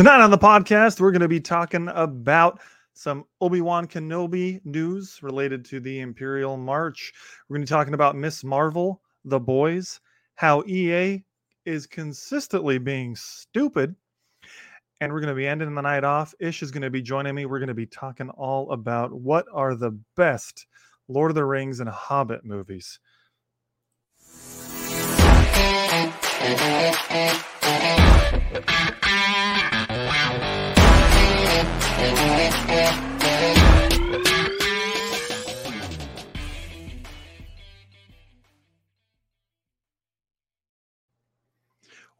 Tonight on the podcast, we're going to be talking about some Obi Wan Kenobi news related to the Imperial March. We're going to be talking about Miss Marvel, The Boys, how EA is consistently being stupid. And we're going to be ending the night off. Ish is going to be joining me. We're going to be talking all about what are the best Lord of the Rings and Hobbit movies.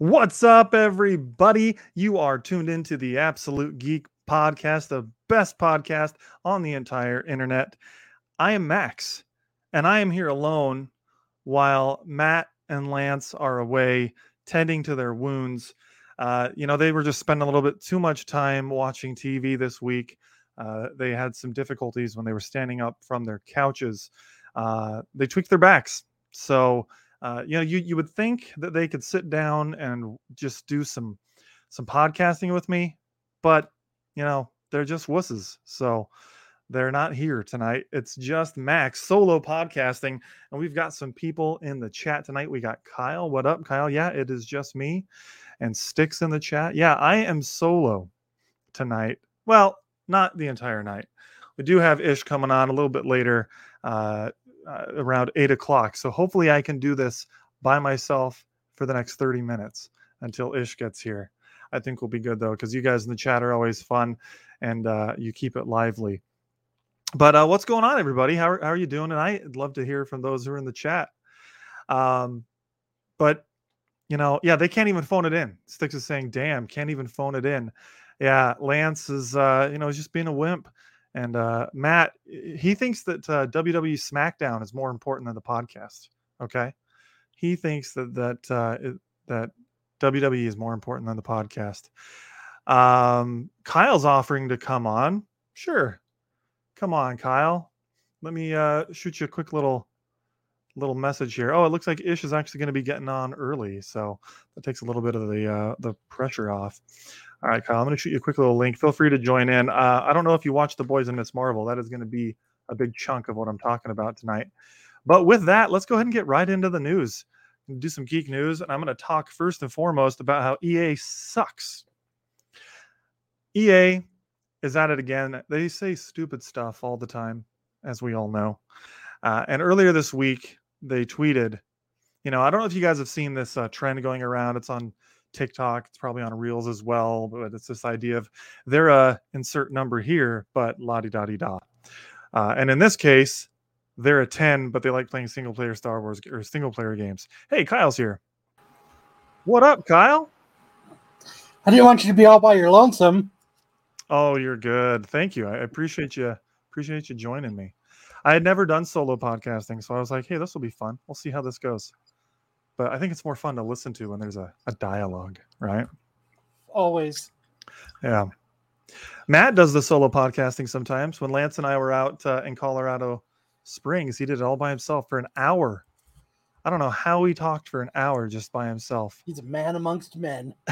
What's up, everybody? You are tuned into the Absolute Geek Podcast, the best podcast on the entire internet. I am Max, and I am here alone while Matt and Lance are away tending to their wounds. Uh, you know, they were just spending a little bit too much time watching TV this week. Uh, they had some difficulties when they were standing up from their couches. Uh, they tweaked their backs. So, uh, you know, you you would think that they could sit down and just do some some podcasting with me, but you know, they're just wusses. So they're not here tonight. It's just Max solo podcasting, and we've got some people in the chat tonight. We got Kyle. What up, Kyle? Yeah, it is just me, and Sticks in the chat. Yeah, I am solo tonight. Well, not the entire night. We do have Ish coming on a little bit later. Uh, uh, around eight o'clock. So hopefully I can do this by myself for the next 30 minutes until Ish gets here. I think we'll be good though, because you guys in the chat are always fun and uh, you keep it lively. But uh, what's going on, everybody? How are, how are you doing tonight? I'd love to hear from those who are in the chat. Um, but you know, yeah, they can't even phone it in. Sticks is saying, "Damn, can't even phone it in." Yeah, Lance is, uh, you know, he's just being a wimp. And uh, Matt, he thinks that uh, WWE SmackDown is more important than the podcast. Okay, he thinks that that uh, that WWE is more important than the podcast. Um, Kyle's offering to come on. Sure, come on, Kyle. Let me uh, shoot you a quick little little message here. Oh, it looks like Ish is actually going to be getting on early, so that takes a little bit of the uh, the pressure off. All right, Kyle, I'm going to shoot you a quick little link. Feel free to join in. Uh, I don't know if you watched The Boys and Miss Marvel. That is going to be a big chunk of what I'm talking about tonight. But with that, let's go ahead and get right into the news. Do some geek news, and I'm going to talk first and foremost about how EA sucks. EA is at it again. They say stupid stuff all the time, as we all know. Uh, and earlier this week, they tweeted, you know, I don't know if you guys have seen this uh, trend going around. It's on TikTok. It's probably on Reels as well, but it's this idea of they're a insert number here, but la di da di da. Uh, and in this case, they're a 10, but they like playing single player Star Wars or single player games. Hey, Kyle's here. What up, Kyle? I didn't want you to be all by your lonesome. Oh, you're good. Thank you. I appreciate you. Appreciate you joining me. I had never done solo podcasting, so I was like, hey, this will be fun. We'll see how this goes but I think it's more fun to listen to when there's a, a dialogue, right? Always. Yeah. Matt does the solo podcasting sometimes. When Lance and I were out uh, in Colorado Springs, he did it all by himself for an hour. I don't know how he talked for an hour just by himself. He's a man amongst men.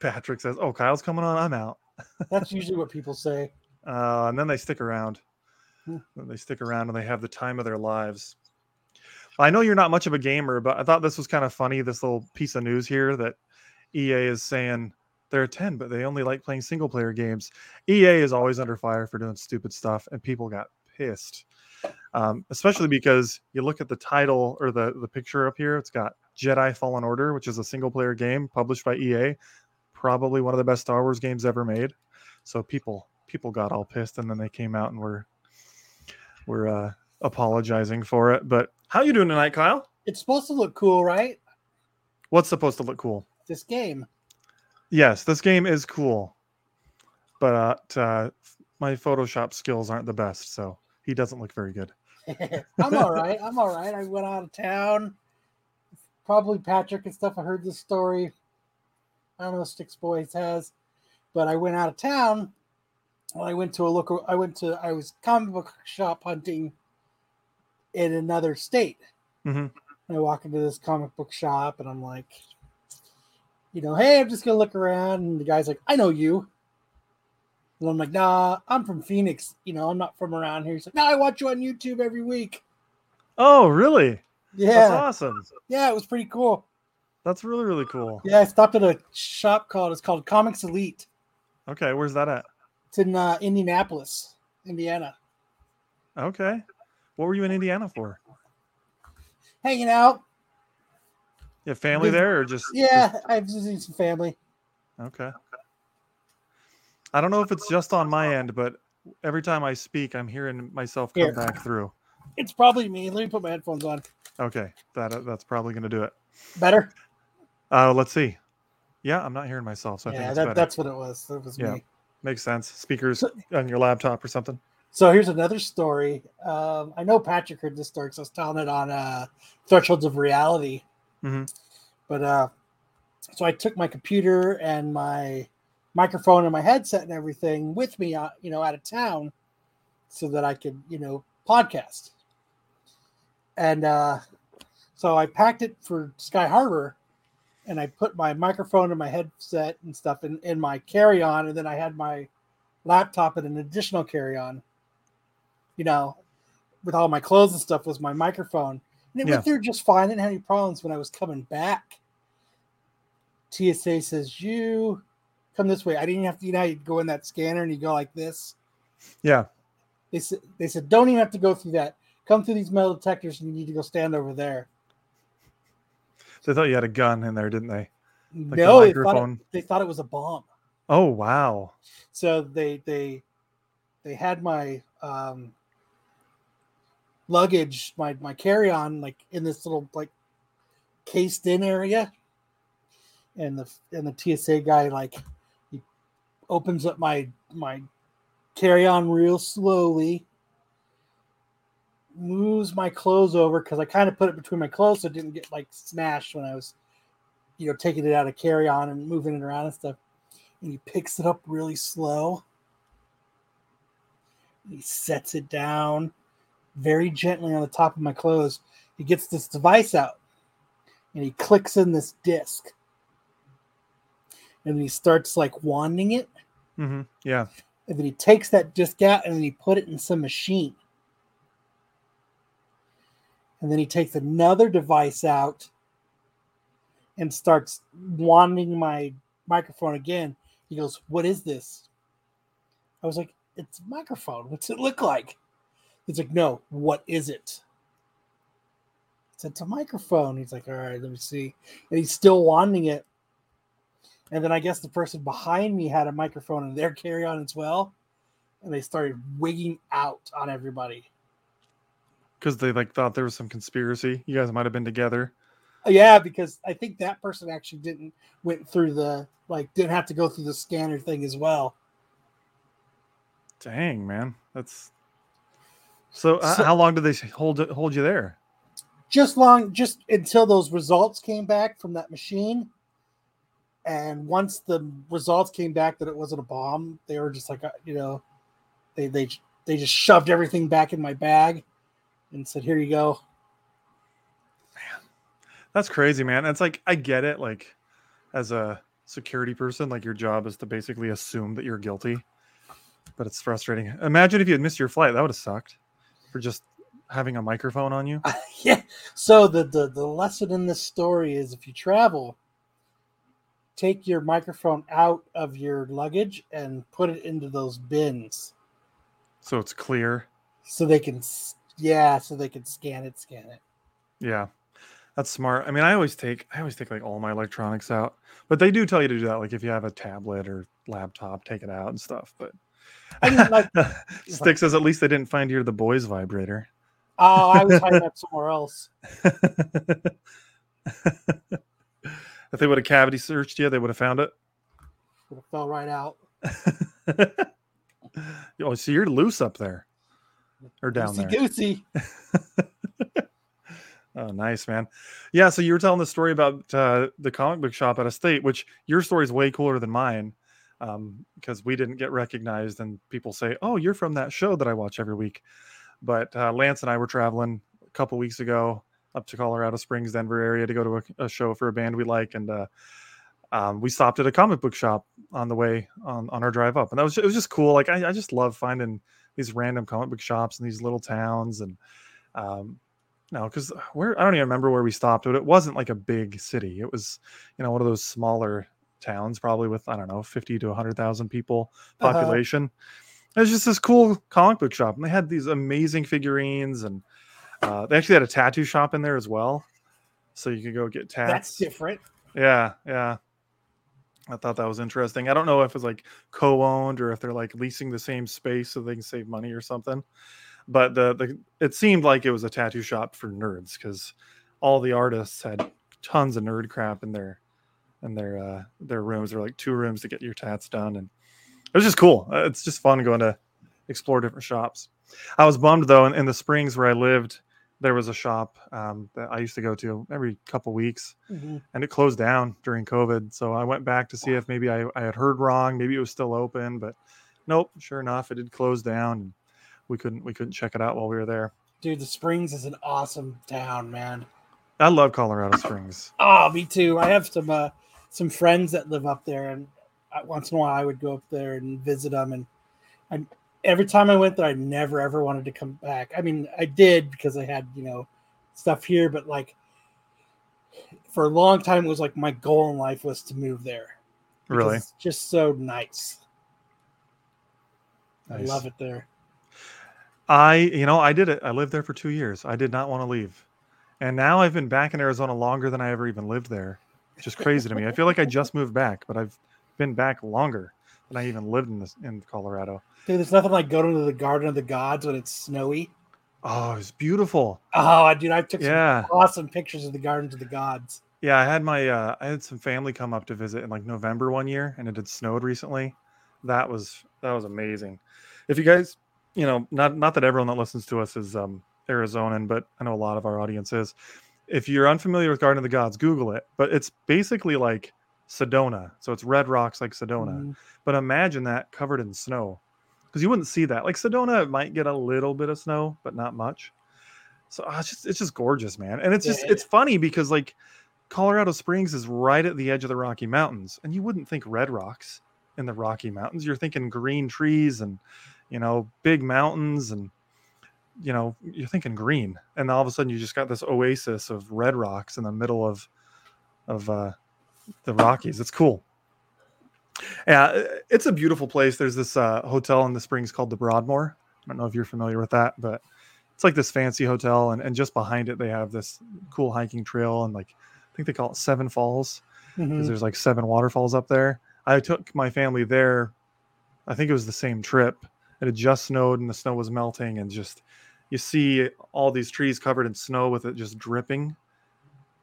Patrick says, "Oh, Kyle's coming on. I'm out." That's usually what people say. Uh, and then they stick around. Hmm. They stick around and they have the time of their lives. I know you're not much of a gamer, but I thought this was kind of funny. This little piece of news here that EA is saying they're 10, but they only like playing single player games. EA is always under fire for doing stupid stuff, and people got pissed. Um, especially because you look at the title or the, the picture up here, it's got Jedi Fallen Order, which is a single player game published by EA, probably one of the best Star Wars games ever made. So people people got all pissed, and then they came out and were were uh, apologizing for it. But how you doing tonight, Kyle? It's supposed to look cool, right? What's supposed to look cool? This game. Yes, this game is cool, but uh, uh, my Photoshop skills aren't the best, so he doesn't look very good. I'm all right. I'm all right. I went out of town. Probably Patrick and stuff. I heard this story. I don't know if Sticks Boys has, but I went out of town. When I went to a local, I went to I was comic book shop hunting in another state. Mm-hmm. I walk into this comic book shop and I'm like, you know, hey, I'm just gonna look around, and the guy's like, I know you. And I'm like, nah, I'm from Phoenix. You know, I'm not from around here. He's like, no, I watch you on YouTube every week. Oh, really? Yeah, That's awesome. yeah, it was pretty cool. That's really really cool. Yeah, I stopped at a shop called it's called Comics Elite. Okay, where's that at? It's in uh, Indianapolis, Indiana. Okay. What were you in Indiana for? Hanging out. You have family there or just Yeah, I'm visiting some family. Okay. I don't know if it's just on my end, but every time I speak, I'm hearing myself come Here. back through. It's probably me. Let me put my headphones on. Okay, that that's probably going to do it. Better? Uh, let's see. Yeah, I'm not hearing myself, so I think yeah, that, that's what it was. That was Yeah. me. Makes sense. Speakers on your laptop or something. So here's another story. Um, I know Patrick heard this story because I was telling it on uh, Thresholds of Reality. Mhm. But uh, so I took my computer and my microphone and my headset and everything with me, uh, you know, out of town, so that I could, you know, podcast. And uh, so I packed it for Sky Harbor, and I put my microphone and my headset and stuff in, in my carry-on, and then I had my laptop and an additional carry-on you know, with all my clothes and stuff was my microphone. And it Yeah. went through just fine. I didn't have any problems when I was coming back. TSA says, You come this way. I didn't have to, you know, you go in that scanner and you go like this. Yeah. They said, they said, Don't even have to go through that. Come through these metal detectors and you need to go stand over there. They thought you had a gun in there, didn't they? Like the no, they thought, it, microphone. they thought it was a bomb. Oh wow. so they they they had my um luggage my my carry-on like in this little like cased in area. And the and the tsa guy like he opens up my my carry-on real slowly moves my clothes over because i kind of put it between my clothes so it didn't get like smashed when i was you know taking it out of carry-on and moving it around and stuff. And he picks it up really slow. He sets it down very gently on the top of my clothes. He gets this device out and he clicks in this disc. And then he starts like wanding it. Mm-hmm. Yeah. And then he takes that disc out and then he put it in some machine. And then he takes another device out and starts wanding my microphone again. He goes, What is this? I was like, It's a microphone. What's it look like? He's like, No, what is it? I said, It's a microphone. He's like, All right, let me see. And he's still wanting it. And then I guess the person behind me had a microphone in their carry on as well. And they started wigging out on everybody. Because they like thought there was some conspiracy. You guys might have been together. Uh, yeah, because I think that person actually didn't went through the like didn't have to go through the scanner thing as well. Dang, man. That's so, uh, So- how long did they hold hold you there? Just long, just until those results came back from that machine. And once the results came back that it wasn't a bomb, they were just like, uh, you know, they they they just shoved everything back in my bag and said, "Here you go." Man, that's crazy, man. It's like I get it. Like, as a security person, like your job is to basically assume that you're guilty. But it's frustrating. Imagine if you had missed your flight. That would have sucked for just having a microphone on you. yeah. So the, the the lesson in this story is if you travel, take your microphone out of your luggage and put it into those bins So it's clear. so they can yeah, so they can scan it, scan it. Yeah. That's smart. I mean, I always take I always take like all my electronics out. But they do tell you to do that. Like if you have a tablet or laptop, take it out and stuff. But I mean, like- Stick says at least they didn't find you the boys vibrator. Oh, I was hiding up somewhere else. if they would have cavity searched you, they would have found it. It fell right out. oh, so you're loose up there or down Goosey there. goosey. Oh, nice, man. Yeah. So you were telling the story about uh, the comic book shop at a state, which your story is way cooler than mine um, because we didn't get recognized, and people say, "Oh, you're from that show that I watch every week." But uh, Lance and I were traveling a couple weeks ago up to Colorado Springs, Denver area to go to a, a show for a band we like, and uh, um, we stopped at a comic book shop on the way on, on our drive up, and that was it was just cool. Like I, I just love finding these random comic book shops in these little towns, and um, no, because where I don't even remember where we stopped, but it wasn't like a big city. It was you know one of those smaller towns, probably with I don't know fifty to hundred thousand people Uh-huh. population. It was just this cool comic book shop, and they had these amazing figurines, and uh, they actually had a tattoo shop in there as well, so you could go get tats. That's different. Yeah, yeah. I thought that was interesting. I don't know if it's like co-owned or if they're like leasing the same space so they can save money or something. But the the it seemed like it was a tattoo shop for nerds because all the artists had tons of nerd crap in their in their uh their rooms. They're like two rooms to get your tats done, and it was just cool. Uh, It's just fun going to explore different shops. I was bummed though in, in the Springs where I lived. There was a shop um, that I used to go to every couple weeks Mhm. and it closed down during COVID. So I went back to see if maybe I, I had heard wrong. Maybe it was still open, but nope. Sure enough, it did close down. And we couldn't we couldn't check it out while we were there. Dude, the Springs is an awesome town, man. I love Colorado Springs. Oh, me too. I have some uh, some friends that live up there, and once in a while I would go up there and visit them. And I, every time I went there, I never ever wanted to come back. I mean, I did because I had you know stuff here, but like for a long time, it was like my goal in life was to move there. Really, it's just so nice. I love it there. I you know I did it. I lived there for two years. I did not want to leave, and now I've been back in Arizona longer than I ever even lived there. Which is crazy to me. I feel like I just moved back, but I've been back longer than I even lived in this in Colorado. Dude, there's nothing like going to the Garden of the Gods when it's snowy. Oh, it's beautiful. Oh, dude, I took some Yeah. awesome pictures of the Garden of the Gods. Yeah, I had my uh I had some family come up to visit in like November one year and it had snowed recently. That was that was amazing. If you guys, you know, not not that everyone that listens to us is um Arizonan, but I know a lot of our audience is. If you're unfamiliar with Garden of the Gods, Google it. But it's basically like Sedona. So it's red rocks like Sedona. Mhm. But imagine that covered in snow. Because you wouldn't see that. Like Sedona might get a little bit of snow, but not much. So ah, it's just it's just gorgeous, man. And it's just it's funny because like Colorado Springs is right at the edge of the Rocky Mountains, and you wouldn't think red rocks in the Rocky Mountains. You're thinking green trees and you know big mountains, and you know you're thinking green, and all of a sudden you just got this oasis of red rocks in the middle of of uh, the Rockies. It's cool. Yeah, it's a beautiful place. There's this uh, hotel in the Springs called the Broadmoor. I don't know if you're familiar with that, but it's like this fancy hotel, and, and just behind it they have this cool hiking trail, and like I think they call it Seven Falls because Mhm. there's like seven waterfalls up there. I took my family there. I think it was the same trip. It had just snowed and the snow was melting, and just you see all these trees covered in snow with it just dripping.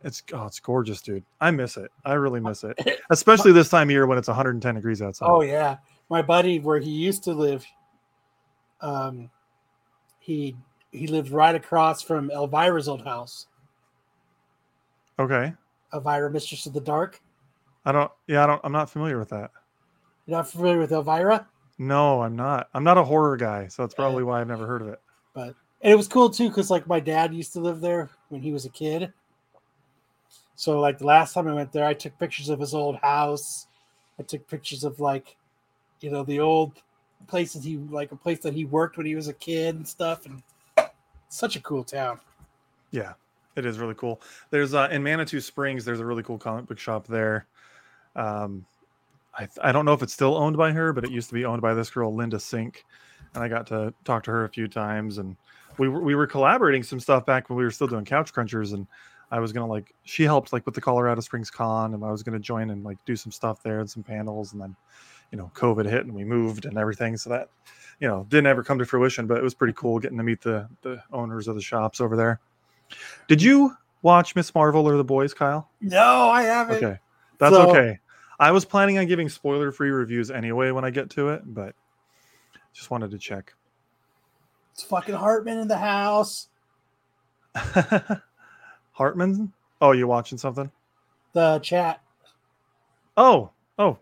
It's oh, it's gorgeous, dude. I miss it. I really miss it, especially this time of year when it's 110 degrees outside. Oh yeah, my buddy where he used to live, um, he he lived right across from Elvira's old house. Okay. Elvira, Mistress of the Dark. I don't. Yeah, I don't. I'm not familiar with that. You're not familiar with Elvira? No, I'm not. I'm not a horror guy, so that's probably why I've never heard of it. And it was cool too because like my dad used to live there when he was a kid. So like the last time I went there, I took pictures of his old house. I took pictures of like, you know, the old places he like a place that he worked when he was a kid and stuff. And such a cool town. Yeah, it is really cool. There's uh, in Manitou Springs. There's a really cool comic book shop there. Um, I I don't know if it's still owned by her, but it used to be owned by this girl Linda Sink, and I got to talk to her a few times, and we were we were collaborating some stuff back when we were still doing Couch Crunchers, and I was gonna like she helped like with the Colorado Springs Con, and I was gonna join and like do some stuff there and some panels, and then you know COVID hit and we moved and everything, so that you know didn't ever come to fruition, but it was pretty cool getting to meet the the owners of the shops over there. Did you watch Miss Marvel or the boys, Kyle? No, I haven't. Okay. That's So- okay. I was planning on giving spoiler free reviews anyway when I get to it, but just wanted to check. It's fucking Hartman in the house. Hartman? Oh, you watching something? The chat. Oh, oh,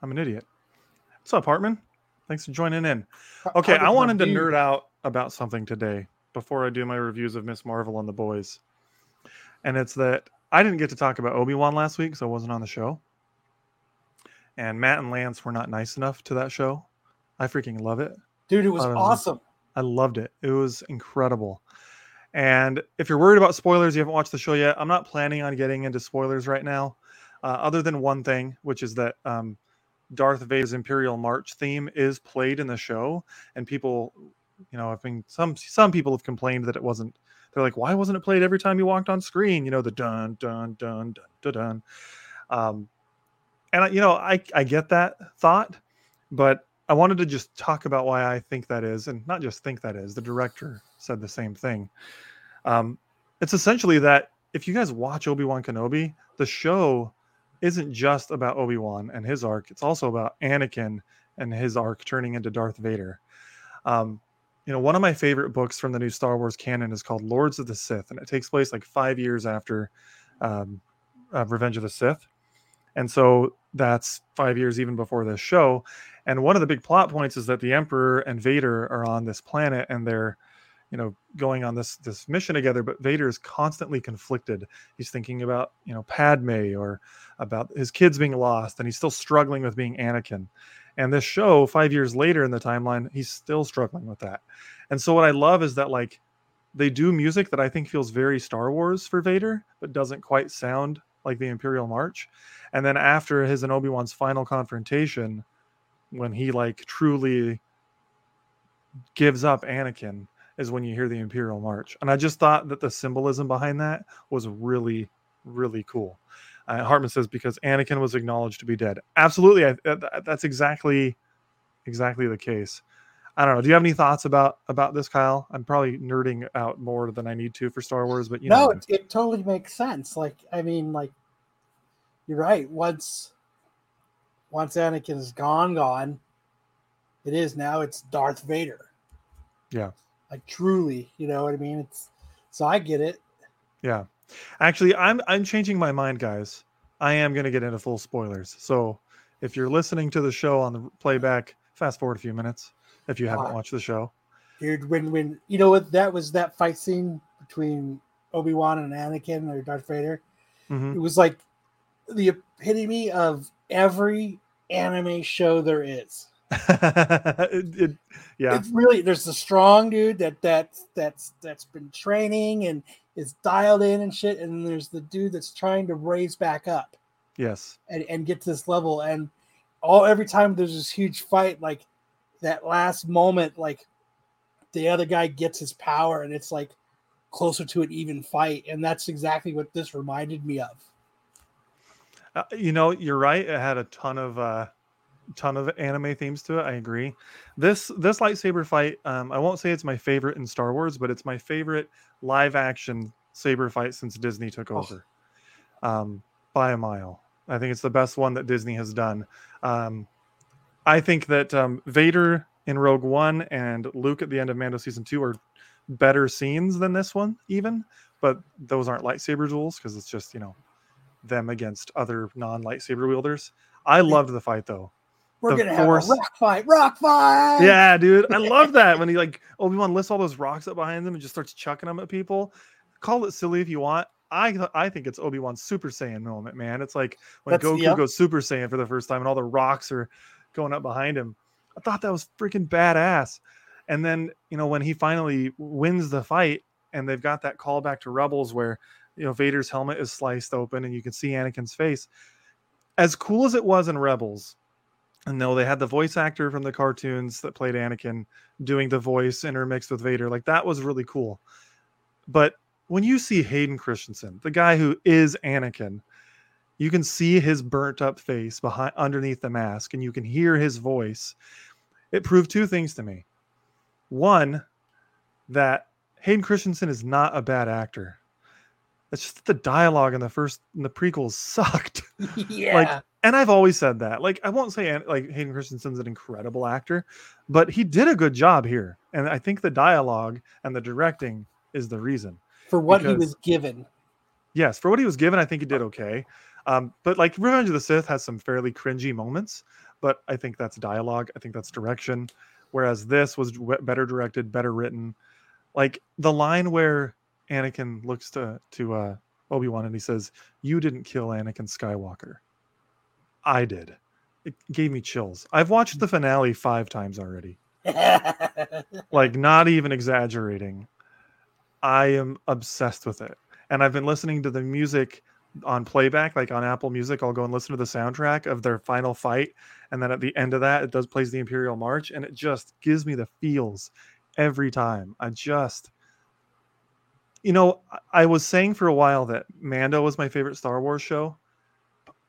I'm an idiot. What's up, Hartman? Thanks for joining in. Okay, I Hartman's wanted to dude. nerd out about something today before I do my reviews of Miss Marvel and the boys. And it's that I didn't get to talk about Obi Wan last week, so I wasn't on the show. and Matt and Lance were not nice enough to that show. I freaking love it. Dude, it was Thought it was- awesome. I loved it. It was incredible. And if you're worried about spoilers, you haven't watched the show yet. I'm not planning on getting into spoilers right now, uh, other than one thing, which is that um, Darth Vader's Imperial March theme is played in the show, and people, you know, I mean, some some people have complained that it wasn't. They're like, why wasn't it played every time you walked on screen? You know, the dun dun dun dun dun dun. Um, and I- you know, I I get that thought, but I wanted to just talk about why I think that is, and not just think that is. The director said the same thing. Um, it's essentially that if you guys watch Obi Wan Kenobi, the show isn't just about Obi Wan and his arc; it's also about Anakin and his arc turning into Darth Vader. Um, you know, one of my favorite books from the new Star Wars canon is called Lords of the Sith, and it takes place like five years after um, uh, Revenge of the Sith, and so that's five years even before this show. And one of the big plot points is that the Emperor and Vader are on this planet and they're, you know, going on this this mission together. But Vader is constantly conflicted. He's thinking about, you know, Padme or about his kids being lost, and he's still struggling with being Anakin. And this show, five years later in the timeline, he's still struggling with that. And so what I love is that like they do music that I think feels very Star Wars for Vader, but doesn't quite sound like the Imperial March. And then after his and Obi Wan's final confrontation, when he like truly gives up Anakin, is when you hear the Imperial March. And I just thought that the symbolism behind that was really, really cool. Uh, Hartman says because Anakin was acknowledged to be dead. Absolutely, I, that, that's exactly, exactly the case. I don't know. Do you have any thoughts about about this, Kyle? I'm probably nerding out more than I need to for Star Wars, but you no, know, it, it totally makes sense. Like, I mean, like, you're right. Once, once Anakin is gone, gone, it is now. It's Darth Vader. Yeah. Like truly, you know what I mean? It's so I get it. Yeah. Actually, I'm I'm changing my mind, guys. I am going to get into full spoilers. So, if you're listening to the show on the playback, fast forward a few minutes if you haven't Ah. watched the show. dude. When when you know what that was that fight scene between Obi Wan and Anakin or Darth Vader. Mhm. It was like the epitome of every anime show there is. It- it- yeah. It's really there's a strong dude that that's that's that's been training and is dialed in and shit, and there's the dude that's trying to raise back up Yes. and, and get to this level. And all every time there's this huge fight, like that last moment, like the other guy gets his power, and it's like closer to an even fight. And that's exactly what this reminded me of. Uh, you know, you're right. It had a ton of uh ton of anime themes to it. I agree. This this lightsaber fight, um, I won't say it's my favorite in Star Wars, but it's my favorite live action saber fight since Disney took Oh. over. Um, by a mile. I think it's the best one that Disney has done. Um, I think that um, Vader in Rogue One and Luke at the end of Mando season two are better scenes than this one, even. But those aren't lightsaber duels because it's just you know them against other non lightsaber wielders. I loved the fight though. We're The gonna have a rock fight, rock fight. Yeah, dude, I love that when he like Obi Wan lifts all those rocks up behind him and just starts chucking them at people. Call it silly if you want. I I think it's Obi Wan's Super Saiyan moment, man. It's like when That's- Goku yeah. goes Super Saiyan for the first time and all the rocks are going up behind him. I thought that was freaking badass. And then you know when he finally wins the fight and they've got that callback to Rebels where you know Vader's helmet is sliced open and you can see Anakin's face. As cool as it was in Rebels, and no, they had the voice actor from the cartoons that played Anakin doing the voice intermixed with Vader. Like that was really cool. But when you see Hayden Christensen, the guy who is Anakin, you can see his burnt up face behind underneath the mask and you can hear his voice. It proved two things to me. One, that Hayden Christensen is not a bad actor. It's just that the dialogue in the first in the prequels sucked yeah. and I've always said that. Like, I won't say like Hayden Christensen's an incredible actor, but he did a good job here. And I think the dialogue and the directing is the reason. for what he was given. Yes, for what he was given, I think he did okay. Um, but like Revenge of the Sith has some fairly cringy moments, but I think that's dialogue. I think that's direction. Whereas this was better directed, better written. Like the line where Anakin looks to to uh, Obi Wan and he says, "You didn't kill Anakin Skywalker. I did." it gave me chills. I've watched the finale five times already. like not even exaggerating. I am obsessed with it. And I've been listening to the music on playback, like on Apple Music. I'll go and listen to the soundtrack of their final fight. And then at the end of that, it does plays the Imperial March, and it just gives me the feels every time. I just you know, I was saying for a while that Mando was my favorite Star Wars show.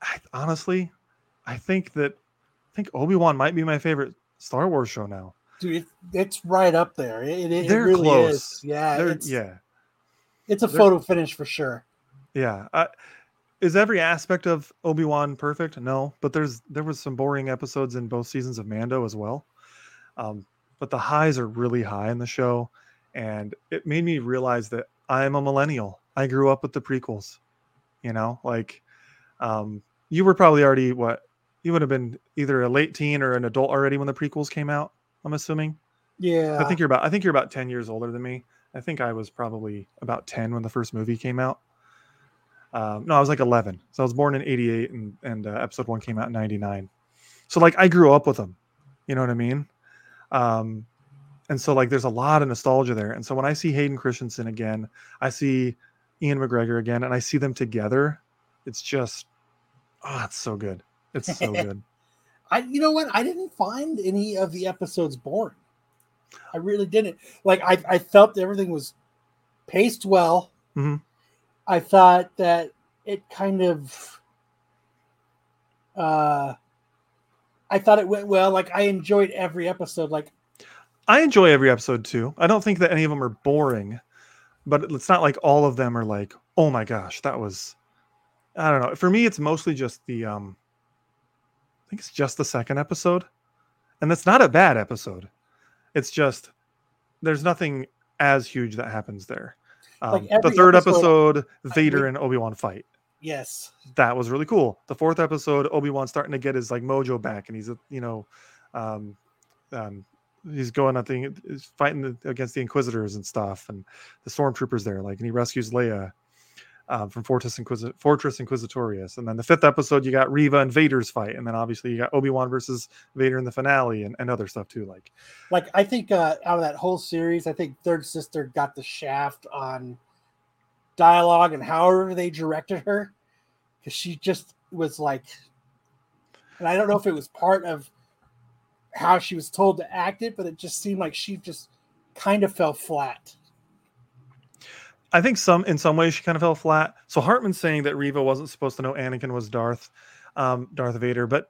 I, honestly, I think that I think Obi Wan might be my favorite Star Wars show now. Dude, it's right up there. It, it, They're it really close. is. Yeah, They're- it's, yeah, it's a they're- photo finish for sure. yeah. I, is every aspect of Obi Wan perfect? No, but there's there was some boring episodes in both seasons of Mando as well. Um, but the highs are really high in the show, and it made me realize that I'm a millennial. I grew up with the prequels. You know, like um, you were probably already what you would have been either a late teen or an adult already when the prequels came out. I'm assuming. Yeah. I think you're about I think you're about 10 years older than me. I think I was probably about 10 when the first movie came out. Um, no, I was like 11. So I was born in 88 and, and uh, episode one came out in 99. So like I grew up with them. You know what I mean? Um, and so like there's a lot of nostalgia there. And so when I see Hayden Christensen again, I see Ewan McGregor again, and I see them together, it's just oh, it's so good. It's so good. I you know what? I didn't find any of the episodes boring. I really didn't. Like I, I felt everything was paced well. Mhm. I thought that it kind of uh I thought it went well. Like I enjoyed every episode. Like I enjoy every episode too. I don't think that any of them are boring, but it's not like all of them are like, oh my gosh, that was. I don't know. For me, it's mostly just the. um I think it's just the second episode, and that's not a bad episode. It's just there's nothing as huge that happens there. Um, Like the third episode- episode, Vader we- and Obi Wan fight. yes. That was really cool. The fourth episode, Obi Wan starting to get his like mojo back, and he's you know, um, um, he's going at the he's fighting against the Inquisitors and stuff, and the stormtroopers there, like, and he rescues Leia um, from Fortress Inquisi- Fortress Inquisitorius, and then the fifth episode, you got Reva and Vader's fight, and then obviously you got Obi Wan versus Vader in the finale, and, and other stuff too, like. Like I think uh out of that whole series, I think Third Sister got the shaft on dialogue and however they directed her. Because she just was like and I don't know if it was part of how she was told to act it, but it just seemed like she just kind of fell flat. I think some in some ways she kind of fell flat. So Hartman's saying that Reva wasn't supposed to know Anakin was Darth, um, Darth Vader, but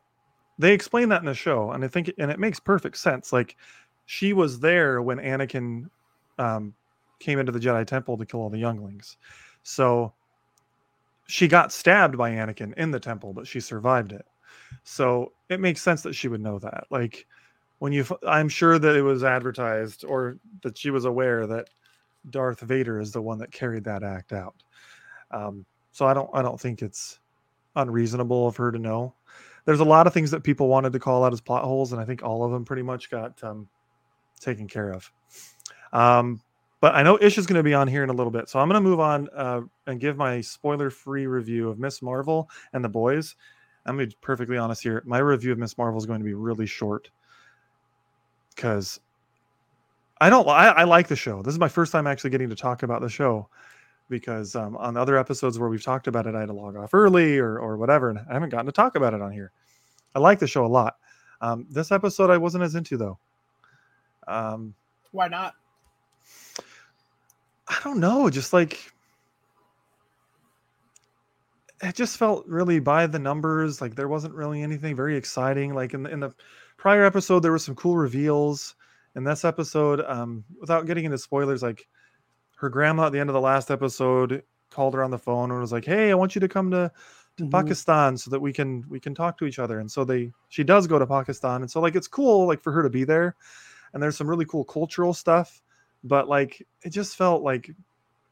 they explain that in the show, and I think and it makes perfect sense. Like she was there when Anakin um, came into the Jedi Temple to kill all the younglings, so she got stabbed by Anakin in the temple, but she survived it. So it makes sense that she would know that. Like when you, I'm sure that it was advertised or that she was aware that Darth Vader is the one that carried that act out. Um, so I don't I don't think it's unreasonable of her to know. There's a lot of things that people wanted to call out as plot holes, and I think all of them pretty much got um, taken care of. Um, but I know Ish is going to be on here in a little bit, so I'm going to move on uh, and give my spoiler-free review of Miss Marvel and the boys. I'm to be perfectly honest here. My review of Miss Marvel is going to be really short because I don't. I, I like the show. This is my first time actually getting to talk about the show because um, on other episodes where we've talked about it, I had to log off early or or whatever, and I haven't gotten to talk about it on here. I like the show a lot. Um, this episode I wasn't as into though. Um, Why not? I don't know, just like it just felt really by the numbers. Like there wasn't really anything very exciting. Like in the in the prior episode, there were some cool reveals. In this episode, um, without getting into spoilers, like her grandma at the end of the last episode called her on the phone and was like, "Hey, I want you to come to, to Mhm. Pakistan so that we can we can talk to each other." And so they she does go to Pakistan, and so like it's cool like for her to be there. And there's some really cool cultural stuff, but like it just felt like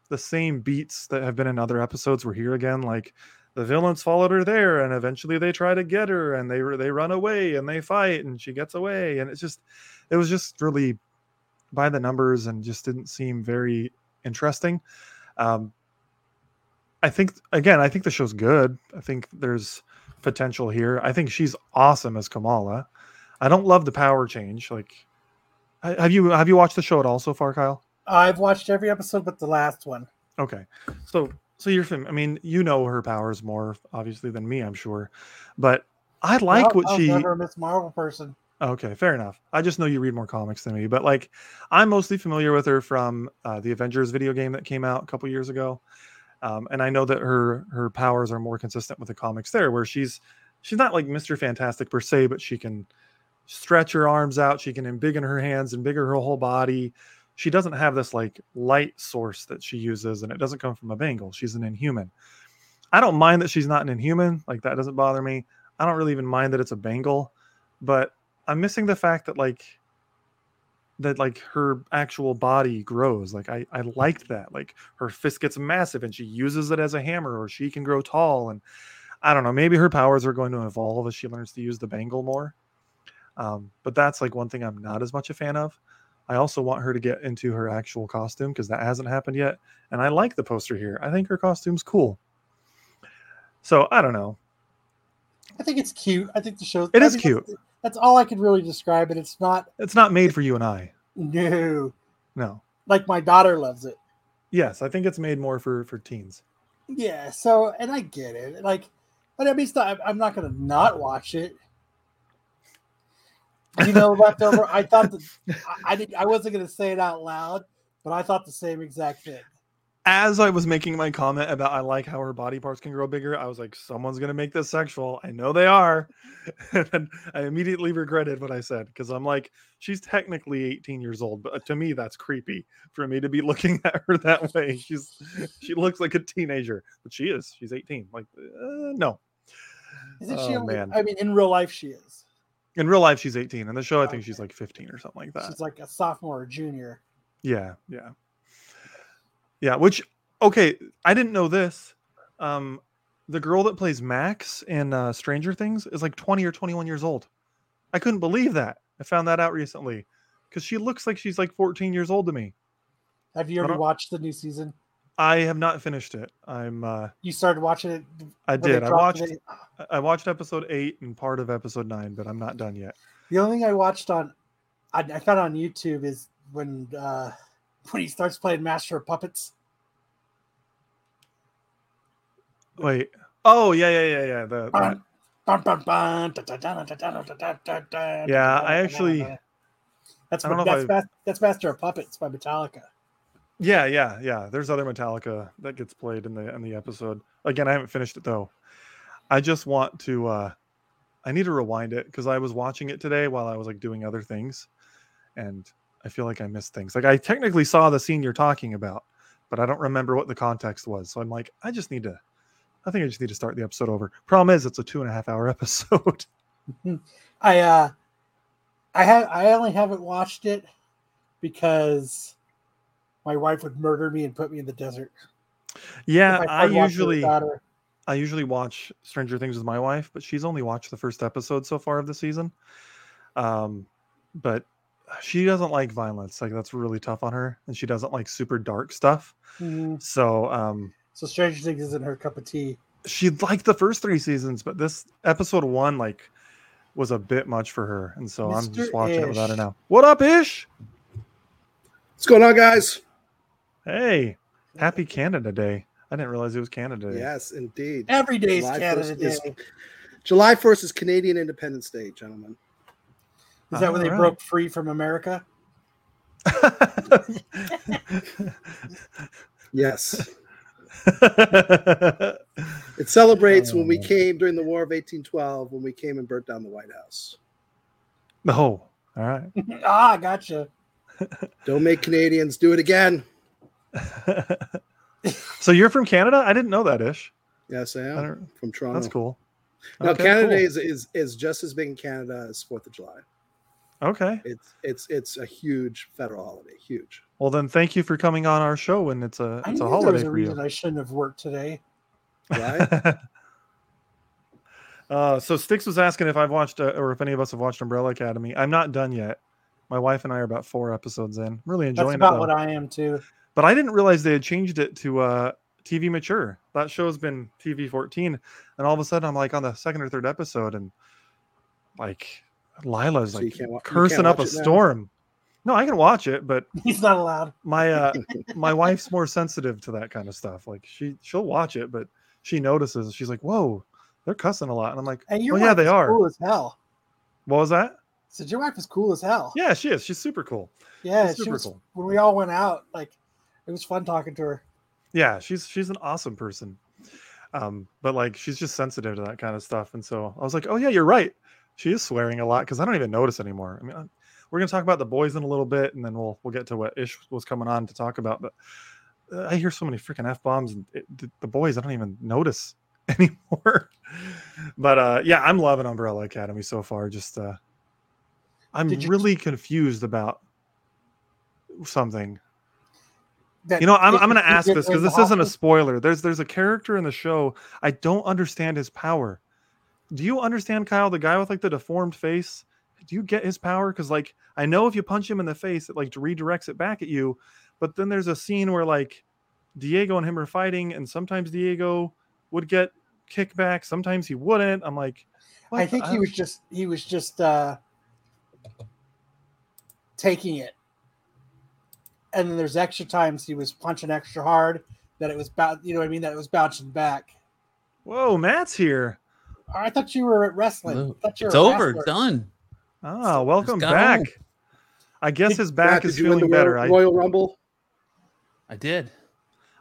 the same beats that have been in other episodes were here again. Like the villains followed her there, and eventually they try to get her, and they they run away, and they fight, and she gets away, and it's just it was just really by the numbers, and just didn't seem very interesting. Um, I think again, I think the show's good. I think there's potential here. I think she's awesome as Kamala. I don't love the power change. Like, have you have you watched the show at all so far, Kyle? I've watched every episode but the last one. Okay, so so you're fam- I mean, you know her powers more obviously than me, I'm sure, but I like Well, what I was she. never a Miss Marvel person. Okay, fair enough. I just know you read more comics than me, but like I'm mostly familiar with her from uh, the Avengers video game that came out a couple years ago, um, and I know that her her powers are more consistent with the comics there, where she's she's not like Mister Fantastic per se, but she can stretch her arms out, she can embiggen her hands, embiggen her whole body. She doesn't have this like light source that she uses, and it doesn't come from a bangle. She's an Inhuman. I don't mind that she's not an Inhuman, like that doesn't bother me. I don't really even mind that it's a bangle, but I'm missing the fact that like that like her actual body grows. Like I I liked that. Like her fist gets massive and she uses it as a hammer, or she can grow tall. And I don't know, maybe her powers are going to evolve as she learns to use the bangle more. Um, but that's like one thing I'm not as much a fan of. I also want her to get into her actual costume because that hasn't happened yet. And I like the poster here. I think her costume's cool. So I don't know. I think it's cute. I think the show. It I is cute. That's, that's all I could really describe it. It's not It's not made for you and I. new. No. Like my daughter loves it. Yes, I think it's made more for for teens. Yeah. So, and I get it. Like, but I mean, it's not. I'm not going to not watch it. You know, leftover. I thought that I, I did. I wasn't going to say it out loud, but I thought the same exact thing. As I was making my comment about I like how her body parts can grow bigger, I was like, someone's gonna make this sexual. I know they are. and I immediately regretted what I said because I'm like, she's technically 18 years old, but to me, that's creepy for me to be looking at her that way. She's she looks like a teenager, but she is. She's 18. Like, uh, no. Isn't she? Oh, Only, man. I mean, in real life, she is. In real life, she's 18. In the show, I think she's like 15 or something like that. She's like a sophomore or junior. Yeah, yeah. Yeah, which okay, I didn't know this. Um the girl that plays Max in uh, Stranger Things is like 20 or 21 years old. I couldn't believe that. I found that out recently cuz she looks like she's like 14 years old to me. Have you already watched the new season? I have not finished it. I'm. Uh, you started watching it. I did. I watched. It. I watched episode eight and part of episode nine, but I'm not done yet. The only thing I watched on, I, I found on YouTube is when uh, when he starts playing Master of Puppets. Wait. Oh yeah yeah yeah yeah. The, yeah, I actually. That's I that's, I... That's Master of Puppets by Metallica. Yeah, yeah, yeah. There's other Metallica that gets played in the in the episode. Again, I haven't finished it though. I just want to uh I need to rewind it because I was watching it today while I was like doing other things and I feel like I missed things. Like I technically saw the scene you're talking about, but I don't remember what the context was. So I'm like, I just need to I think I just need to start the episode over. Problem is it's a two and a half hour episode. I uh I have I only haven't watched it because my wife would murder me and put me in the desert. yeah, If I tried watching it usually. I usually watch Stranger Things with my wife, but she's only watched the first episode so far of the season. Um, but she doesn't like violence. Like that's really tough on her, and she doesn't like super dark stuff. Mhm. So um, So Stranger Things isn't her cup of tea. she liked the first three seasons, but this episode one like was a bit much for her, and so I'm just Mr. watching it without her now. What up, Ish? What's going on, guys? Hey, happy Canada Day! I didn't realize it was Canada Day. Yes, indeed. Every day is July Canada 1st Day. is- July 1st is Canadian Independence Day, gentlemen. Is that when they Alright. broke free from America? Yes. It celebrates when we Oh. came during the War of 1812, when we came and burnt down the White House. oh, all right. ah, gotcha. Don't make Canadians do it again. so you're from Canada? I didn't know that, Ish. Yes, I I am don't, from Toronto. that's cool. Now Okay, Canada cool. is, is is just as big in Canada as Fourth of July. Okay. It's it's it's a huge federal holiday. Huge. Well, then thank you for coming on our show, and it's a it's knew a there was holiday a for reason you. I shouldn't have worked today. Right? uh, so Sticks was asking if I've watched uh, or if any of us have watched Umbrella Academy. I'm not done yet. My wife and I are about four episodes in. I'm really That's enjoying it. That's about though. what I am too. But I didn't realize they had changed it to uh TV mature. That show's been TV 14, and all of a sudden I'm like on the second or third episode, and like Lila's So like can't wa- you cursing up a watch now? storm. No, I can watch it, but He's not allowed. my uh my wife's more sensitive to that kind of stuff. Like she she'll watch it, but she notices. She's like, "Whoa, they're cussing a lot," and I'm like, And your "Oh yeah, they are." cool as hell. What was that? Said your wife is cool as hell. Yeah, she is. She's super cool. yeah. she's She super was cool. when we all went out. Like, it was fun talking to her. Yeah, she's she's an awesome person. Um, but like she's just sensitive to that kind of stuff, and so I was like, "Oh yeah, you're right." She is swearing a lot because I don't even notice anymore. I mean, I- we're gonna talk about the boys in a little bit, and then we'll we'll get to what Ish was coming on to talk about. But uh, I hear so many freaking f bombs, and it, the, the boys I don't even notice anymore. but uh, yeah, I'm loving Umbrella Academy so far. Just uh, I'm you- really confused about something. You know, I'm, I'm going to ask this because this isn't a spoiler. There's there's a character in the show I don't understand his power. Do you understand Kyle, the guy with like the deformed face? Do you get his power? Because like I know if you punch him in the face, it like redirects it back at you. But then there's a scene where like Diego and him are fighting, and sometimes Diego would get kickback, sometimes he wouldn't. I'm like, I think the- he was just he was just uh taking it. And then there's extra times he was punching extra hard that it was about you know what I mean that it was bouncing back. Whoa, Matt's here. I thought you were at wrestling. Hello. I thought you It's were over. wrestler. Done. Ah, welcome back. home. I guess his back Matt, is did you win feeling the better. Royal, I, Royal Rumble? I did.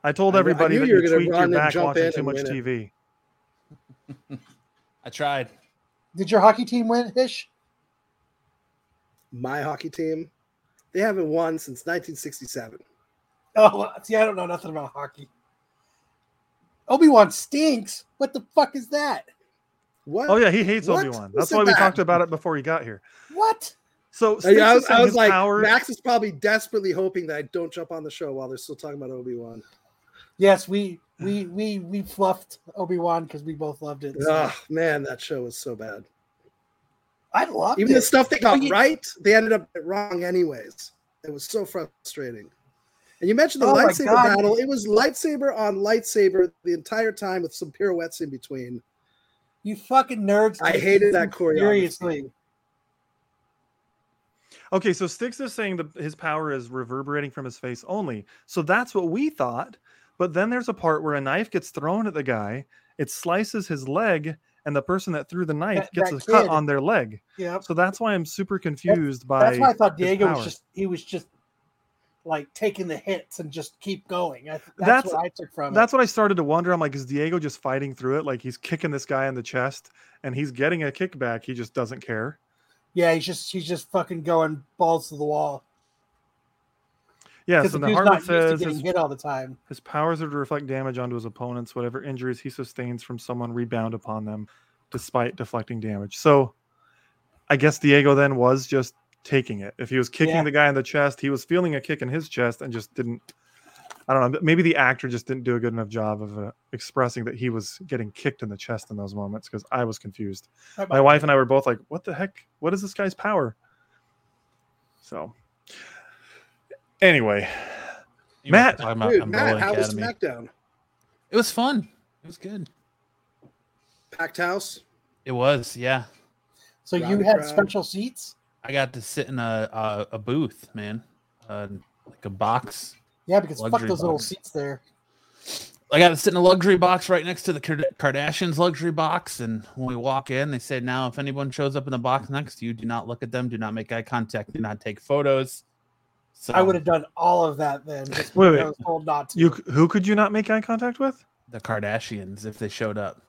I told I knew- I everybody knew that you were you gonna tweaked your back watching too much. TV. I tried. Did your hockey team win, Ish? My hockey team, they haven't won since 1967. Oh, see, I don't know nothing about hockey. Obi Wan stinks. What the fuck is that? What? Oh yeah, he hates Obi Wan. That's why we that? talked about it before he got here. What? So I, Sticks I was, I was like, power- Max is probably desperately hoping that I don't jump on the show while they're still talking about Obi Wan. Yes, we we we we fluffed Obi Wan because we both loved it. so- Oh man, that show was so bad. I loved Even it. the stuff they got But you- right, they ended up wrong anyways. It was so frustrating. And you mentioned the Oh lightsaber battle. It was lightsaber on lightsaber the entire time with some pirouettes in between. You fucking nerds. I hated that choreography. Seriously. Okay, so Sticks is saying that his power is reverberating from his face only. So that's what we thought. But then there's a part where a knife gets thrown at the guy, it slices his leg, and the person that threw the knife That- gets that a cut on their leg. Yeah. So that's why I'm super confused by. That's why I thought Diego was just he was just like taking the hits and just keep going. I, that's, That's- what I took from That's it. what I started to wonder. I'm like, is Diego just fighting through it? Like he's kicking this guy in the chest and he's getting a kickback. He just doesn't care. Yeah, he's just he's just fucking going balls to the wall. Yeah. So the the dude's not to says his, hit all the time. his powers are to reflect damage onto his opponents. Whatever injuries he sustains from someone rebound upon them, despite deflecting damage. So, I guess Diego then was just taking it. If he was kicking Yeah. the guy in the chest, he was feeling a kick in his chest and just didn't. I don't know. Maybe the actor just didn't do a good enough job of uh, expressing that he was getting kicked in the chest in those moments because I was confused. My wife and I were both like, "What the heck? What is this guy's power?" So, anyway, You Matt, Dude, Umbrella Matt, how was SmackDown? It was fun. It was good. Packed house. It was. Yeah. So you had crowd. special seats? I got to sit in a a, a booth, man. Uh, like a box. Yeah, because fuck Luxury those little seats there. I got to sit in a luxury box right next to the Kardashians luxury box. And when we walk in, they say, now, if anyone shows up in the box next to you, do not look at them, do not make eye contact, do not take photos. So I would have done all of that then. Just Wait, wait. I was told not to. you who could you not make eye contact with? the Kardashians if they showed up.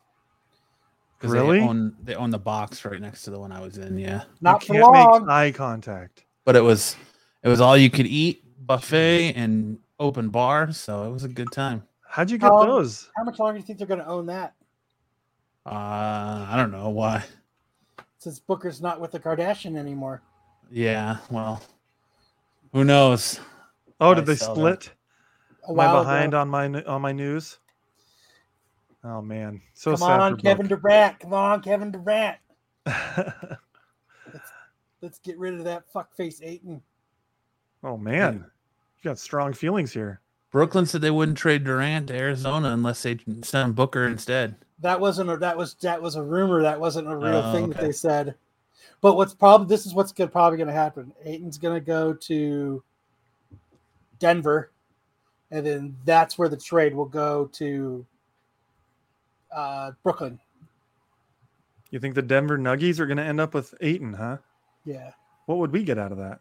'Cause Really? They own, they own the box right next to the one I was in. Yeah. not you for can't long. make eye contact. But it was it was all you could eat buffet and open bar, so it was a good time. How'd you get Um, those? How much longer do you think they're going to own that? Uh, I don't know why. Since Booker's not with the Kardashian anymore. Yeah, well, who knows? Oh, I did they split? A Am I behind ago. on my on my news? Oh man, so Come sad on, for Kevin Durant. Come on, Kevin Durant. Buck. Let's get rid of that fuckface Ayton. oh man, you got strong feelings here. Brooklyn said they wouldn't trade Durant to Arizona unless they send Booker instead. That wasn't a, that was that was a rumor. That wasn't a real Oh, thing that they said. But what's probably this is what's good, probably going to happen. Ayton's going to go to Denver, and then that's where the trade will go to uh, Brooklyn. You think the Denver Nuggies are going to end up with Ayton, huh? Yeah. What would we get out of that?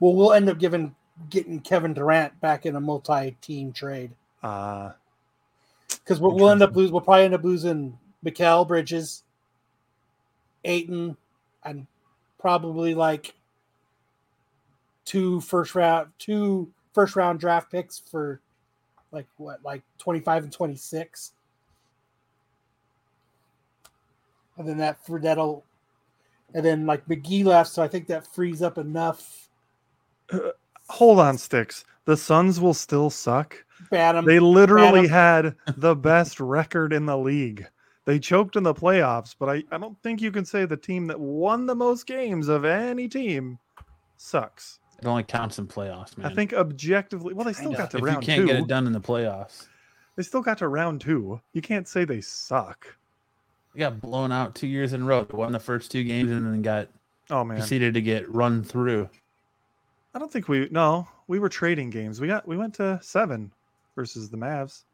Well, we'll end up giving getting Kevin Durant back in a multi-team trade Uh, because we'll, we'll end up losing. We'll probably end up losing Mikal Bridges, Ayton, and probably like two first round, two first round draft picks for like what, like twenty five and twenty six, and then that for that'll, and then like McGee left, so I think that frees up enough. hold on, Sticks. The Suns will still suck. Bantam, They literally Adam. had the best record in the league. They choked in the playoffs, but I, I don't think you can say the team that won the most games of any team sucks. It only counts in playoffs, man. I think objectively, well, they still Kinda. got to if you can't two. get it done in the playoffs, They still got to round two. You can't say they suck. they got blown out two years in a row. They won the first two games and then got Oh man, proceeded to get run through. I don't think we. No, we were trading games. We got we went to seven versus the Mavs.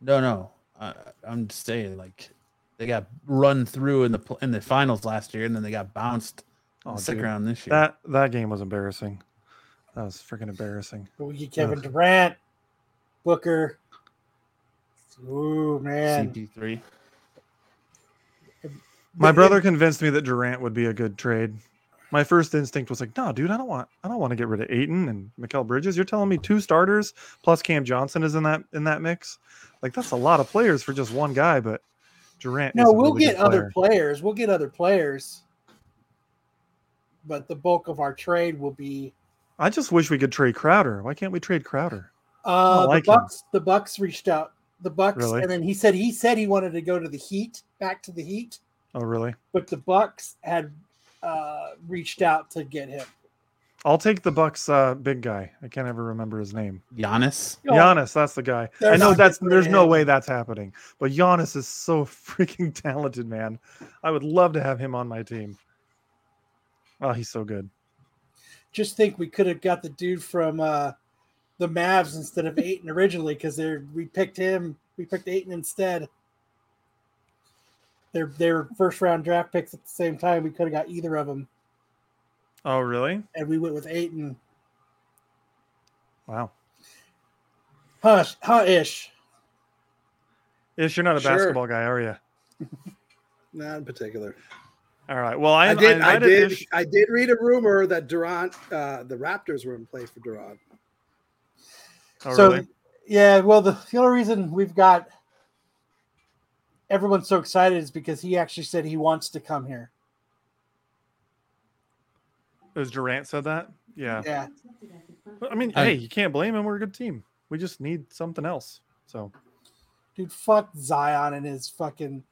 No, no, I, I'm just saying, like they got run through in the in the finals last year, and then they got bounced in Oh, the second round this year. That that game was embarrassing. That was freaking embarrassing. we get Kevin Ugh. Durant, Booker. Ooh man, CP3. My brother convinced me that Durant would be a good trade. My first instinct was like, no, dude, I don't want I don't want to get rid of Ayton and Mikal Bridges. You're telling me two starters plus Cam Johnson is in that in that mix? Like that's a lot of players for just one guy, but Durant No, we'll really get other player. players. We'll get other players. But the bulk of our trade will be I just wish we could trade Crowder. Why can't we trade Crowder? uh like the him. Bucks the Bucks reached out. The Bucks Really? and then he said he said he wanted to go to the Heat, back to the Heat, Oh really? but the Bucks had uh reached out to get him. I'll take the Bucks uh big guy. I can't ever remember his name. Giannis. Giannis, that's the guy. They're I know that's there's of no way that's happening. But Giannis is so freaking talented, man. I would love to have him on my team. Oh, he's so good. Just think we could have got the dude from uh the Mavs instead of Ayton originally because they're we picked him. We picked Ayton instead. They're they're first round draft picks at the same time. We could have got either of them, Oh, really? and we went with Ayton. Wow. Hush, huh ish. Ish, you're not a Sure. basketball guy, are you? Not in particular. All right. Well, I, I, did. I, invited did. Ish- I did read a rumor that Durant, uh, the Raptors were in play for Durant. Oh, so really? yeah, well the, the only reason we've got everyone's so excited is because he actually said he wants to come here. As Durant said that? Yeah. Yeah. I mean, I- hey, you can't blame him. We're a good team. We just need something else. So Dude, fuck Zion and his fucking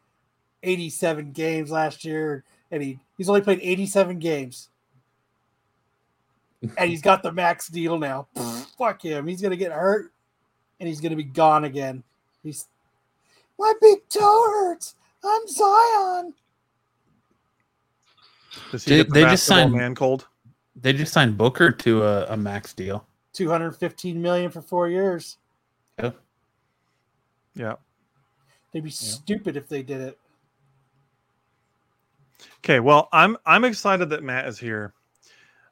87 games last year. And he, he's only played 87 games. and he's got the max deal now. fuck him. He's going to get hurt and he's going to be gone again. He's, my big toe hurts. I'm Zion. does he They- get the they just basketball signed- man cold? They just signed Booker to a, a max deal. 215 million for four years. Yeah. Yeah. They'd be stupid if they did it. Okay. Well, I'm I'm excited that Matt is here.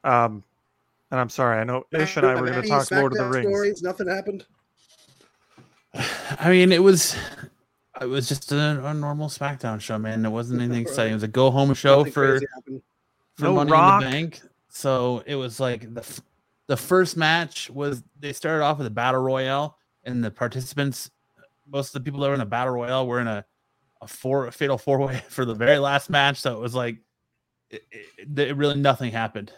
Um, and I'm sorry. I know Ish and I were going to talk Lord of the SmackDown Rings. Stories, nothing happened. I mean, it was it was just a, a normal SmackDown show, man. It wasn't anything exciting. It was a go home show Nothing for for No Money Rock. in the Bank. So it was like the f- the first match was they started off with a battle royale, and the participants, most of the people that were in the battle royale were in a a four a fatal four way for the very last match. So it was like it, it, it really nothing happened.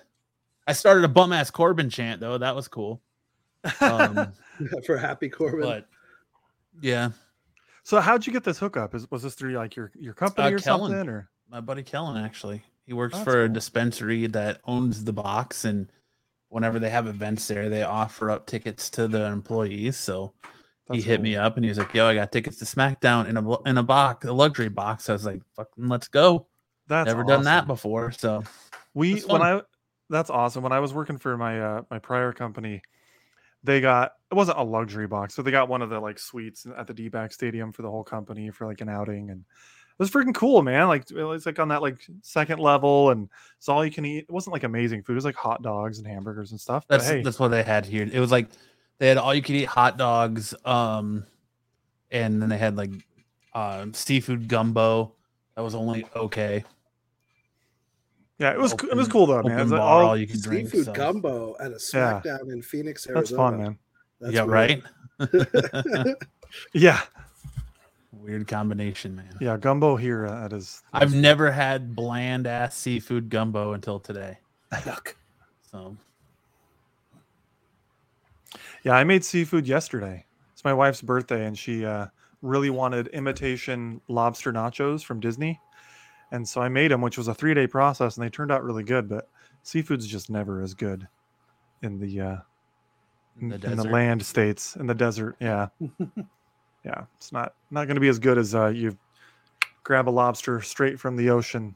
I started a bum ass Corbin chant though. That was cool. Um, for Happy Corbin. but yeah, so how'd you get this hookup? Is was this through like your your company Uh, or Kellen. something? Or my buddy Kellen actually. He works Oh, that's for a dispensary that owns the box and whenever they have events there, they offer up tickets to the employees. So he hit cool. me up and he was like, "Yo, I got tickets to SmackDown in a in a box, a luxury box." I was like, "Fucking, let's go!" That's Never done that before, so We when. I that's awesome. When I was working for my uh my prior company, they got it wasn't a luxury box, so they got one of the like suites at the D-back stadium for the whole company for like an outing and was freaking cool, man. Like it was like on that like second level and it's all you can eat. It wasn't like amazing food. It was like hot dogs and hamburgers and stuff. That's hey, that's what they had here. It was like they had all you could eat hot dogs, um, and then they had like uh, seafood gumbo. That was only okay. yeah, it was co- it was cool though, man. Open It's like bar, all- all you can drink. Seafood so- gumbo at a Yeah. SmackDown in Phoenix, Arizona. that's Arizona. fun, man. That's yeah, weird. right. Yeah, Weird combination, man. yeah, gumbo here uh, that is. I've never had bland ass seafood gumbo until today. Look. So Yeah, I made seafood yesterday. It's my wife's birthday, and she uh, really wanted imitation lobster nachos from Disney, and so I made them, which was a three-day process, and they turned out really good. But seafood's just never as good in the uh, in in, the in the land states in the desert. Yeah, yeah, it's not not going to be as good as uh, you grab a lobster straight from the ocean,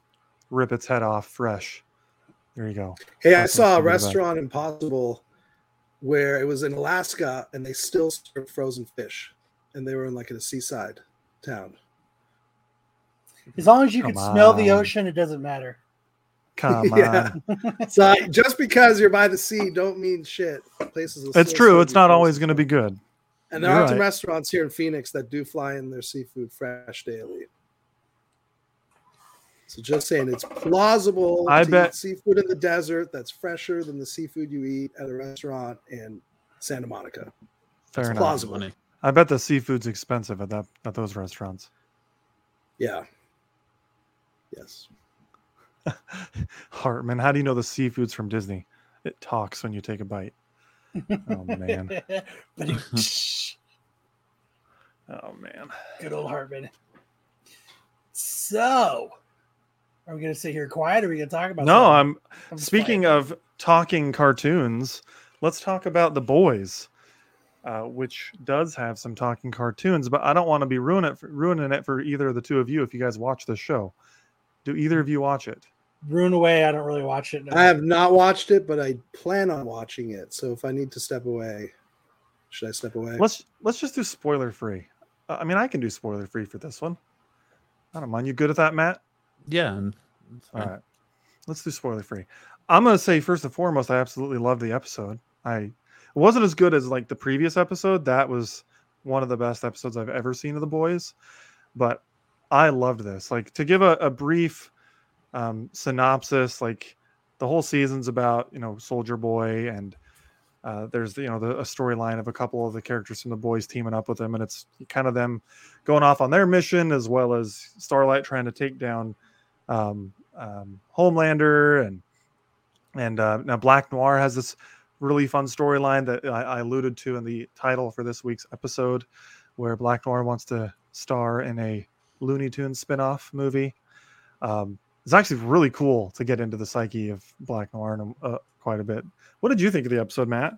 rip its head off fresh. There you go. Hey, I saw a something about- restaurant Impossible where it was in Alaska and they still served frozen fish, and they were in like in a seaside town. As long as you can Come smell the ocean, it doesn't matter. Come Yeah. on, So just because you're by the sea, don't mean shit. Places. it's true. It's not always going to be good. And there You're are some restaurants here in Phoenix that do fly in their seafood fresh daily. So just saying, it's plausible I to bet- eat seafood in the desert that's fresher than the seafood you eat at a restaurant in Santa Monica. Fair It's enough. plausible. Funny. I bet the seafood's expensive at that at those restaurants. Yeah. Yes. Hartman, how do you know the seafood's from Disney? It talks when you take a bite. Oh man. but Oh man. good old Hartman. So, are we going to sit here quiet? Or are we going to talk about? No, something? I'm I'm speaking playing. of talking cartoons. Let's talk about the boys, uh, which does have some talking cartoons. But I don't want to be ruin it for, ruining it for either of the two of you if you guys watch this show. Do either of you watch it? Rune away. I don't really watch it. no. I have not watched it, but I plan on watching it. So if I need to step away, should I step away? Let's let's just do spoiler free. Uh, I mean, I can do spoiler free for this one. I don't mind. You good at that, Matt? Yeah. and it's All fine. right. Let's do spoiler free. I'm gonna say first and foremost, I absolutely love the episode. I it wasn't as good as like the previous episode. That was one of the best episodes I've ever seen of the boys. But I loved this. Like to give a, a brief um, synopsis, like the whole season's about you know Soldier Boy and uh, there's you know the a storyline of a couple of the characters from the boys teaming up with them, and it's kind of them going off on their mission as well as Starlight trying to take down um, um, Homelander and and uh, now Black Noir has this really fun storyline that I, I alluded to in the title for this week's episode, where Black Noir wants to star in a Looney Tunes spin-off movie. Um, it's actually really cool to get into the psyche of Black Noir and, uh, quite a bit. What did you think of the episode, Matt?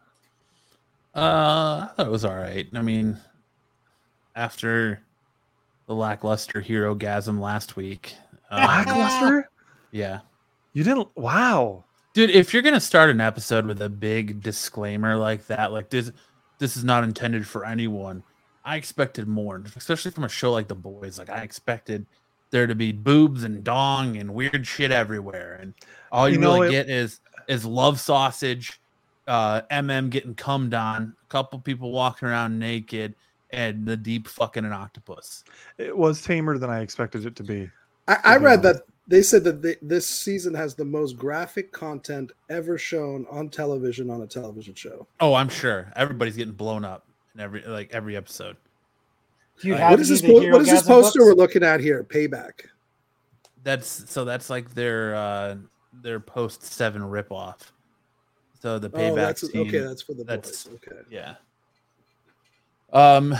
Uh, I thought it was all right. I mean, after the lackluster Herogasm last week, uh, Lackluster? yeah, You didn't? Wow. dude. If you're gonna start an episode with a big disclaimer like that, like this, this is not intended for anyone. I expected more, especially from a show like The Boys. Like I expected there to be boobs and dong and weird shit everywhere, and all you, You know, really it- get is is love sausage, uh, MM getting cummed on, a couple people walking around naked, and the deep fucking an octopus. It was tamer than I expected it to be. I, I read that they said that they, this season has the most graphic content ever shown on television on a television show. Oh, I'm sure everybody's getting blown up in every like every episode. Do you What have What is this? Po- what is this poster books? we're looking at here? Payback. That's so that's like their uh their post seven ripoff. So the Oh, payback that's scene, okay. That's for the that's- boys. Okay. yeah. Um,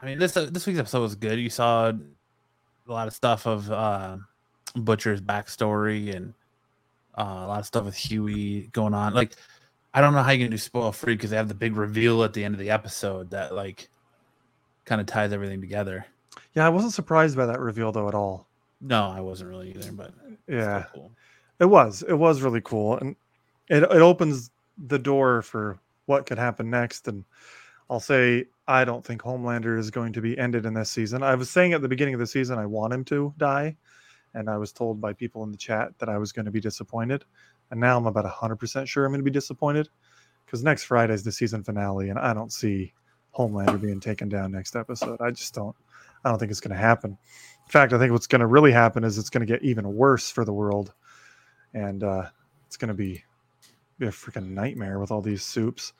I mean this this week's episode was good. You saw a lot of stuff of uh, Butcher's backstory and uh, a lot of stuff with Hughie going on. Like I don't know how you can do spoil free because they have the big reveal at the end of the episode that like kind of ties everything together. Yeah, I wasn't surprised by that reveal though at all. No, I wasn't really either, but Yeah, cool. it was. It was really cool, and it it opens the door for what could happen next. And I'll say I don't think Homelander is going to be ended in this season. I was saying at the beginning of the season I want him to die, and I was told by people in the chat that I was going to be disappointed. And now I'm about 100% sure I'm going to be disappointed because next Friday is the season finale, and I don't see Homelander being taken down next episode. I just don't. I don't think it's going to happen. In fact, I think what's going to really happen is it's going to get even worse for the world, and uh, it's going to be, be a freaking nightmare with all these soups.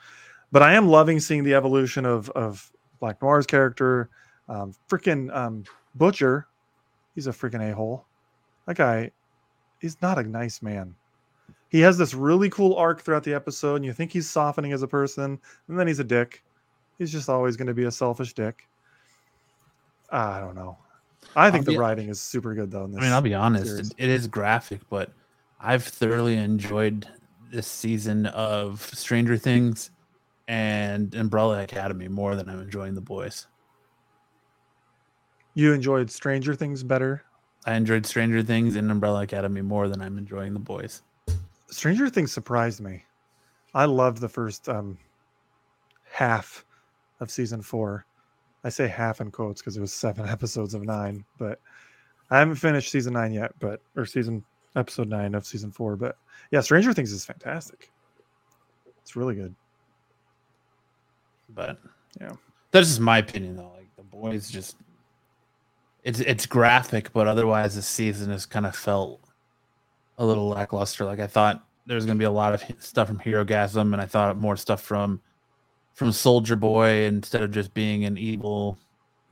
But I am loving seeing the evolution of of Black Noir's character. Um, freaking um, Butcher, he's a freaking a hole. That guy, he's not a nice man. He has this really cool arc throughout the episode, and you think he's softening as a person, and then he's a dick. He's just always going to be a selfish dick. I don't know. I think I'll be- the writing is super good though. In this I mean, I'll be honest, series. it, it is graphic, but I've thoroughly enjoyed this season of Stranger Things and Umbrella Academy more than I'm enjoying The Boys. You enjoyed Stranger Things better. I enjoyed Stranger Things and Umbrella Academy more than I'm enjoying The Boys. Stranger Things surprised me. I loved the first um, half of season four. I say half in quotes because it was seven episodes of nine, but I haven't finished season nine yet, but or season episode nine of season four. But yeah, Stranger Things is fantastic. It's really good. But Yeah. that's just my opinion though. Like The Boys just it's it's graphic, but otherwise the season has kind of felt a little lackluster. Like I thought there was gonna be a lot of stuff from Herogasm, and I thought more stuff from from Soldier Boy instead of just being an evil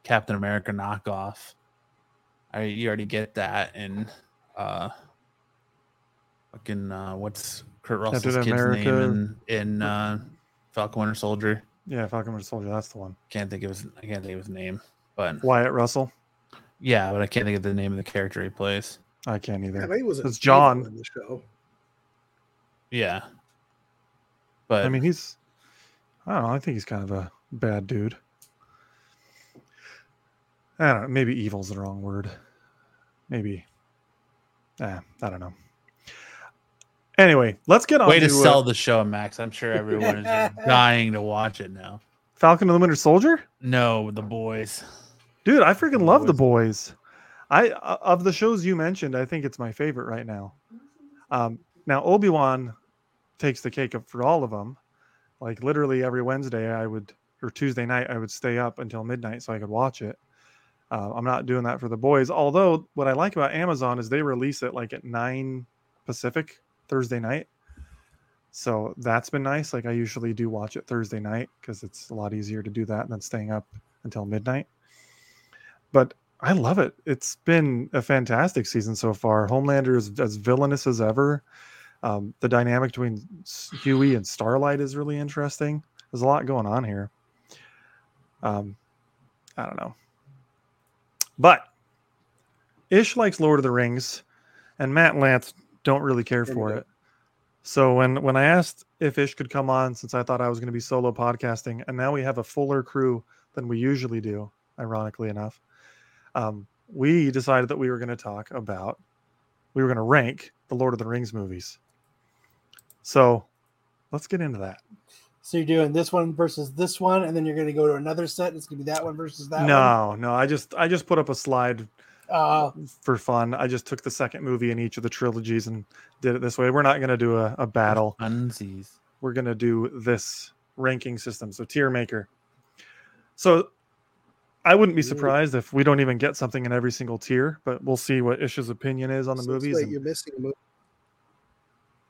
Captain America knockoff. I you already get that in uh fucking uh what's Kurt Russell's Captain kid's America. name in in uh Falcon Winter Soldier. Yeah, Falcon Winter Soldier. That's the one. Can't think of his I can't think of his name. But Wyatt Russell. yeah, but I can't think of the name of the character he plays. I can't either. Yeah, he was It's John. in the show. Yeah. But I mean, he's. I don't know. I think he's kind of a bad dude. I don't know. Maybe evil's the wrong word. Maybe. Eh, I don't know. Anyway, let's get on way to to, uh, sell the show, Max. I'm sure everyone is dying to watch it now. Falcon and the Winter Soldier. No, the boys. Dude, I freaking love the Boys. boys. I uh, of the shows you mentioned, I think it's my favorite right now. Um, now Obi Wan takes the cake for all of them. Like literally every Wednesday, I would or Tuesday night, I would stay up until midnight so I could watch it. Uh, I'm not doing that for the boys. Although what I like about Amazon is they release it like at nine Pacific Thursday night. So that's been nice. Like I usually do watch it Thursday night because it's a lot easier to do that than staying up until midnight. But I love it. It's been a fantastic season so far. Homelander is as villainous as ever. Um, the dynamic between Hughie and Starlight is really interesting. There's a lot going on here. Um, I don't know. But Ish likes Lord of the Rings, and Matt and Lance don't really care for it. So when when I asked if Ish could come on, since I thought I was going to be solo podcasting, and now we have a fuller crew than we usually do, ironically enough, um, we decided that we were going to talk about, we were going to rank the Lord of the Rings movies. So let's get into that. So you're doing this one versus this one, and then you're going to go to another set. It's going to be that one versus that one. no, no, I just I just put up a slide Uh, for fun. I just took the second movie in each of the trilogies and did it this way. We're not going to do a, a battle. Unsies. we're going to do this ranking system. So tier maker. So I wouldn't be surprised if we don't even get something in every single tier, but we'll see what Ish's opinion is on the So movies. like and- you're missing a movie.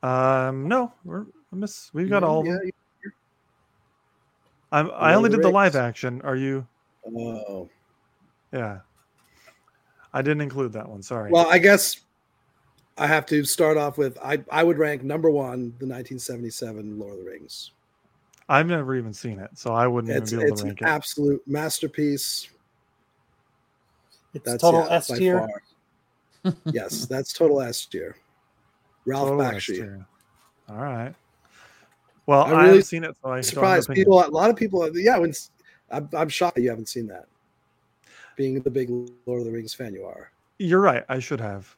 Um, no, we're I miss. We've got all. Of. Yeah, I'm, I Lord only did the live action. Are you? you- Oh. Yeah. I didn't include that one. Sorry. Well, I guess I have to start off with I, I would rank number one the 1977 Lord of the Rings. I've never even seen it, so I wouldn't It's even be able to an rank it. absolute masterpiece. it's That's total yeah, S tier. yes, that's total S tier. Ralph Total Bakshi. All right. Well, I I, really haven't seen it, so I Surprised people. A lot of people. Yeah, when s- I'm, I'm shocked that you haven't seen that. Being the big Lord of the Rings fan you are. You're right. I should have.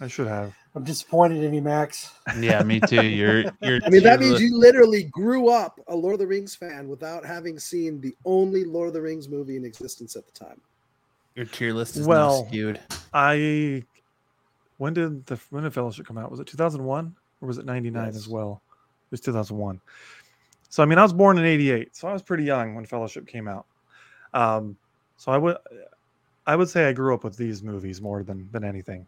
I should have. I'm disappointed in you, Max. Yeah, me too. You're you're. I mean, that means you literally grew up a Lord of the Rings fan without having seen the only Lord of the Rings movie in existence at the time. your tier list is Well, now skewed. I. When did the when did Fellowship come out? Was it 2001 or was it 99 Yes. as well? It was 2001. So I mean, I was born in '88, so I was pretty young when Fellowship came out. Um, so I would, I would say I grew up with these movies more than than anything.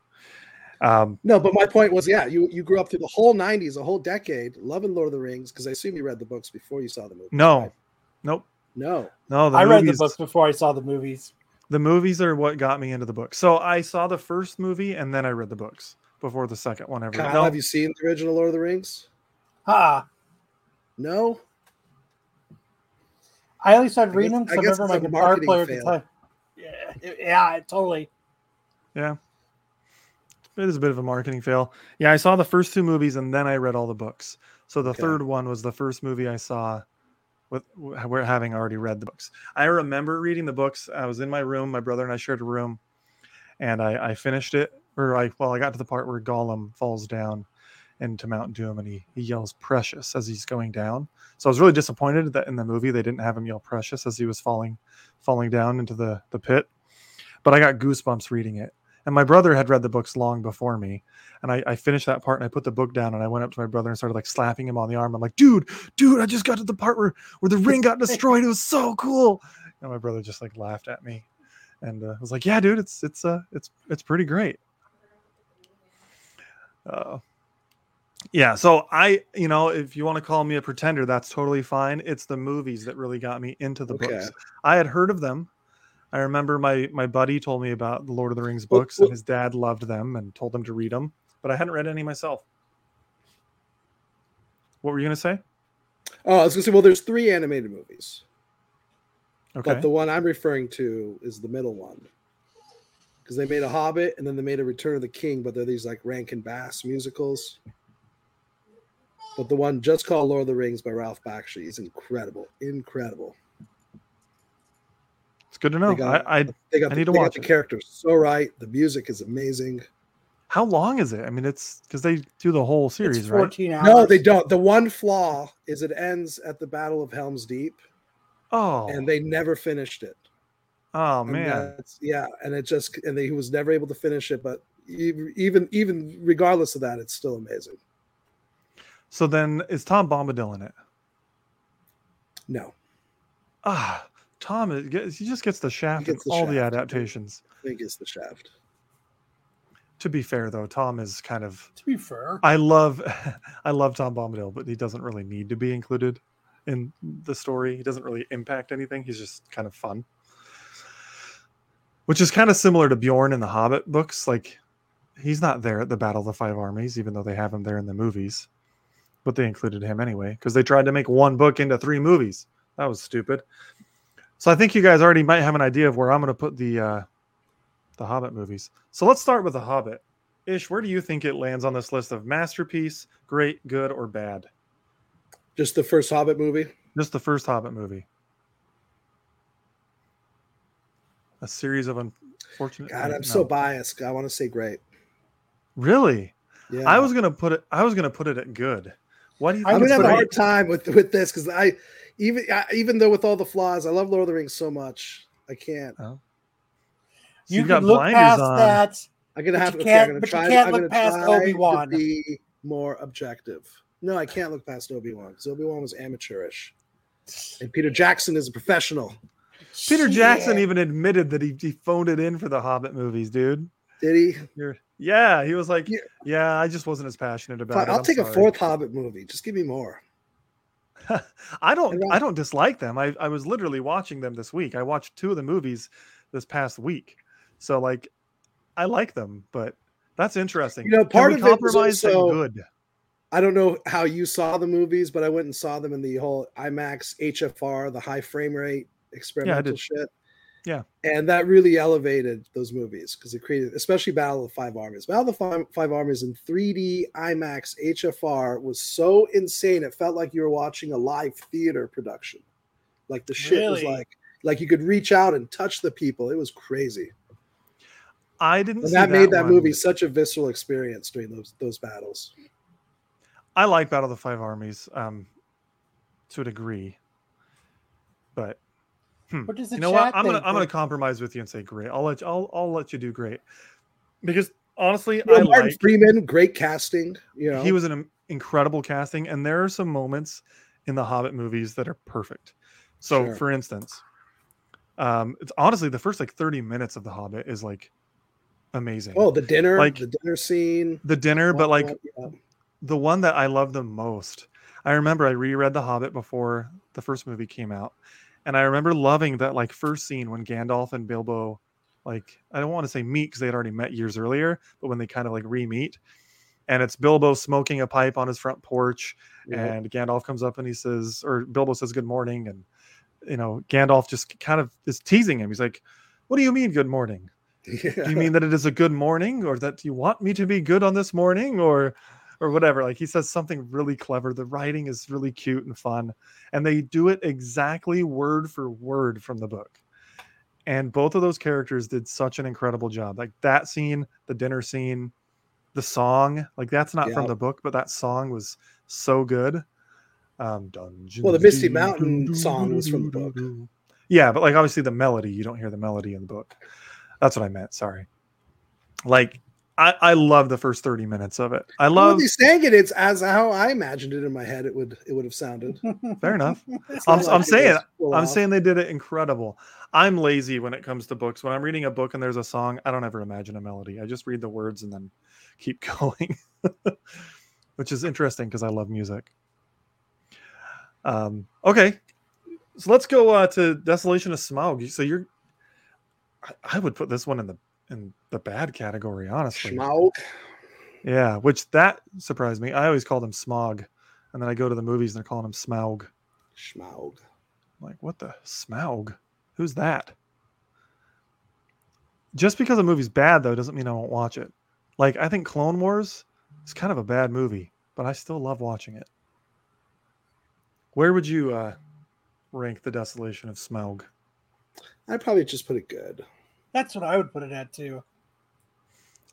Um, No, but my point was, yeah, you you grew up through the whole '90s, a whole decade, loving Lord of the Rings because I assume you read the books before you saw the movie. no, right? nope, no. no. The I read the books before I saw the movies. The movies are what got me into the book. So I saw the first movie and then I read the books before the second one ever. Kyle, No, have you seen the original Lord of the Rings? Ha! No. I only started reading them because I I, guess remember my guitar player at the fail. time. Yeah, yeah, totally. yeah. It is a bit of a marketing fail. Yeah, I saw the first two movies and then I read all the books. So the Okay. third one was the first movie I saw with we're having already read the books. I remember reading the books. I was in my room, my brother and I shared a room, and I, I finished it. Or I well, I got to the part where Gollum falls down into Mount Doom and he, he yells precious as he's going down. So I was really disappointed that in the movie they didn't have him yell precious as he was falling falling down into the, the pit. But I got goosebumps reading it. And my brother had read the books long before me. And I, I finished that part and I put the book down and I went up to my brother and started like slapping him on the arm. I'm like, dude, dude, I just got to the part where, where the ring got destroyed. It was so cool. And my brother just like laughed at me and uh, was like, yeah, dude, it's, it's, uh, it's, it's pretty great. Uh, yeah. So I, you know, if you want to call me a pretender, that's totally fine. It's the movies that really got me into the Okay. books. I had heard of them. I remember my my buddy told me about the Lord of the Rings books, and his dad loved them and told him to read them, but I hadn't read any myself. What were you gonna say? Oh, I was gonna say, well, there's three animated movies, Okay. but the one I'm referring to is the middle one. Because they made a Hobbit and then they made a Return of the King, but they're these like Rankin Bass musicals. But the one just called Lord of the Rings by Ralph Bakshi is incredible, incredible. It's good to know. They got- I, I They got, I the, need to they got watch the it. characters so right. The music is amazing. how long is it? I mean, it's because they do the whole series, it's right? hours. No, they don't. The one flaw is it ends at the Battle of Helm's Deep, Oh, and they never finished it. oh And man. that's- yeah, and it just and they, he was never able to finish it. But even even regardless of that, it's still amazing. So then, is Tom Bombadil in it? No, Ah, Tom, is, gets- he just gets the shaft gets in the all the adaptations. I think it's the Shaft. To be fair, though, Tom is kind of To be fair, I love I love Tom Bombadil, but he doesn't really need to be included in the story. He doesn't really impact anything. He's just kind of fun. Which is kind of similar to Beorn in the Hobbit books. Like he's not there at the Battle of the Five Armies, even though they have him there in the movies. But they included him anyway, because they tried to make one book into three movies. That was stupid. So I think you guys already might have an idea of where I'm gonna put the uh the Hobbit movies. So let's start with the Hobbit. Ish, where do you think it lands on this list of masterpiece, great, good, or bad? Just the first Hobbit movie. Just the first Hobbit movie. A series of unfortunate. God, I'm no. so biased. I want to say great. really. Yeah, I was gonna put it. I was gonna put it at good. What do you? I'm gonna have a hard time with with this because I even I, even though with all the flaws, I love Lord of the Rings so much. I can't. Oh. So you you've got can look blinders past on. that. I'm gonna have to. can't- I'm gonna but you try. can't I'm look gonna past try Obi-Wan. to be more objective. No, I can't look past Obi Wan because Obi Wan was amateurish, and Peter Jackson is a professional. Peter Jackson Shit. even admitted that he, he phoned it in for the Hobbit movies, dude. Did he? You're, yeah, he was like, Yeah. yeah, I just wasn't as passionate about Fine, it. I'll I'm take a fourth Hobbit movie. Just give me more. I don't I don't dislike them. I, I was literally watching them this week. I watched two of the movies this past week. So like I like them, but that's interesting. You know, part of compromise that also- good. I don't know how you saw the movies, but I went and saw them in the whole IMAX HFR, the high frame rate experimental did. shit. Yeah. And that really elevated those movies because it created, especially Battle of the Five Armies. Battle of the Five, Five Armies in 3D IMAX HFR was so insane. It felt like you were watching a live theater production. Like the shit was like, like you could reach out and touch the people. It was crazy. I didn't. And that made that one. movie such a visceral experience during those those battles. I like Battle of the Five Armies um, to a degree, but hmm, What does the you know what? I'm gonna think? I'm gonna compromise with you and say great. I'll let you, I'll I'll let you do great because honestly, You know, I Martin like Freeman, great casting. You know, he was an incredible casting, and there are some moments in the Hobbit movies that are perfect. So, Sure. for instance, um, it's honestly the first like 30 minutes of the Hobbit is like amazing. oh the dinner, like- the dinner scene. the dinner, but like Yeah. the one that I love the most. I remember I reread The Hobbit before the first movie came out, and I remember loving that like first scene when Gandalf and Bilbo, like I don't want to say meet because they had already met years earlier, but when they kind of like re-meet, and it's Bilbo smoking a pipe on his front porch, Yeah. and Gandalf comes up and he says, or Bilbo says, "Good morning," and you know Gandalf just kind of is teasing him. He's like, "What do you mean, good morning?" do you mean that it is a good morning or that you want me to be good on this morning or or whatever like he says something really clever the writing is really cute and fun and they do it exactly word for word from the book and both of those characters did such an incredible job like that scene the dinner scene the song like that's not from the book but that song was so good um Dungeons Well, the Misty Mountain song was from the book. yeah but like obviously the melody you don't hear the melody in the book that's what I meant. Sorry. Like I, I love the first 30 minutes of it. I Well, love when they sang it, it's as how I imagined it in my head. It would it would have sounded. fair enough. I'm, not I'm saying I'm off. saying they did it incredible. I'm lazy when it comes to books. When I'm reading a book and there's a song, I don't ever imagine a melody. I just read the words and then keep going. Which is interesting because I love music. Um okay. So let's go uh, to Desolation of Smaug. So you're I, I would put this one in the in the bad category, honestly. Schmaug. Yeah, which that surprised me. I always called him Smog, and then I go to the movies and they're calling him Smaug. Schmaug. I'm like, what the Smaug? Who's that? Just because a movie's bad though doesn't mean I won't watch it. Like I think Clone Wars is kind of a bad movie, but I still love watching it. Where would you uh, rank the Desolation of Smaug? I'd probably just put it good. That's what I would put it at too.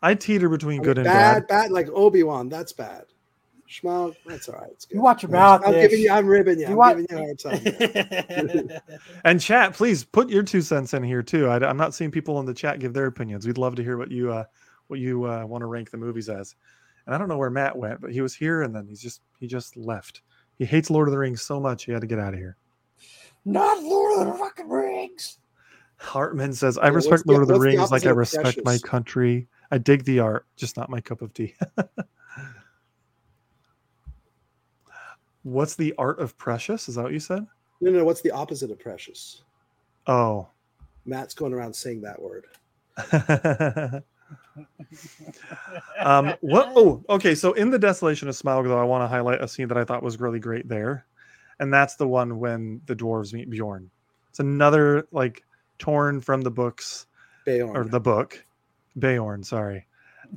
I teeter between I mean, good and bad, bad. bad, like Obi Wan. That's bad. Schmaug. That's all right. It's good. You watch your Yeah. mouth. I'm giving you. I'm ribbing you. You I'm wa- giving you a hard time. And chat, please put your two cents in here too. I, am not seeing people in the chat give their opinions. We'd love to hear what you uh, what you uh, want to rank the movies as. And I don't know where Matt went, but he was here and then he's just he just left. He hates Lord of the Rings so much he had to get out of here. Not Lord of the fucking Rings. Hartman says, "I Yeah, respect the- Lord of the what's the Rings like I of respect my country. I dig the art, just not my cup of tea." What's the art of precious? Is that what you said? no, no. What's the opposite of precious? Oh, Matt's going around saying that word. um, what? Oh, okay. So in the Desolation of Smaug, though, I want to highlight a scene that I thought was really great there, and that's the one when the dwarves meet Beorn. It's another like torn from the books Beorn. or the book, Bayorn, Sorry,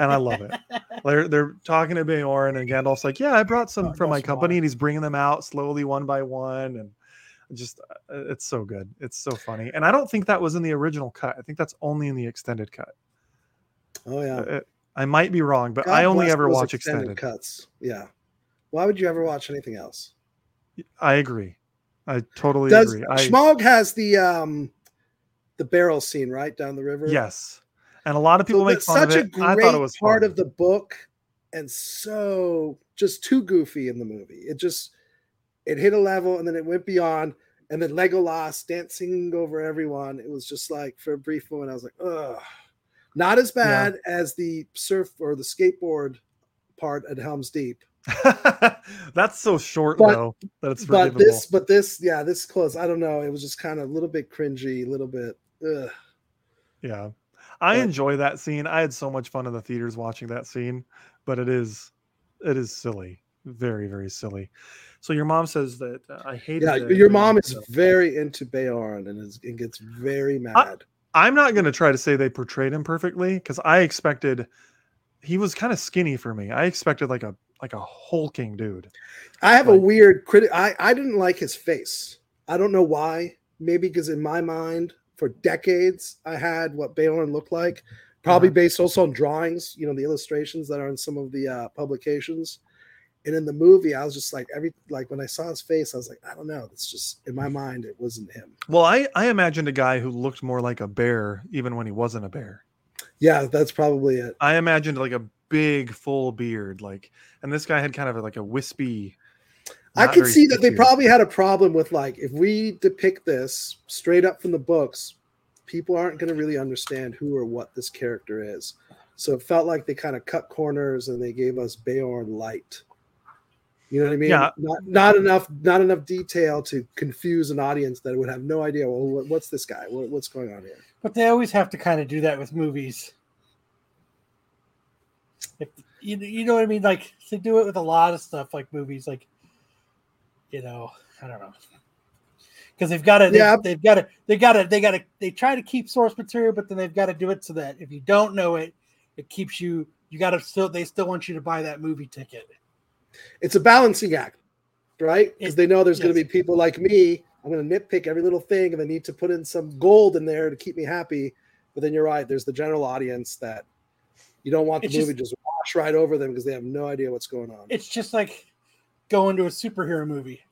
and I love it. they're they're talking to Bayorn and Gandalf's like, "Yeah, I brought some Oh, from my company," why. and he's bringing them out slowly, one by one, and just uh, it's so good. It's so funny, and I don't think that was in the original cut. I think that's only in the extended cut. oh yeah. Uh, I might be wrong, but God I only ever watch extended. cuts. Yeah. Why would you ever watch anything else? I agree. I totally Does agree. I, Schmaug has the um the barrel scene right down the river? yes, and a lot of people So make fun such of a it. great I thought it was part fun. of the book and so just too goofy in the movie. It just it hit a level and then it went beyond and then Legolas dancing over everyone. It was just like for a brief moment I was like, ugh. Not as Yeah. bad as the surf or the skateboard part at Helm's Deep. That's so short But- though that it's But this, but this, yeah, this close. I don't know. It was just kind of a little bit cringy, a little bit. Ugh. Yeah. I enjoy that scene. I had so much fun in the theaters watching that scene, but it is it is silly. very very silly. So your mom says that uh, I hate. Yeah, your mom is very into Beorn and, is, and gets very mad. I'm not going to try to say they portrayed him perfectly because I expected he was kind of skinny for me. I expected like a like a hulking dude. I have Like- a weird critic. I I didn't like his face. I don't know why. Maybe because in my mind, for decades, I had what Beorn looked like. Probably Uh-huh. based also on drawings. You know, the illustrations that are in some of the uh, publications. And in the movie, I was just like every like when I saw his face, I was like, I don't know. It's just in my mind, it wasn't him. Well, I I imagined a guy who looked more like a bear even when he wasn't a bear. Yeah, that's probably it. I imagined like a big full beard, like, and this guy had kind of like a wispy. I could see that they probably had a problem with like if we depict this straight up from the books, people aren't going to really understand who or what this character is. So it felt like they kind of cut corners and they gave us Beorn light. You know what I mean? Yeah. Not not enough not enough detail to confuse an audience that would have no idea. Well, what, what's this guy? What, what's going on here? But they always have to kind of do that with movies. If you, you know what I mean, like they do it with a lot of stuff, like movies, like you know, I don't know, because they've got to, Yeah. they've got to, they got to, they got to, they try to keep source material, but then they've got to do it so that if you don't know it, it keeps you. You got to still, they still want you to buy that movie ticket. It's a balancing act, right? Because they know there's going to be people like me. I'm going to nitpick every little thing, and they need to put in some gold in there to keep me happy. But then you're right. There's the general audience that you don't want the It's movie just wash right over them because they have no idea what's going on. It's just like going into a superhero movie.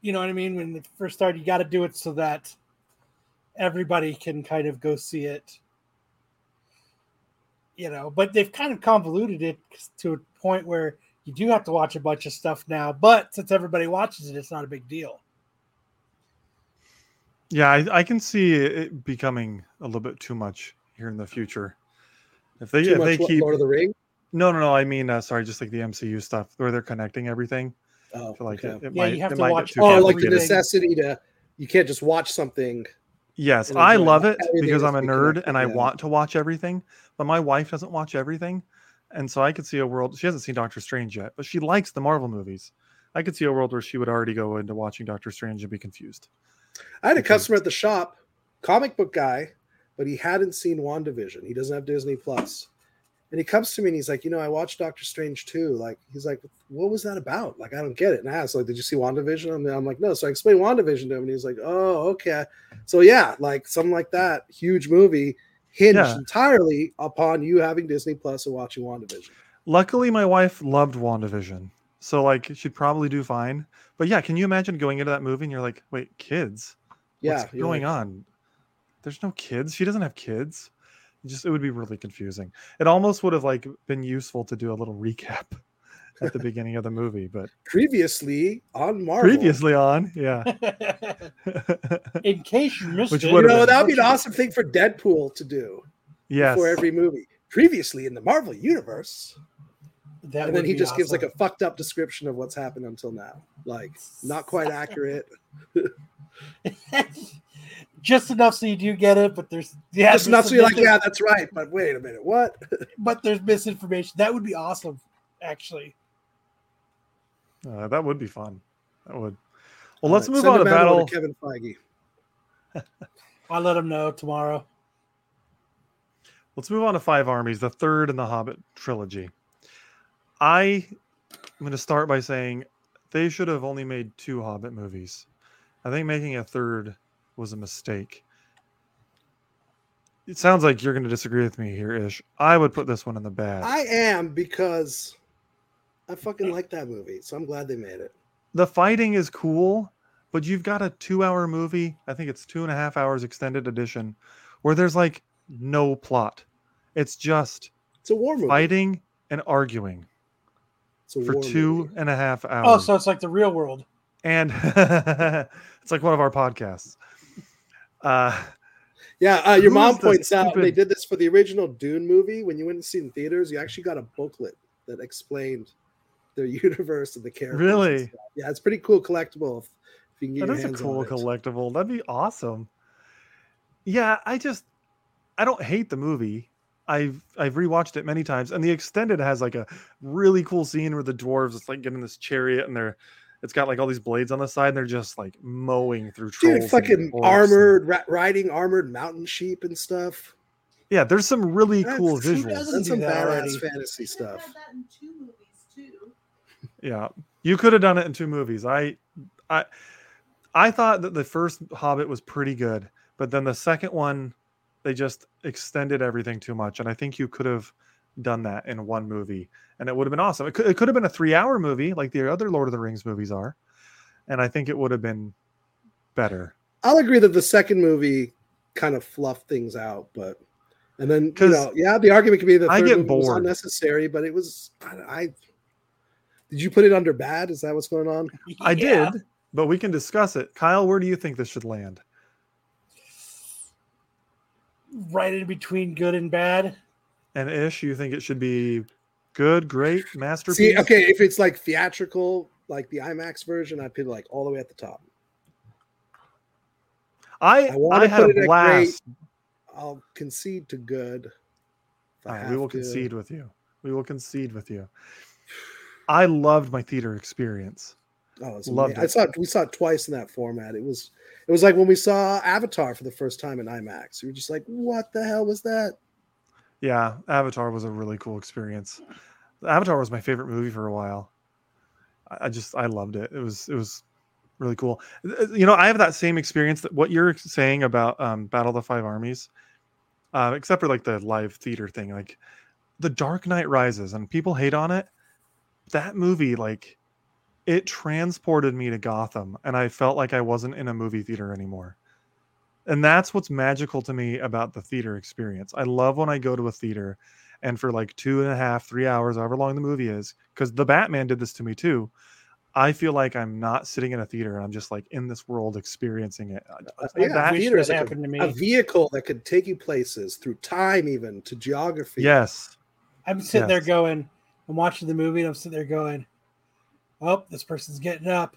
You know what I mean? When it first started, you got to do it so that everybody can kind of go see it. You know, but they've kind of convoluted it to a point where you do have to watch a bunch of stuff now. But since everybody watches it, it's not a big deal. Yeah, I, I can see it becoming a little bit too much here in the future. If they Too if much they keep Lord of the Ring. No no no, I mean uh, sorry, just like the MCU stuff where they're connecting everything. Oh, I like okay. it, it Yeah, might you have it to might watch oh, everything. like the necessity to you can't just watch something. Yes, I love it. it because I'm a be nerd and I yeah. want to watch everything, but my wife doesn't watch everything. And so I could see a world she hasn't seen Doctor Strange yet, but she likes the Marvel movies. I could see a world where she would already go into watching Doctor Strange and be confused. I had a Because- customer at the shop, comic book guy, but he hadn't seen WandaVision. He doesn't have Disney Plus. And he comes to me and he's like, you know, I watched Doctor Strange too. Like, he's like, what was that about? Like, I don't get it. And I asked, like, did you see WandaVision? I'm, I'm like, no. So I explained WandaVision to him, and he's like, oh, okay. So yeah, like something like that, huge movie, hinged Yeah. entirely upon you having Disney Plus and watching WandaVision. Luckily, my wife loved WandaVision. So like she'd probably do fine. But yeah, can you imagine going into that movie and you're like, wait, kids? Yeah, What's going like, on? There's no kids. She doesn't have kids. It just it would be really confusing. It almost would have like been useful to do a little recap at the beginning of the movie, but Previously on Marvel. previously on, yeah. In case you missed Which it, You know, that would be an awesome thing for Deadpool to do yes. for every movie. Previously in the Marvel Universe. That and then he be just gives like a fucked up description of what's happened until now like not quite accurate just enough so you do get it, but there's yeah, just there's enough so you're like yeah that's right but wait a minute what but there's misinformation. That would be awesome, actually. Uh, that would be fun. That would. Well, let's All move right, on to a memo battle. kevin feige I'll let him know tomorrow. Let's move on to Five Armies, the third in the Hobbit trilogy. I am going to start by saying they should have only made two Hobbit movies. I think making a third was a mistake. It sounds like you're going to disagree with me here, Ish. I would put this one in the bad. i am because i fucking like that movie so i'm glad they made it the fighting is cool, but you've got a two hour movie. I think it's two and a half hours extended edition where there's like no plot. It's just it's a war movie fighting and arguing it's a for war two movie. and a half hours. Oh, so it's like the real world. and it's like one of our podcasts. Uh, yeah uh, your mom the points out they did this for the original dune movie when you went to see in theaters you actually got a booklet that explained their universe and the characters Really? yeah it's pretty cool collectible if, if you can get that is a cool collectible. That'd be awesome. Yeah, I just I don't hate the movie. I've I've rewatched it many times, and the extended has like a really cool scene where the dwarves it's like getting this chariot and they're it's got like all these blades on the side and they're just like mowing through trolls. Dude, fucking dwarves and- armored, ra- riding armored mountain sheep and stuff. Yeah, there's some really That's- cool visuals. doesn't That's some that badass already. fantasy stuff. had that in two movies too. Yeah, you could have done it in two movies. I, I, I thought that the first Hobbit was pretty good, but then the second one, they just extended everything too much, and I think you could have done that in one movie, and it would have been awesome. It could, it could have been a three-hour movie like the other Lord of the Rings movies are, and I think it would have been better. I'll agree that the second movie kind of fluffed things out, but and then you 'Cause know, yeah, the argument could be that I third get movie was bored. unnecessary, but it was. I, I did you put it under bad? Is that what's going on? I Yeah. did, but we can discuss it. Kyle, where do you think this should land? right in between good and bad. And Ish, you think it should be good, great, masterpiece? See, okay, if it's like theatrical, like the IMAX version, I'd put it like all the way at the top. I I I had a it at great. blast. I'll concede to good. Uh, we will to. concede with you. We will concede with you. I loved my theater experience. Oh, it's Loved amazing. I saw it, we saw it twice in that format. It was it was like when we saw Avatar for the first time in IMAX. We were just like, what the hell was that? Yeah, Avatar was a really cool experience. Avatar was my favorite movie for a while. I just I loved it. It was it was really cool. Uh, You know, I have that same experience that what you're saying about um, Battle of the Five Armies, uh, except for like the live theater thing. Like the Dark Knight Rises, and people hate on it. That movie, like, it transported me to Gotham, and I felt like I wasn't in a movie theater anymore. And that's what's magical to me about the theater experience. I love when I go to a theater and for like two and a half, three hours, however long the movie is, because the Batman did this to me too. I feel like I'm not sitting in a theater and I'm just like in this world experiencing it. Uh, yeah, yeah, wish theater that is like happened to me. a, a vehicle that could take you places through time, even to geography. Yes. I'm sitting there going, I'm watching the movie and I'm sitting there going, oh, this person's getting up.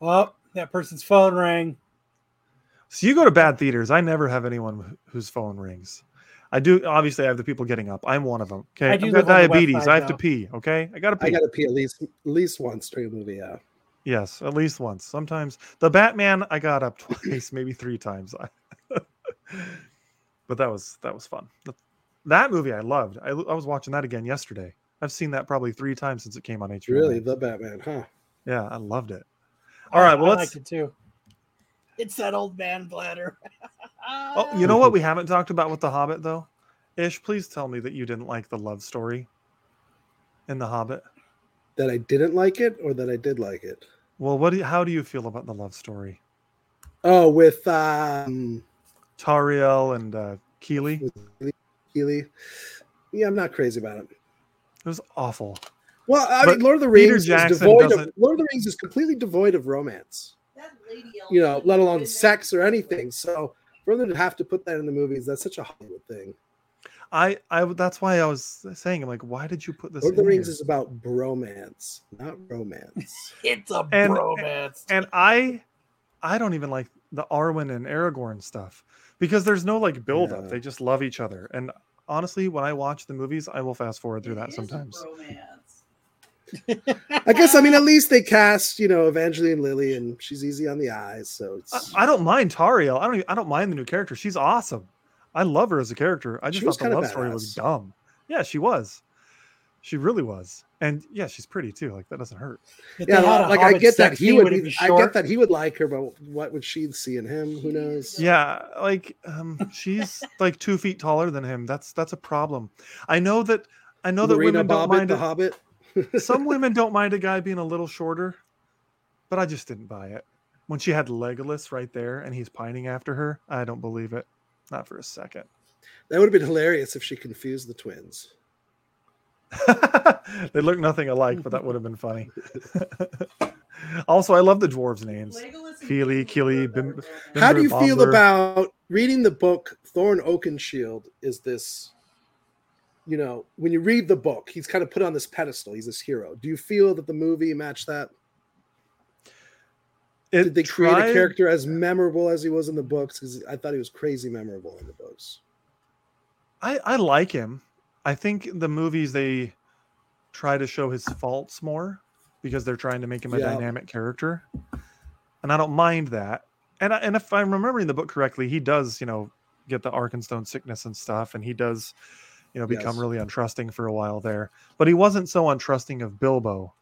Oh, that person's phone rang. So you go to bad theaters. I never have anyone wh- whose phone rings. I do. Obviously, I have the people getting up. I'm one of them. Okay. I I've got live on the west diabetes. side, I have to pee. Okay. I got to pee. I got to pee at least at least once during the movie. Yeah, Yes, at least once. Sometimes the Batman, I got up twice, maybe three times. but that was that was fun. That, that movie I loved. I, I was watching that again yesterday. I've seen that probably three times since it came on HBO. really, the Batman, huh? Yeah, I loved it. All right, I- well I let's. liked it too. It's that old man bladder. Oh, you know what we haven't talked about with the Hobbit though? Ish, please tell me that you didn't like the love story in the Hobbit. That I didn't like it, or that I did like it. Well, what? Do you, how do you feel about the love story? Oh, with um, Tauriel and uh, Kili. with Kili. Yeah, I'm not crazy about it. It was awful. Well, I But mean, Lord of the Peter Rings Jackson is devoid of doesn't- Lord of the Rings is completely devoid of romance. That lady You know, let alone sex or anything. So for them to have to put that in the movies, that's such a Hollywood thing. I, I, that's why I was saying, I'm like, why did you put this? Lord of the in Rings here? is about bromance, not romance. It's a And- bromance. and I, I don't even like the Arwen and Aragorn stuff because there's no like build up. Yeah. They just love each other. And honestly, when I watch the movies, I will fast forward through It that is a sometimes. Bromance. I guess I mean at least they cast you know Evangeline Lilly and she's easy on the eyes, so it's I, I don't mind Tauriel. I don't. Even, I don't mind the new character. She's awesome. I love her as a character. I just She thought the kinda love story was dumb. Yeah, she was. She really was. And yeah, she's pretty too. Like that doesn't hurt. If yeah, they had a like I get that he would. Be, be I get that he would like her, but what would she see in him? Who knows? Yeah, like um, she's like two feet taller than him. That's that's a problem. I know that. I know that Lorena women don't mind the it. Hobbit. Some women don't mind a guy being a little shorter, but I just didn't buy it. When she had Legolas right there and he's pining after her, I don't believe it. Not for a second. That would have been hilarious if she confused the twins. they look nothing alike, but that would have been funny. also, I love the dwarves' names. Legolas and Kili, Kili, Bim- Bim- How do you Bimber, feel about reading the book Thorin Oakenshield? Is this, you know, when you read the book, he's kind of put on this pedestal. He's this hero. Do you feel that the movie matched that? It Did they create a character as memorable as he was in the books? Because I thought he was crazy memorable in the books. I I like him. I think the movies they try to show his faults more because they're trying to make him a Yeah. dynamic character, and I don't mind that. And I, and if I'm remembering the book correctly, he does you know get the Arkenstone sickness and stuff, and he does you know become Yes. really untrusting for a while there. But he wasn't so untrusting of Bilbo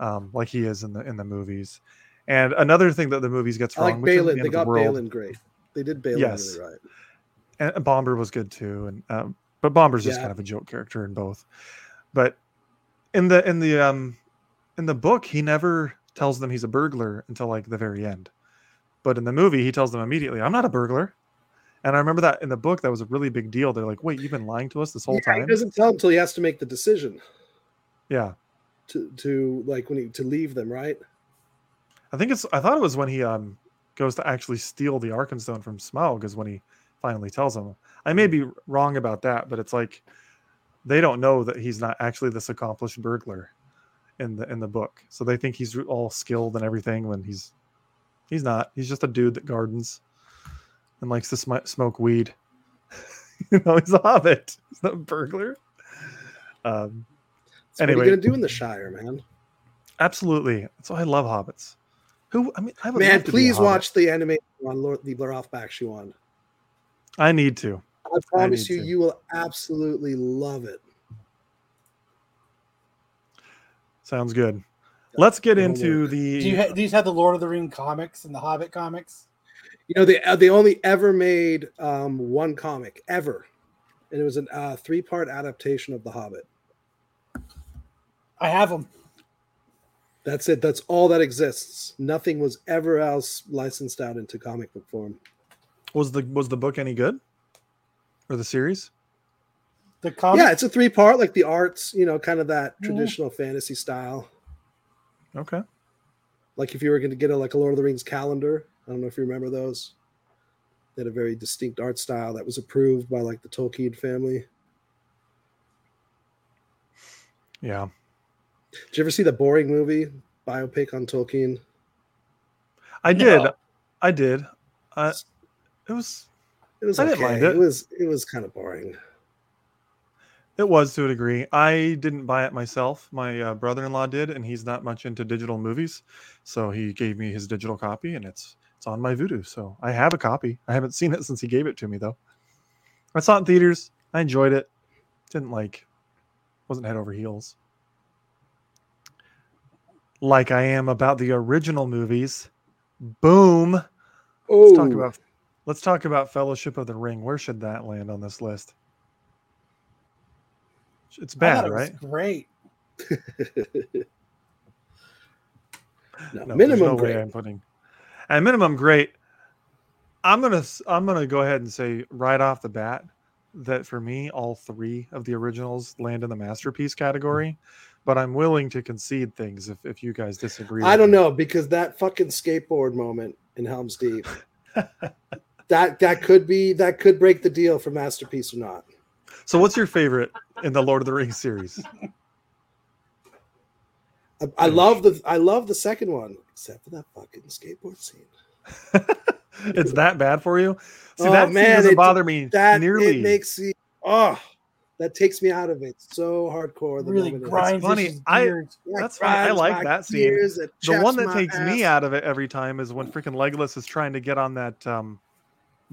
um, like he is in the in the movies. And another thing that the movies gets I wrong, like is the They of the got world- Balin great. They did Balin Yes. really right. and Bombur was good too, and um, but Bombur's just Yeah. kind of a joke character in both. But in the in the um in the book, he never tells them he's a burglar until like the very end. But in the movie, he tells them immediately, "I'm not a burglar." And I remember that in the book, that was a really big deal. They're like, "Wait, you've been lying to us this whole Yeah, he time?" doesn't tell until he has to make the decision Yeah, to to like when he to leave them, right? I think it's. I thought it was when he um goes to actually steal the Arkenstone from Smaug is when he finally tells him. I may be wrong about that, but it's like they don't know that he's not actually this accomplished burglar in the in the book. So they think he's all skilled and everything when he's he's not. He's just a dude that gardens and likes to sm- smoke weed. you know, he's a hobbit. He's not a burglar. Um, So Anyway. what are you gonna do in the Shire, man? absolutely. So I love hobbits. Who? I mean, I would Man, love to be a please watch the anime on Lord the Blaroff Bakshuan. I need to. I promise need you, to. you will absolutely love it. Sounds good. Let's get into the. Do you ha- these have the Lord of the Ring comics and the Hobbit comics? You know, they uh, they only ever made um, one comic ever, and it was a uh, three part adaptation of The Hobbit. I have them. That's it. That's all that exists. Nothing was ever else licensed out into comic book form. was the was the book any good, or the series? The comic. yeah, it's a three part, like the arts, you know, kind of that Yeah. traditional fantasy style. Okay. Like if you were going to get a like a Lord of the Rings calendar, I don't know if you remember those. They had a very distinct art style that was approved by like the Tolkien family. Yeah. Did you ever see the boring movie biopic on Tolkien? I did. No. I did. Uh, it was It was I okay. didn't mind it. it. was it was kind of boring. it was to a degree. I didn't buy it myself. My uh, brother-in-law did, and he's not much into digital movies, so he gave me his digital copy, and it's it's on my Vudu, So I have a copy. I haven't seen it since he gave it to me though. I saw it in theaters. I enjoyed it. Didn't like. Wasn't head over heels. Like I am about the original movies. Boom. Oh, Let's talk about let's talk about Fellowship of the Ring. Where should that land on this list? It's bad, it right? Great. no, No, minimum no way grade. I'm putting at minimum great. I'm gonna I'm gonna go ahead and say right off the bat that for me all three of the originals land in the masterpiece category, but I'm willing to concede things if, if you guys disagree. I don't me. know because that fucking skateboard moment in Helm's Deep, that that could be that could break the deal for masterpiece or not. So what's your favorite in the Lord of the Rings series? I, I love the I love the second one, except for that fucking skateboard scene. it's that bad for you? See Oh, that scene man, doesn't it- bother me That nearly. it makes me oh that takes me out of it so hardcore. The really grinds funny. I- Yeah, That's funny. I like that scene. the one that my takes me out of it every time is when freaking Legolas is trying to get on that um,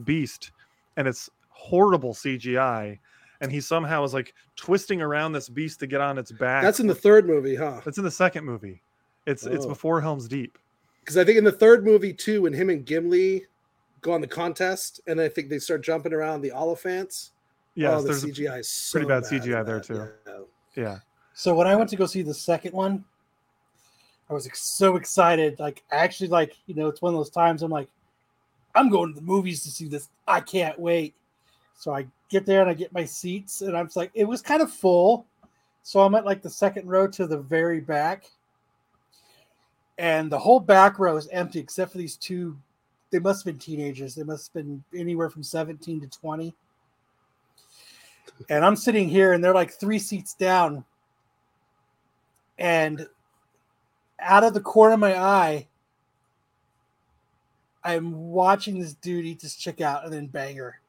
beast, and it's horrible CGI, and he somehow is like twisting around this beast to get on its back. That's in the third movie, huh? That's in the second movie. It's it's Oh. before Helm's Deep. Because I think in the third movie too, when him and Gimli go on the contest, and I think they start jumping around the Oliphaunts. Yeah, oh, the there's a- CGI is so pretty bad in CGI there, too. yeah. yeah. So when I went to go see the second one, I was so excited. Like actually, like you know, it's one of those times I'm like, I'm going to the movies to see this. I can't wait. So I get there and I get my seats, and I'm just like, it was kind of full. So I'm at like the second row to the very back, and the whole back row is empty except for these two. They must have been teenagers. They must have been anywhere from 17 to 20. And I'm sitting here, and they're like three seats down and out of the corner of my eye, I'm watching this dude eat this chick out and then bang her.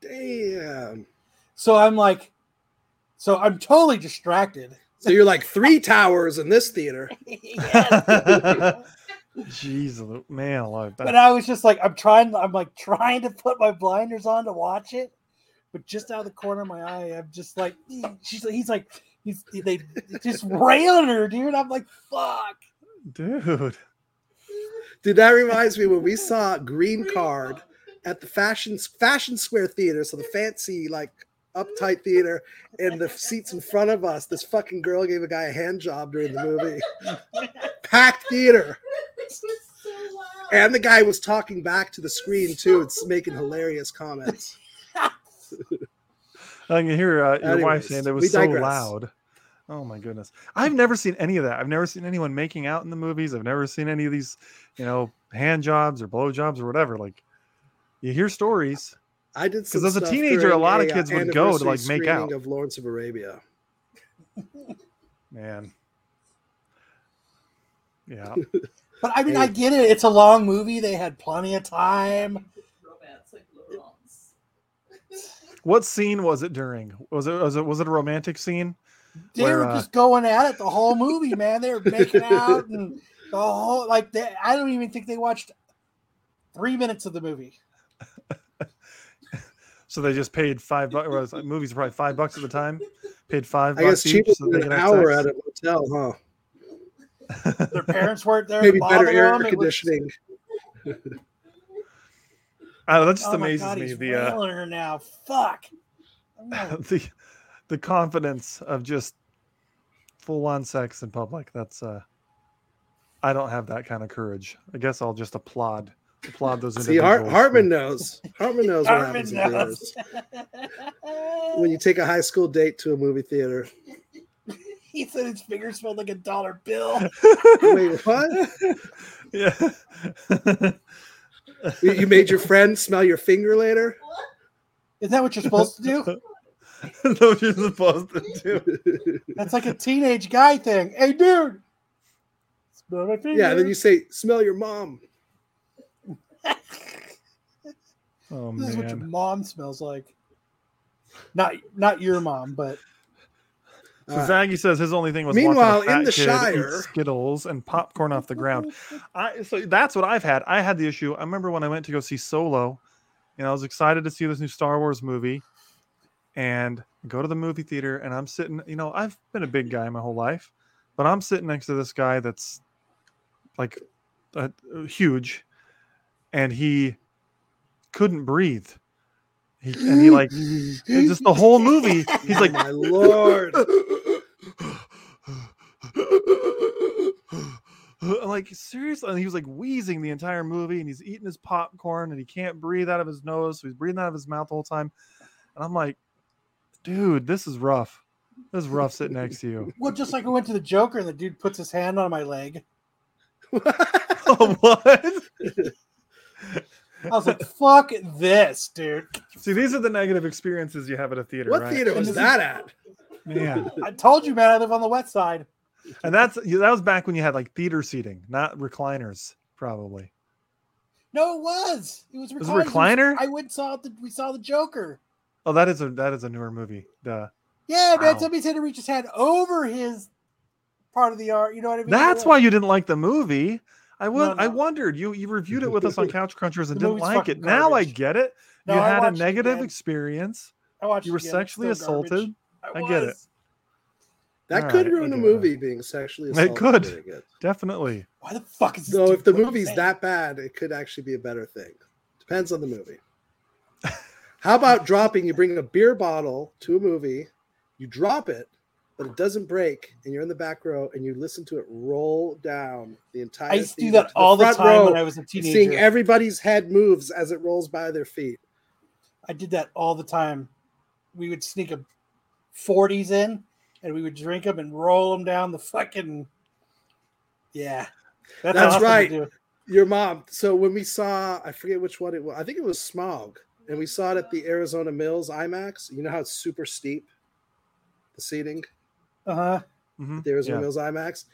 Damn. So I'm like, so I'm totally distracted. So you're like three towers in this theater. Yes. Jeez, Lu- man, alive. but I was just like, I'm trying, I'm like trying to put my blinders on to watch it, but just out of the corner of my eye, I'm just like, she's like, he's like, he's they just railing her, dude. I'm like, fuck. dude. Dude, that reminds me when we saw Green Card at the Fashion Fashion Square Theater, so the fancy like uptight theater, and the seats in front of us. This fucking girl gave a guy a hand job during the movie. Packed theater, so and the guy was talking back to the screen too. It's making hilarious comments. I can hear uh, your wife saying it was so loud. Oh my goodness. I've never seen any of that. I've never seen anyone making out in the movies. I've never seen any of these, you know, hand jobs or blow jobs or whatever. Like you hear stories. I did because as a teenager, a during lot of uh, kids would go to, like, make out. screening of Lawrence of Arabia. Man. Yeah. But I mean, I get it. It's a long movie. They had plenty of time. Romance like Laurence. What scene was it during? Was it was it was it a romantic scene? They Where, were uh, just going at it the whole movie, man. They were making out and the whole like. They, I don't even think they watched three minutes of the movie. So they just paid five bucks. Movies are probably five bucks at the time. Paid five I guess bucks cheaper so than an hour at a motel, huh? Their parents weren't there. Maybe to better air them. It was- conditioning. Uh, that just oh my amazes God, me. he's The uh, her now. Fuck. I'm the the confidence of just full on sex in public. That's uh I don't have that kind of courage. I guess I'll just applaud applaud those See, Hart. Hartman knows. Hartman knows what Hartman happens in knows. theaters. When you take a high school date to a movie theater. he said his fingers smelled like a dollar bill. Wait, what? yeah. You you made your friend smell your finger later? Is that what you're supposed to do? That's what you're supposed to do. That's like a teenage guy thing. Hey, dude. Smell my finger. yeah, then you say, smell your mom. Oh This is what your mom smells like. Not not your mom, but So Uh, Zaggy says his only thing was Meanwhile, in the fat kid eat Shire- Skittles and popcorn off the ground. I so that's what I've had. I had the issue. I remember when I went to go see Solo, and I was excited to see this new Star Wars movie, and go to the movie theater, and I'm sitting. You know, I've been a big guy my whole life, but I'm sitting next to this guy that's like uh, huge, and he couldn't breathe. He, and he like just the whole movie. He's like, my lord. I'm like seriously, and he was like wheezing the entire movie, and he's eating his popcorn, and he can't breathe out of his nose, so he's breathing out of his mouth the whole time. And I'm like, dude, this is rough. This is rough sitting next to you. well, just like I went to the Joker and the dude puts his hand on my leg. what? I was like, fuck this, dude. See, these are the negative experiences you have at a theater, what right? theater was that at? Man, I told you, man, I live on the west side. and that's that was back when you had like theater seating, not recliners, probably. No, it was. It was, was a recliners. recliner? I went and saw the we saw the Joker. Oh, that is a that is a newer movie. Duh. Yeah, man. Wow. Somebody said to reach his hand over his part of the art. You know what I mean? That's why you didn't like the movie. I would. No, I wondered. You you reviewed it with us on Couch Crunchers and didn't like it. fucking Now I get it. No, you I had a negative experience. I watched You were again. Sexually assaulted. I get it. That All could right, ruin a okay. movie being sexually assaulted. It could. Definitely. Why the fuck is this So if the movie's hand- that bad, it could actually be a better thing. Depends on the movie. How about dropping? You bring a beer bottle to a movie, you drop it, but it doesn't break, and you're in the back row, and you listen to it roll down the entire. I used to do that all the front time when I was a teenager. seeing everybody's head moves as it rolls by their feet. I did that all the time. We would sneak a 40s in and we would drink them and roll them down the fucking. Yeah. That's awesome right. Your mom. So when we saw, I forget which one it was. I think it was Smaug, and we saw it at the Arizona Mills IMAX. You know how it's super steep, the seating. Uh-huh. Mhm. the Arizona Yeah. IMAX.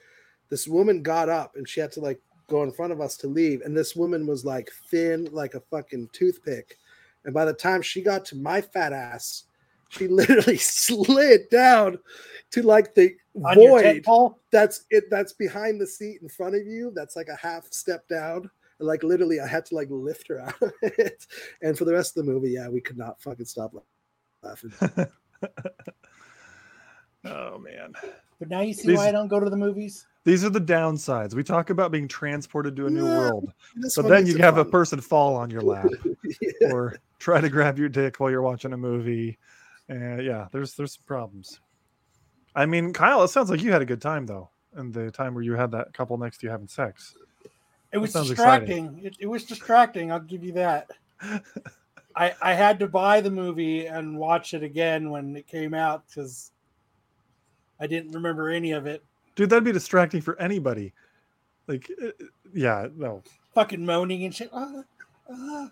This woman got up and she had to like go in front of us to leave. And this woman was like thin, like a fucking toothpick. And by the time she got to my fat ass, She literally slid down to like the On void that's it that's behind the seat in front of you that's like a half step down and like literally i had to like lift her out of it and for the rest of the movie yeah we could not fucking stop laughing oh man. But now you see These- why I don't go to the movies. These are the downsides. We talk about being transported to a new Yeah, world, but then you have a person fall on your lap Yeah. or try to grab your dick while you're watching a movie. And yeah, there's there's some problems. I mean, Kyle, it sounds like you had a good time though, and the time where you had that couple next to you having sex. It was distracting. It, it was distracting. I'll give you that. I I had to buy the movie and watch it again when it came out because I didn't remember any of it. Dude, that'd be distracting for anybody. Like, uh, yeah, no. Fucking moaning and shit. Uh, uh,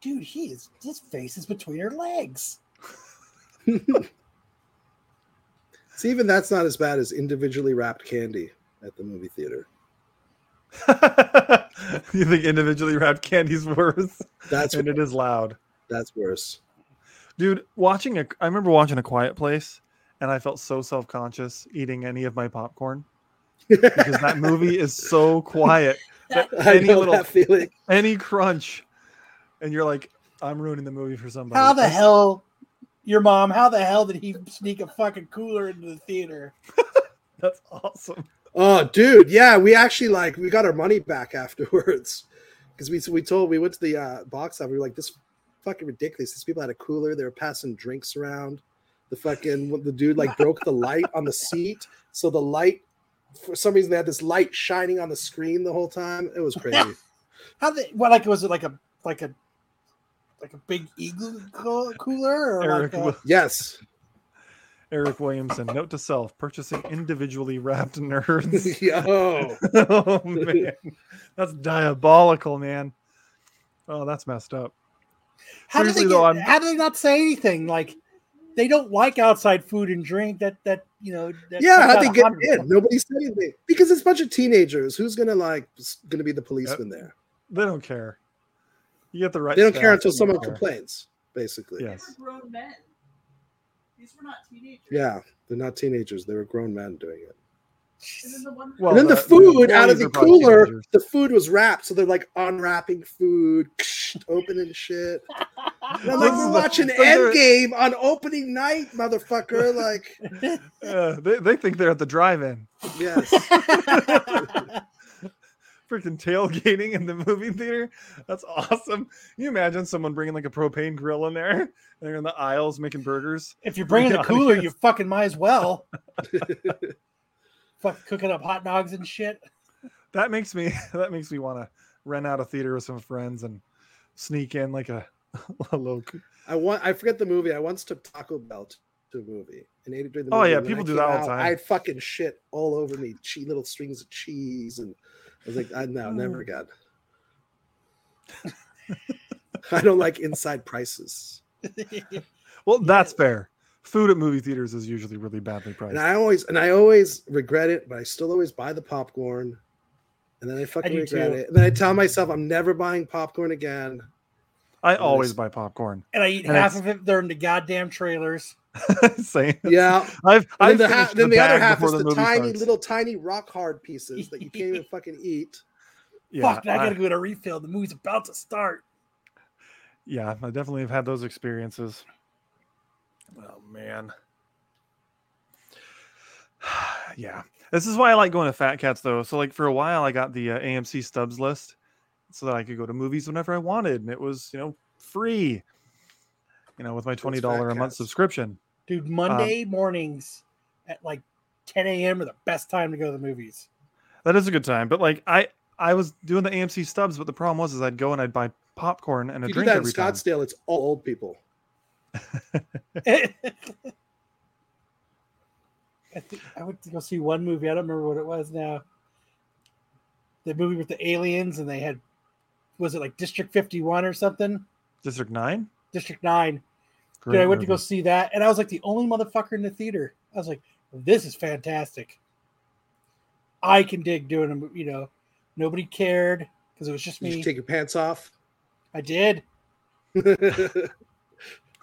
dude, he is. His face is between her legs. See, even that's not as bad as individually wrapped candy at the movie theater. you think individually wrapped candy's worse? That's and it is loud. that's worse. Dude, watching a I remember watching a quiet place and I felt so self-conscious eating any of my popcorn because that movie is so quiet. that I any know little that feeling. any crunch and you're like I'm ruining the movie for somebody. How the That's- hell, your mom? How the hell did he sneak a fucking cooler into the theater? That's awesome. Oh, dude, yeah, we actually like we got our money back afterwards because we we told we went to the uh, box office. We were like, this fucking ridiculous. These people had a cooler. They were passing drinks around. The fucking the dude like broke the light on the seat, so the light for some reason they had this light shining on the screen the whole time. It was crazy. How they? What like was it like a like a like a big igloo co- cooler or Eric like a, yes, Eric Williamson, note to self, purchasing individually wrapped nerds. yo, oh man. That's diabolical, man. Oh, that's messed up. how do they seriously, get, though, I'm- how do they not say anything like they don't like outside food and drink that that you know that yeah, comes how'd they get in? of- Nobody said anything because it's a bunch of teenagers. Who's gonna like gonna be the policeman there? They don't care. You get the right. They don't care until someone care. complains. Basically, Yes. These were grown men. These were not teenagers. Yeah, they're not teenagers. They were grown men doing it. And then the one Well, and then the, the- the food out of the cooler, teenagers. the food was wrapped. So they're like unwrapping food, opening shit. And I'm like, This we're is the- watching it's like they're- Endgame on opening night, motherfucker. Like, Uh, they, they think they're at the drive-in. yes. Freaking tailgating in the movie theater. That's awesome. Can you imagine someone bringing like a propane grill in there and they're in the aisles making burgers? if you're bringing the cooler, you fucking might as well. Fuck cooking up hot dogs and shit. That makes me that makes me want to rent out a theater with some friends and sneak in like a, a little. I want. I forget the movie. I once took Taco Bell to a movie and ate it during the Oh, movie. yeah, people do that all the out, time. I had fucking shit all over me, che- little strings of cheese, and I was like, I, no, never mm. again. I don't like inside prices. Well, that's fair. Food at movie theaters is usually really badly priced. And I always and I always regret it, but I still always buy the popcorn. And then I fucking do regret too. it. And then I tell myself I'm never buying popcorn again. I always Nice. buy popcorn. and I eat And half of it during the goddamn trailers. Same. Yeah. I've I've then the, ha- then the other half is the, movie tiny starts. little tiny rock hard pieces that you can't even fucking eat. Yeah, Fuck, I I- gotta go to refill. The movie's about to start. yeah, I definitely have had those experiences. Oh man. yeah. This is why I like going to Fat Cats though. So like for a while I got the uh, AMC Stubs list so that I could go to movies whenever I wanted and it was, you know, free. You know, with my $20 a month Cats? subscription. Dude, Monday Um, mornings at like 10 a.m. are the best time to go to the movies. That is a good time, but like I I was doing the AMC Stubs, but the problem was is I'd go and I'd buy popcorn and a If you do drink that in every time. Scottsdale, it's all old people. I think I went to go see one movie. I don't remember what it was now. The movie with the aliens, and they had was it like District 51 or something? District 9? District 9. Dude, I went to go see that, and I was like the only motherfucker in the theater. I was like, this is fantastic. I can dig doing a mo- you know, nobody cared because it was just You me. should take your pants off. I did.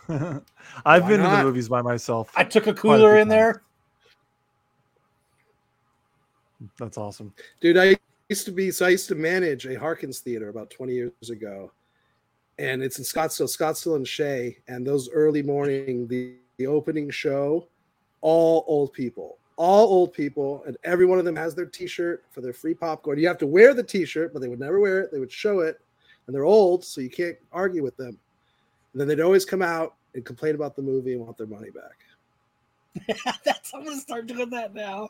I've Why been to the movies by myself. I took a Quite a cooler few in there. That's awesome. Dude, I used to be so I used to manage a Harkins theater about 20 years ago. And it's in Scottsdale, Scottsdale and Shea. And those early morning, the, the opening show, all old people, all old people, and every one of them has their t-shirt for their free popcorn. You have to wear the t-shirt, but they would never wear it. They would show it, and they're old, so you can't argue with them. And then they'd always come out and complain about the movie and want their money back. That's I'm gonna start doing that now.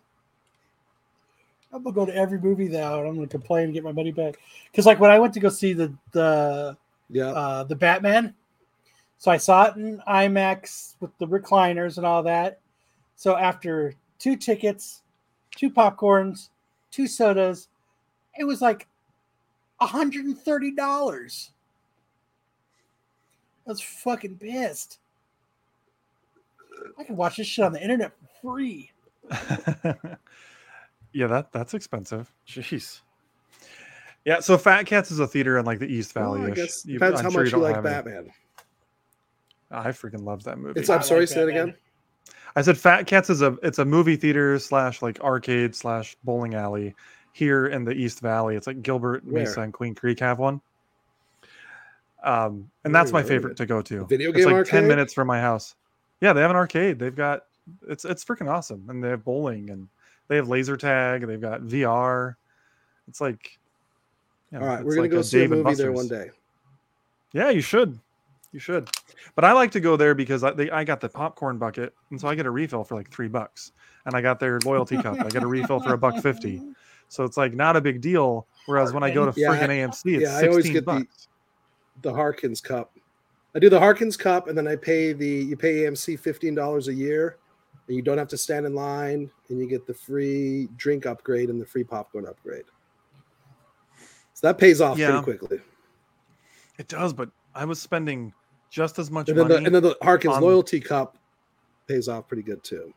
I'm gonna go to every movie now and I'm gonna complain and get my money back. Because like when I went to go see the the Yeah. uh, the Batman, so I saw it in IMAX with the recliners and all that. So after two tickets, two popcorns, two sodas, it was like $130. I was fucking pissed. I can watch this shit on the internet for free. yeah, that that's expensive. Jeez. Yeah, so Fat Cats is a theater in like the East Well, Valley. I guess depends how much you like Batman. I freaking love that movie. It's I I'm sorry, like say it again. I said Fat Cats is a it's a movie theater slash like arcade slash bowling alley here in the East Valley. It's like Gilbert, Mesa, and Queen Creek have one. Um, and that's my favorite to go to. video game it's like ten minutes from my house. Yeah, they have an arcade. They've got it's it's freaking awesome, and they have bowling and they have laser tag. They've got VR. It's like, you know, All right, we're gonna like go see a Dave and movie there one day. Yeah, you should. You should. But I like to go there because I, they, I got the popcorn bucket, and so I get a refill for like three bucks, and I got their loyalty cup. I get a refill for a buck fifty, so it's like not a big deal. Whereas when I go to Yeah, friggin' AMC, it's yeah, I always get bucks. The Harkins Cup. I do the Harkins Cup, and then I pay the you pay AMC fifteen dollars a year, and you don't have to stand in line, and you get the free drink upgrade and the free popcorn upgrade. So that pays off Yeah. pretty quickly. It does, but I was spending just as much And then, the, money. and then the Harkins on- Loyalty Cup pays off pretty good too.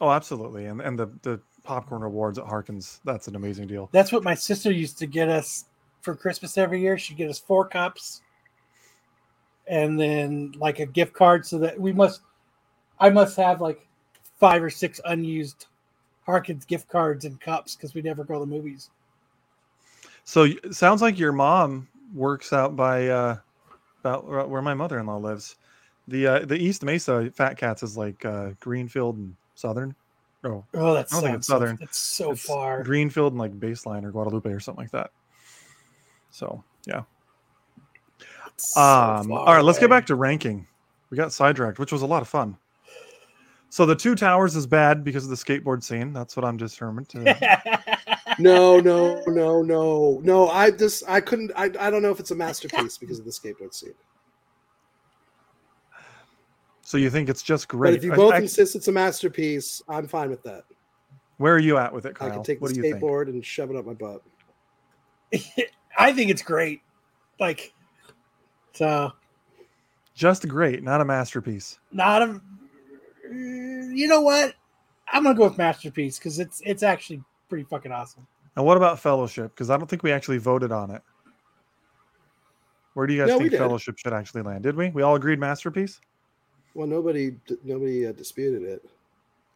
oh, absolutely, and and the the popcorn rewards at Harkins, that's an amazing deal. That's what my sister used to get us for Christmas every year. She'd get us four cups and then like a gift card so that we must I must have like five or six unused Harkins gift cards and cups because we never go to the movies. So it sounds like your mom works out by uh about where- where my mother-in-law lives. The uh, the East Mesa Fat Cats is like uh Greenfield and Southern. Oh, Oh, that's I don't think it's so, Southern. It's so it's far. Greenfield and like Baseline or Guadalupe or something like that. So yeah. It's so Um, far all right, let's get back to ranking. We got sidetracked, which was a lot of fun. So the two towers is bad because of the skateboard scene. That's what I'm determined to. No, no, no, no, no. I just I couldn't. I, I don't know if it's a masterpiece because of the skateboard scene. so you think it's just But great? if you both I- insist it's a masterpiece, I'm fine with that. where are you at with it, Kyle? I can take what the do you think? skateboard and shove it up my butt. I think it's great. Like so Just great, not a masterpiece. not a you know what? I'm gonna go with masterpiece because it's it's actually pretty fucking awesome. And what about Fellowship? Because I don't think we actually voted on it. Where do you guys No, think. Fellowship should actually land? Did we? We all agreed masterpiece. Well, nobody nobody uh, disputed it.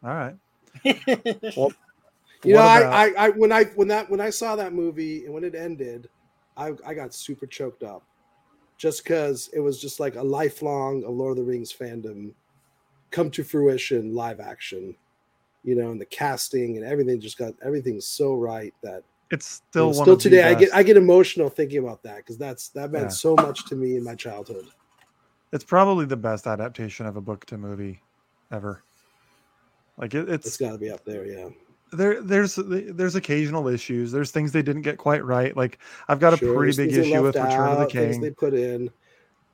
All right. well, You know, about- I, I, I when I when that when I saw that movie and when it ended, I I got super choked up, just because it was just like a lifelong of Lord of the Rings fandom come to fruition, live action, you know, and the casting and everything just got everything's so right that It's you still know, still of the today I get I get emotional thinking about that because that's that meant Yeah. so much to me in my childhood. It's probably the best adaptation of a book to movie ever. Like it, It's it's got to be up there, yeah. There. There's there's occasional issues. There's things they didn't get quite right. Like I've got a Sure, pretty big issue with left Return of the things King. They put in,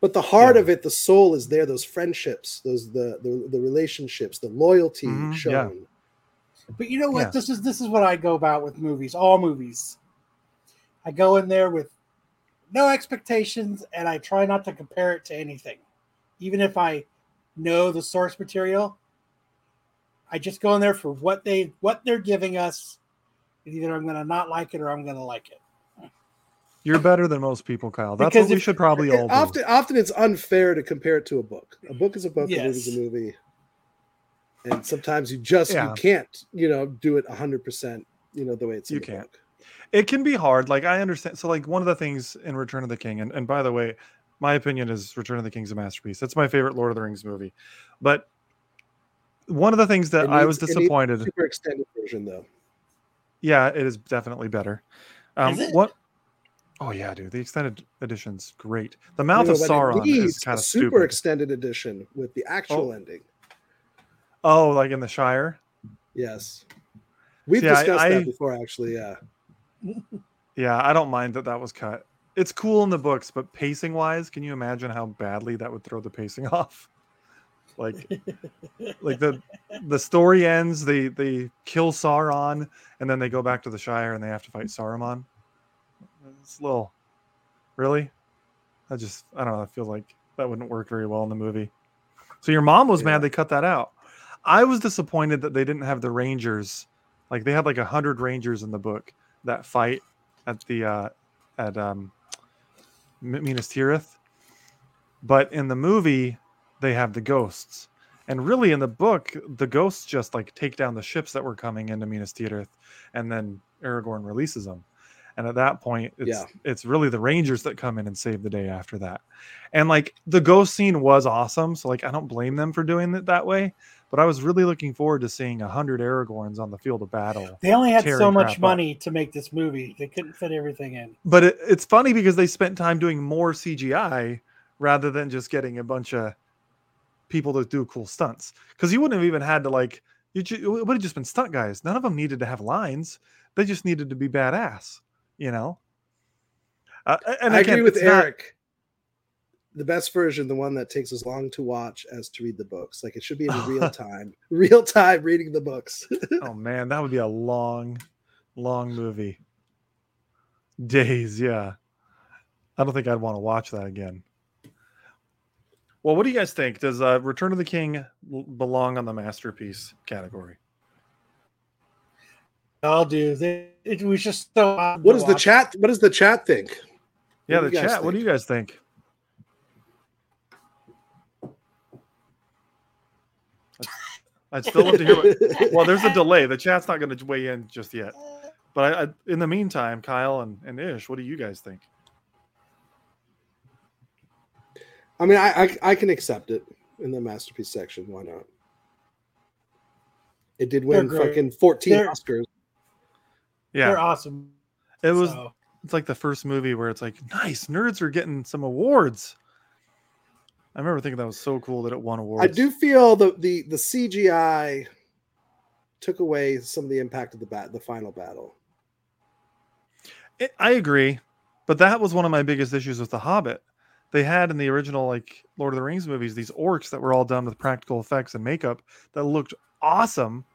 but the heart Yeah. of it, the soul is there. Those friendships, those the the, the relationships, the loyalty Mhm, yeah. shown. But you know what? Yeah. This is this is what I go about with movies, all movies. I go in there with no expectations and I try not to compare it to anything. Even if I know the source material, I just go in there for what they what they're giving us. And either I'm gonna not like it or I'm gonna like it. You're better than most people, Kyle. That's Because what we if- should probably all It- do. often, often it's unfair to compare it to a book. A book is a book, a movie's Yes. a movie, and sometimes you just Yeah. you can't, you know, do it hundred percent, you know, the way it's You can't. book. it can be hard. Like I understand. So like one of the things in Return of the King, and, and by the way, my opinion is Return of the King's a masterpiece. That's my favorite Lord of the Rings movie. But one of the things that It I was needs- it needs a disappointed. Super extended version though. Yeah, it is definitely better. Um, Is it? What? Oh yeah, dude. The extended edition's great. The Mouth No, of but it Sauron needs is kind a of super stupid. extended edition with the actual Oh. ending. oh, like in the Shire. Yes, we've See, I- discussed I- that before. Actually, yeah. Yeah, I don't mind that that was cut. It's cool in the books, but pacing wise, can you imagine how badly that would throw the pacing off? Like, like the the story ends, they they kill Sauron, and then they go back to the Shire and they have to fight Saruman. It's a little, really. I just I don't know. I feel like that wouldn't work very well in the movie. So your mom was Yeah. mad they cut that out. I was disappointed that they didn't have the Rangers. Like they had like a hundred Rangers in the book that fight at the uh at um Minas Tirith. But in the movie, they have the ghosts. And really in the book, the ghosts just like take down the ships that were coming into Minas Tirith and then Aragorn releases them. And at that point, it's Yeah. it's really the Rangers that come in and save the day after that. And like the ghost scene was awesome, so like I don't blame them for doing it that way. But I was really looking forward to seeing a hundred Aragorns on the field of battle. They only had so crap much up. money to make this movie. They couldn't fit everything in. But it, it's funny because they spent time doing more CGI rather than just getting a bunch of people to do cool stunts. Because you wouldn't have even had to like you ju- it would have just been stunt guys. None of them needed to have lines. They just needed to be badass. You know. Uh, and I agree with it's not- Eric. The best version, the one that takes as long to watch as to read the books. Like it should be in real time, real time reading the books. oh man, that would be a long, long movie. Days, yeah. I don't think I'd want to watch that again. Well, what do you guys think? Does uh, Return of the King belong on the masterpiece category? I'll do. They, it was just so. what does the chat? What does the chat think? Yeah, What the do you chat. What do you guys think? I'd still love to hear. What, well, there's a delay. The chat's not going to weigh in just yet. But I, I, in the meantime, Kyle and, and Ish, what do you guys think? I mean, I, I I can accept it in the masterpiece section. Why not? It did win fucking 14 They're- Oscars. Yeah, They're awesome. it was. so. it's like the first movie where it's like, nice, nerds are getting some awards. I remember thinking that was so cool that it won awards. I do feel the the the CGI took away some of the impact of the bat the final battle. It, I agree, but that was one of my biggest issues with The Hobbit. They had in the original like Lord of the Rings movies these orcs that were all done with practical effects and makeup that looked awesome,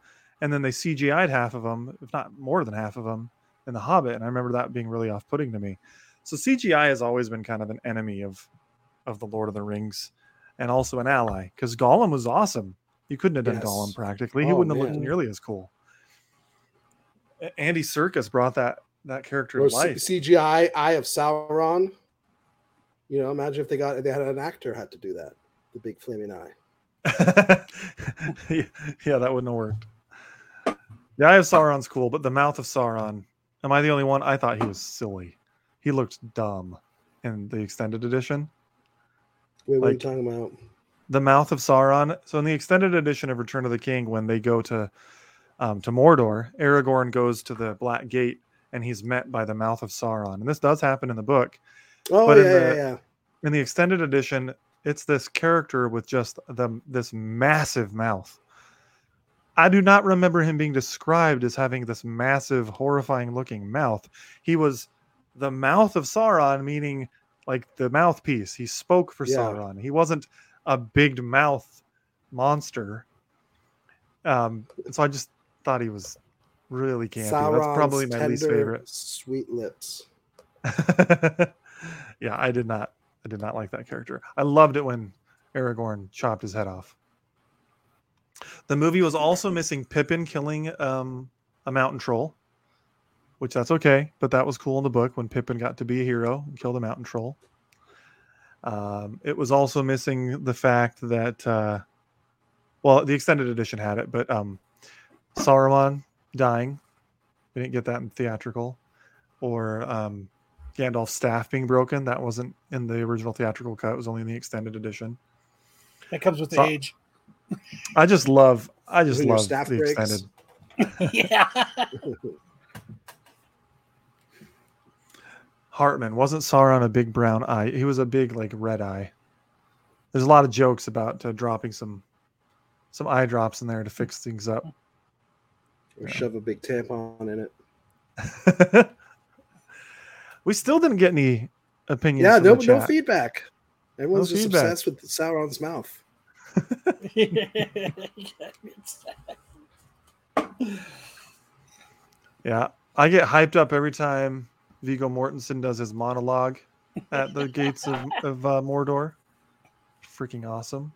and then they CGI'd half of them, if not more than half of them, in The Hobbit, and I remember that being really off-putting to me. So CGI has always been kind of an enemy of of the Lord of the Rings, and also an ally because Gollum was awesome. You couldn't have done Yes. Gollum practically; he Oh, wouldn't have looked nearly as cool. Andy Serkis brought that that character to life. CGI Eye of Sauron. You know, imagine if they got they had an actor had to do that. The big flaming eye. yeah, that wouldn't have worked. The Eye of Sauron's cool, but the Mouth of Sauron. Am I the only one? I thought he was silly. He looked dumb in the extended edition. Wait, what Like- are you talking about? The Mouth of Sauron. So in the extended edition of Return of the King, when they go to um, to Mordor, Aragorn goes to the Black Gate and he's met by the Mouth of Sauron. And this does happen in the book. Oh But yeah, in yeah, the- yeah. in the extended edition, it's this character with just the this massive mouth. I do not remember him being described as having this massive, horrifying looking mouth. He was the mouth of Sauron, meaning like the mouthpiece. He spoke for Yeah. Sauron. He wasn't a big mouth monster. Um, so I just thought he was really campy. That's probably Sauron's my least favorite. Sweet lips. yeah, I did not. I did not like that character. I loved it when Aragorn chopped his head off. The movie was also missing Pippin killing um, a mountain troll. which that's okay. But that was cool in the book when Pippin got to be a hero and kill the mountain troll. Um, it was also missing the fact that, uh, well, the extended edition had it, but um, Saruman dying. We didn't get that in theatrical, or um, Gandalf's staff being broken. That wasn't in the original theatrical cut. It was only in the extended edition. That comes with So- age. I just love, I just When love staff the breaks. extended. yeah. Hartman wasn't Sauron a big brown eye? He was a big like red eye. There's a lot of jokes about uh, dropping some some eye drops in there to fix things up. Or shove a big tampon in it. we still didn't get any opinions. Yeah, from no, the no feedback. Everyone's just feedback. obsessed with Sauron's mouth. Yeah, I get hyped up every time Viggo Mortensen does his monologue at the gates of, of uh, Mordor. Freaking awesome.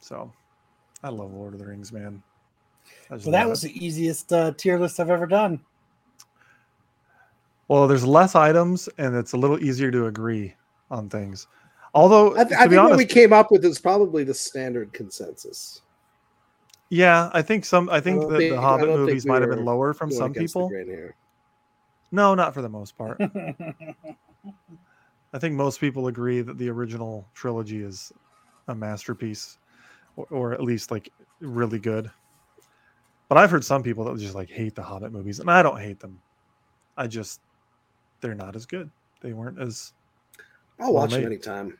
So, I love Lord of the Rings, man. I just so that was it. the easiest uh, tier list I've ever done. Well. There's less items, and it's a little easier to agree on things. Although, I, th- to I be think honest, what we came up with is probably the standard consensus. yeah, I think some. I think don't the, think- the Hobbit movies we might have been lower from some people. No, not for the most part. I think most people agree that the original trilogy is a masterpiece, or, or at least like really good. But I've heard some people that just like hate the Hobbit movies, and I don't hate them. I just they're not as good. They weren't as I'll Well watch them made. anytime.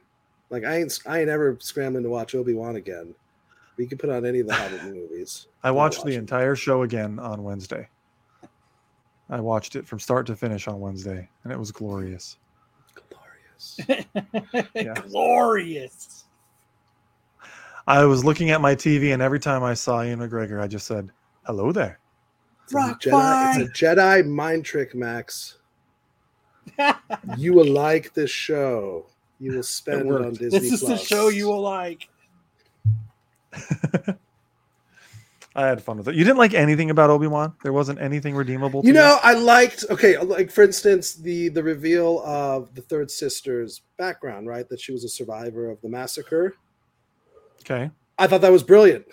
Like I ain't I ain't ever scrambling to watch Obi Wan again. We can put on any of the Hobbit movies. I watched watch the it. entire show again on Wednesday. I watched it from start to finish on Wednesday, and it was glorious. Glorious. Yeah. Glorious. I was looking at my TV, and every time I saw Ewan McGregor, I just said, "Hello there." It's a Jedi, it's a Jedi mind trick, Max. You will like this show. You will spend it on Disney. this is the show you will like. I had fun with it. You didn't like anything about Obi Wan. There wasn't anything redeemable. To You know, I liked okay, like for instance, the the reveal of the third sister's background, right? That she was a survivor of the massacre. okay. I thought that was brilliant.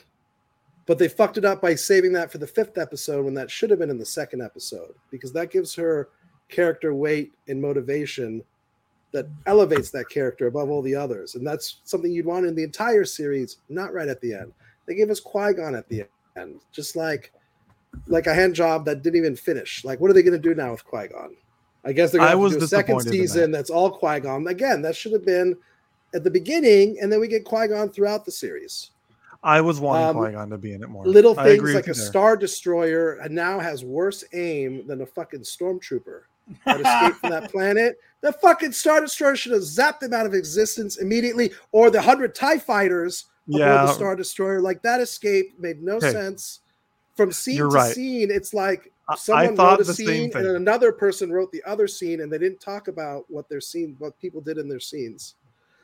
But they fucked it up by saving that for the fifth episode when that should have been in the second episode because that gives her character weight and motivation that elevates that character above all the others. And that's something you'd want in the entire series, not right at the end. They gave us Qui-Gon at the end, just like like a hand job that didn't even finish. Like, what are they going to do now with Qui-Gon? I guess they're gonna do a second in that. season that's all Qui-Gon. Again, that should have been at the beginning, and then we get Qui-Gon throughout the series. I was wanting Um, Qui Gon to be in it more. Little things like a there. star destroyer now has worse aim than a fucking stormtrooper that escaped from that planet. The fucking star destroyer should have zapped them out of existence immediately, or the hundred Tie fighters aboard the star destroyer. Like that escape made no Okay. sense. From scene to right. scene, it's like someone thought wrote a the scene and then another person wrote the other scene, and they didn't talk about what their scene, what people did in their scenes.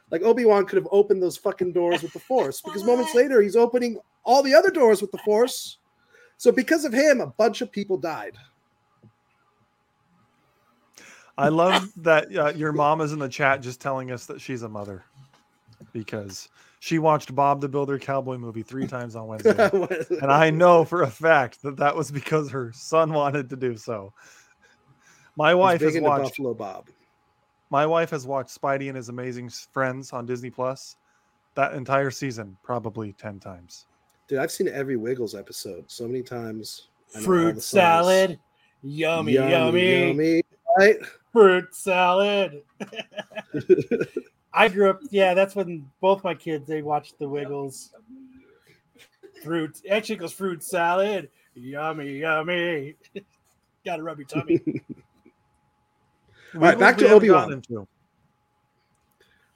Like Obi Wan could have opened those fucking doors with the Force because moments later he's opening all the other doors with the Force. So because of him, a bunch of people died. I love that uh, your mom is in the chat just telling us that she's a mother because she watched Bob the Builder cowboy movie three times on Wednesday. and I know for a fact that that was because her son wanted to do so. My wife big has watched Buffalo Bob. my wife has watched Spidey and his amazing friends on Disney Plus that entire season probably 10 times. Dude, I've seen every Wiggles episode so many times. I know all the Fruit songs. salad. Yummy, yummy, yummy. Right? Fruit salad. I grew up, yeah, that's when both my kids they watched the Wiggles. Fruit actually it goes fruit salad. Yummy, yummy. Gotta rub your tummy. All right, back to Obi-Wan.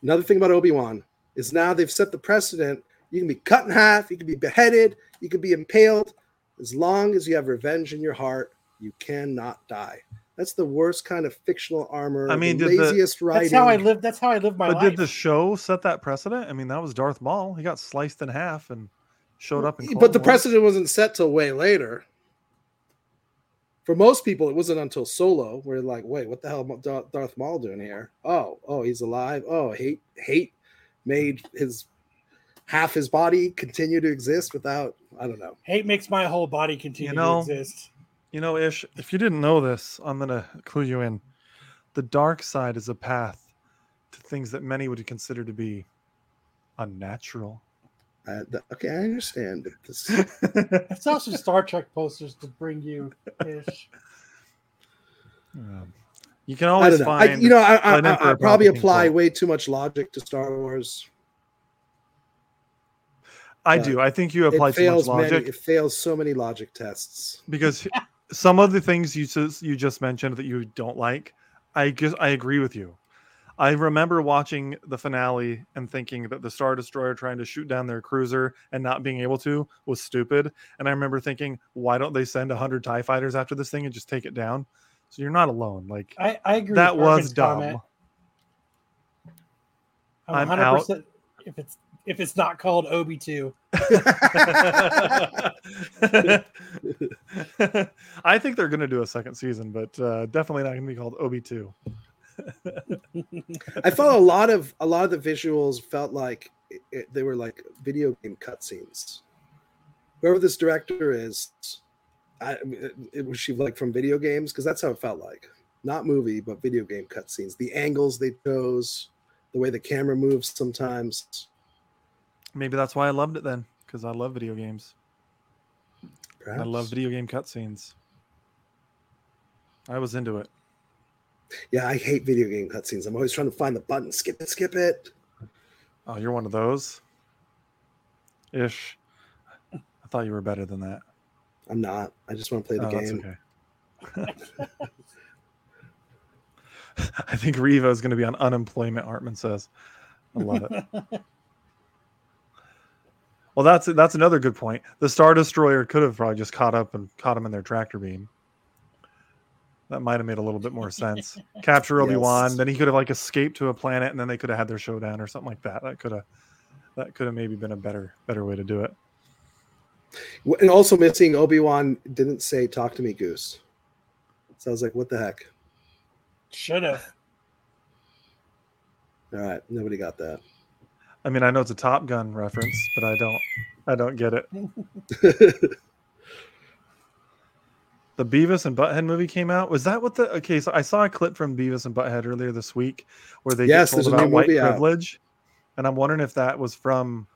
Another thing about Obi Wan is now they've set the precedent. You can be cut in half, you can be beheaded, you can be impaled. As long as you have revenge in your heart, you cannot die. That's the worst kind of fictional armor. I mean, the did the- laziest writing. That's how I live. That's how I live my But life. did the show set that precedent? I mean, that was Darth Maul. He got sliced in half and showed up in Clone but the Wars. precedent wasn't set till way later. For most people, it wasn't until Solo where like, wait, what the hell Darth Maul doing here? Oh, oh, he's alive. Oh, hate, hate made his half his body continue to exist without. I don't know. Hate makes my whole body continue know, to exist. You know, Ish, if you didn't know this, I'm going to clue you in. The dark side is a path to things that many would consider to be unnatural. Uh, th- okay, I understand. But this, I saw some Star Trek posters to bring you ish. Um, you can I always don't know. I, find. you know, I, I, an I, I probably apply way too much logic to Star Wars. I but do. I think you apply too much logic many. It fails so many logic tests. because some of the things you just you just mentioned that you don't like, I just I agree with you. I remember watching the finale and thinking that the Star Destroyer trying to shoot down their cruiser and not being able to was stupid. And I remember thinking, why don't they send 100 TIE fighters after this thing and just take it down? So you're not alone. Like, I, I agree. that was dumb. comment. I'm I'm out. if it's if it's not called Obi two. I think they're going to do a second season, but uh, definitely not going to be called Obi 2. I felt a lot of a lot of the visuals felt like it, it- they were like video game cutscenes. Whoever this director is, I it, it was she like from video games because that's how it felt like, not movie but video game cutscenes. The angles they chose, the way the camera moves sometimes. Maybe that's why I loved it then, because I love video games. Perhaps. I love video game cutscenes. I was into it. Yeah, I hate video game cutscenes. I'm always trying to find the button. Skip it, skip it. Oh, you're one of those? Ish. I thought you were better than that. I'm not. I just want to play the Oh, that's game. okay. I think Reva is going to be on unemployment. Hartman says, "I love it." well, that's that's another good point. The Star Destroyer could have probably just caught up and caught him in their tractor beam. That might have made a little bit more sense. Capture Obi Wan, Yes. then he could have like escaped to a planet, and then they could have had their showdown or something like that. That could have that could have maybe been a better better way to do it. And also missing Obi Wan didn't say "Talk to me, Goose." So I was like, "What the heck?" Should have. All right, nobody got that. I mean, I know it's a Top Gun reference, but I don't I don't get it. the Beavis and Butthead movie came out. Was that what the okay? So I saw a clip from Beavis and Butthead earlier this week where they Yes, get told about white movie out. privilege, and I'm wondering if that was from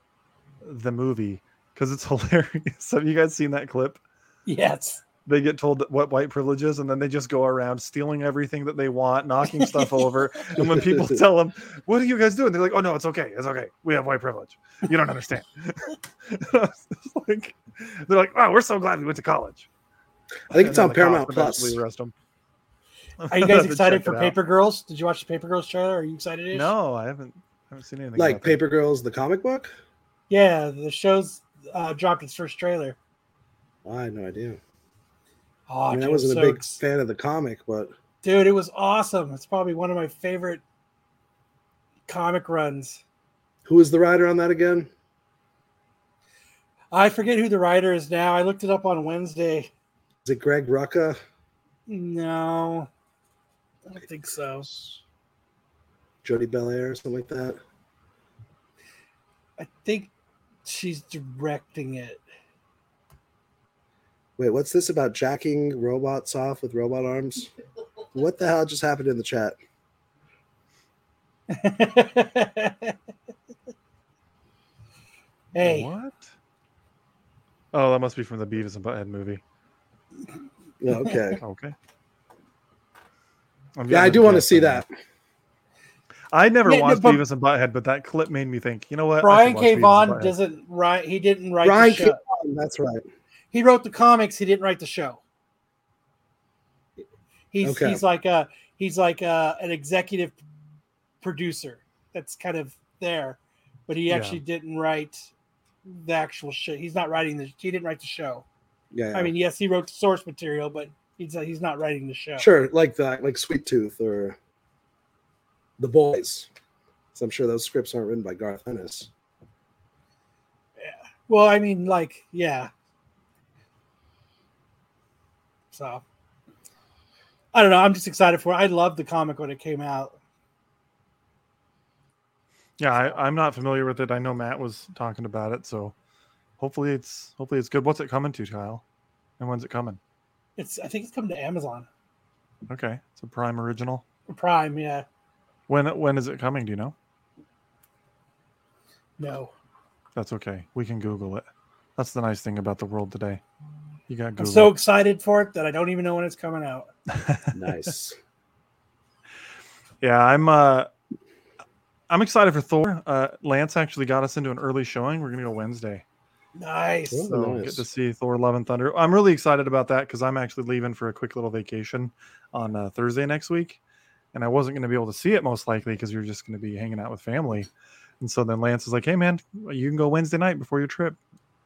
the movie because it's hilarious. Have you guys seen that clip? Yes. They get told what white privilege is, and then they just go around stealing everything that they want, knocking stuff over. And when people tell them, "What are you guys doing?" They're like, "Oh no, it's okay. It's okay. We have white privilege. You don't understand." It's like, they're like, "Wow, we're so glad we went to college." I think it's on Paramount cops Plus. eventually Arrest them. Are you guys excited for it out. Paper Girls? Did you watch the Paper Girls trailer? Are you excited? No, I haven't. I haven't seen anything. Like about that. Paper Girls, the comic book. Yeah, the show's uh, dropped its first trailer. Oh, I had no idea. Oh, I mean, I wasn't so a big fan of the comic, but dude, it was awesome. It's probably one of my favorite comic runs. who was the writer on that again? I forget who the writer is now. I looked it up on Wednesday. Is it Greg Rucka? No, I don't think so. Jody Belair or something like that. I think she's directing it. Wait, what's this about jacking robots off with robot arms? What the hell just happened in the chat? hey, What? Oh, that must be from the Beavis and Butthead movie. Yeah, okay. Okay. I'm yeah, I do want to see that. I never Yeah, watched but- Beavis and Butthead, but that clip made me think. You know what? I should Brian K. Beavis and Vaughan Butthead. doesn't write. He didn't write Brian the K. show. That's right. He wrote the comics. He didn't write the show. He's Okay. he's like a he's like a, an executive producer. That's kind of there, but he Yeah. actually didn't write the actual show. He's not writing the. He didn't write the show. Yeah, I mean, yes, he wrote the source material, but he's uh, he's not writing the show. sure, like that, like Sweet Tooth or The Boys. So I'm sure those scripts aren't written by Garth Ennis. Yeah. Well, I mean, like, yeah. So, I don't know. I'm just excited for it. I loved the comic when it came out. Yeah, I, I'm not familiar with it. I know Matt was talking about it, so hopefully it's hopefully it's good. What's it coming to, Kyle? And when's it coming? It's I think it's coming to Amazon Okay, it's a Prime original. Prime. Yeah. When when is it coming? Do you know? No. That's okay. We can Google it. That's the nice thing about the world today. You got I'm so excited for it that I don't even know when it's coming out. Nice. yeah, I'm uh I'm excited for Thor. Uh Lance actually got us into an early showing. We're gonna go Wednesday. Nice. Cool. So nice. get to see Thor Love and Thunder. I'm really excited about that because I'm actually leaving for a quick little vacation on uh, Thursday next week. And I wasn't going to be able to see it most likely because you're just going to be hanging out with family. And so then Lance is like, hey, man, you can go Wednesday night before your trip.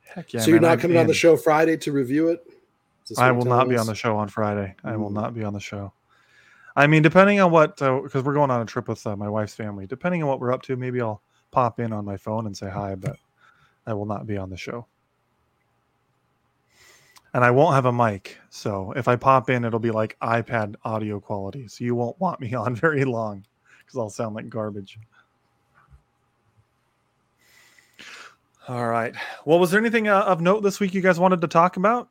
Heck yeah. so you're man, not coming on the show Friday to review it? I will not be on the show on Friday. I will Mm. not be on the show. I mean, depending on what, because we're going on a trip with uh, my wife's family, depending on what we're up to, maybe I'll pop in on my phone and say hi, but I will not be on the show. And I won't have a mic. So if I pop in, it'll be like iPad audio quality. So you won't want me on very long because I'll sound like garbage. All right. Well, was there anything uh, of note this week you guys wanted to talk about?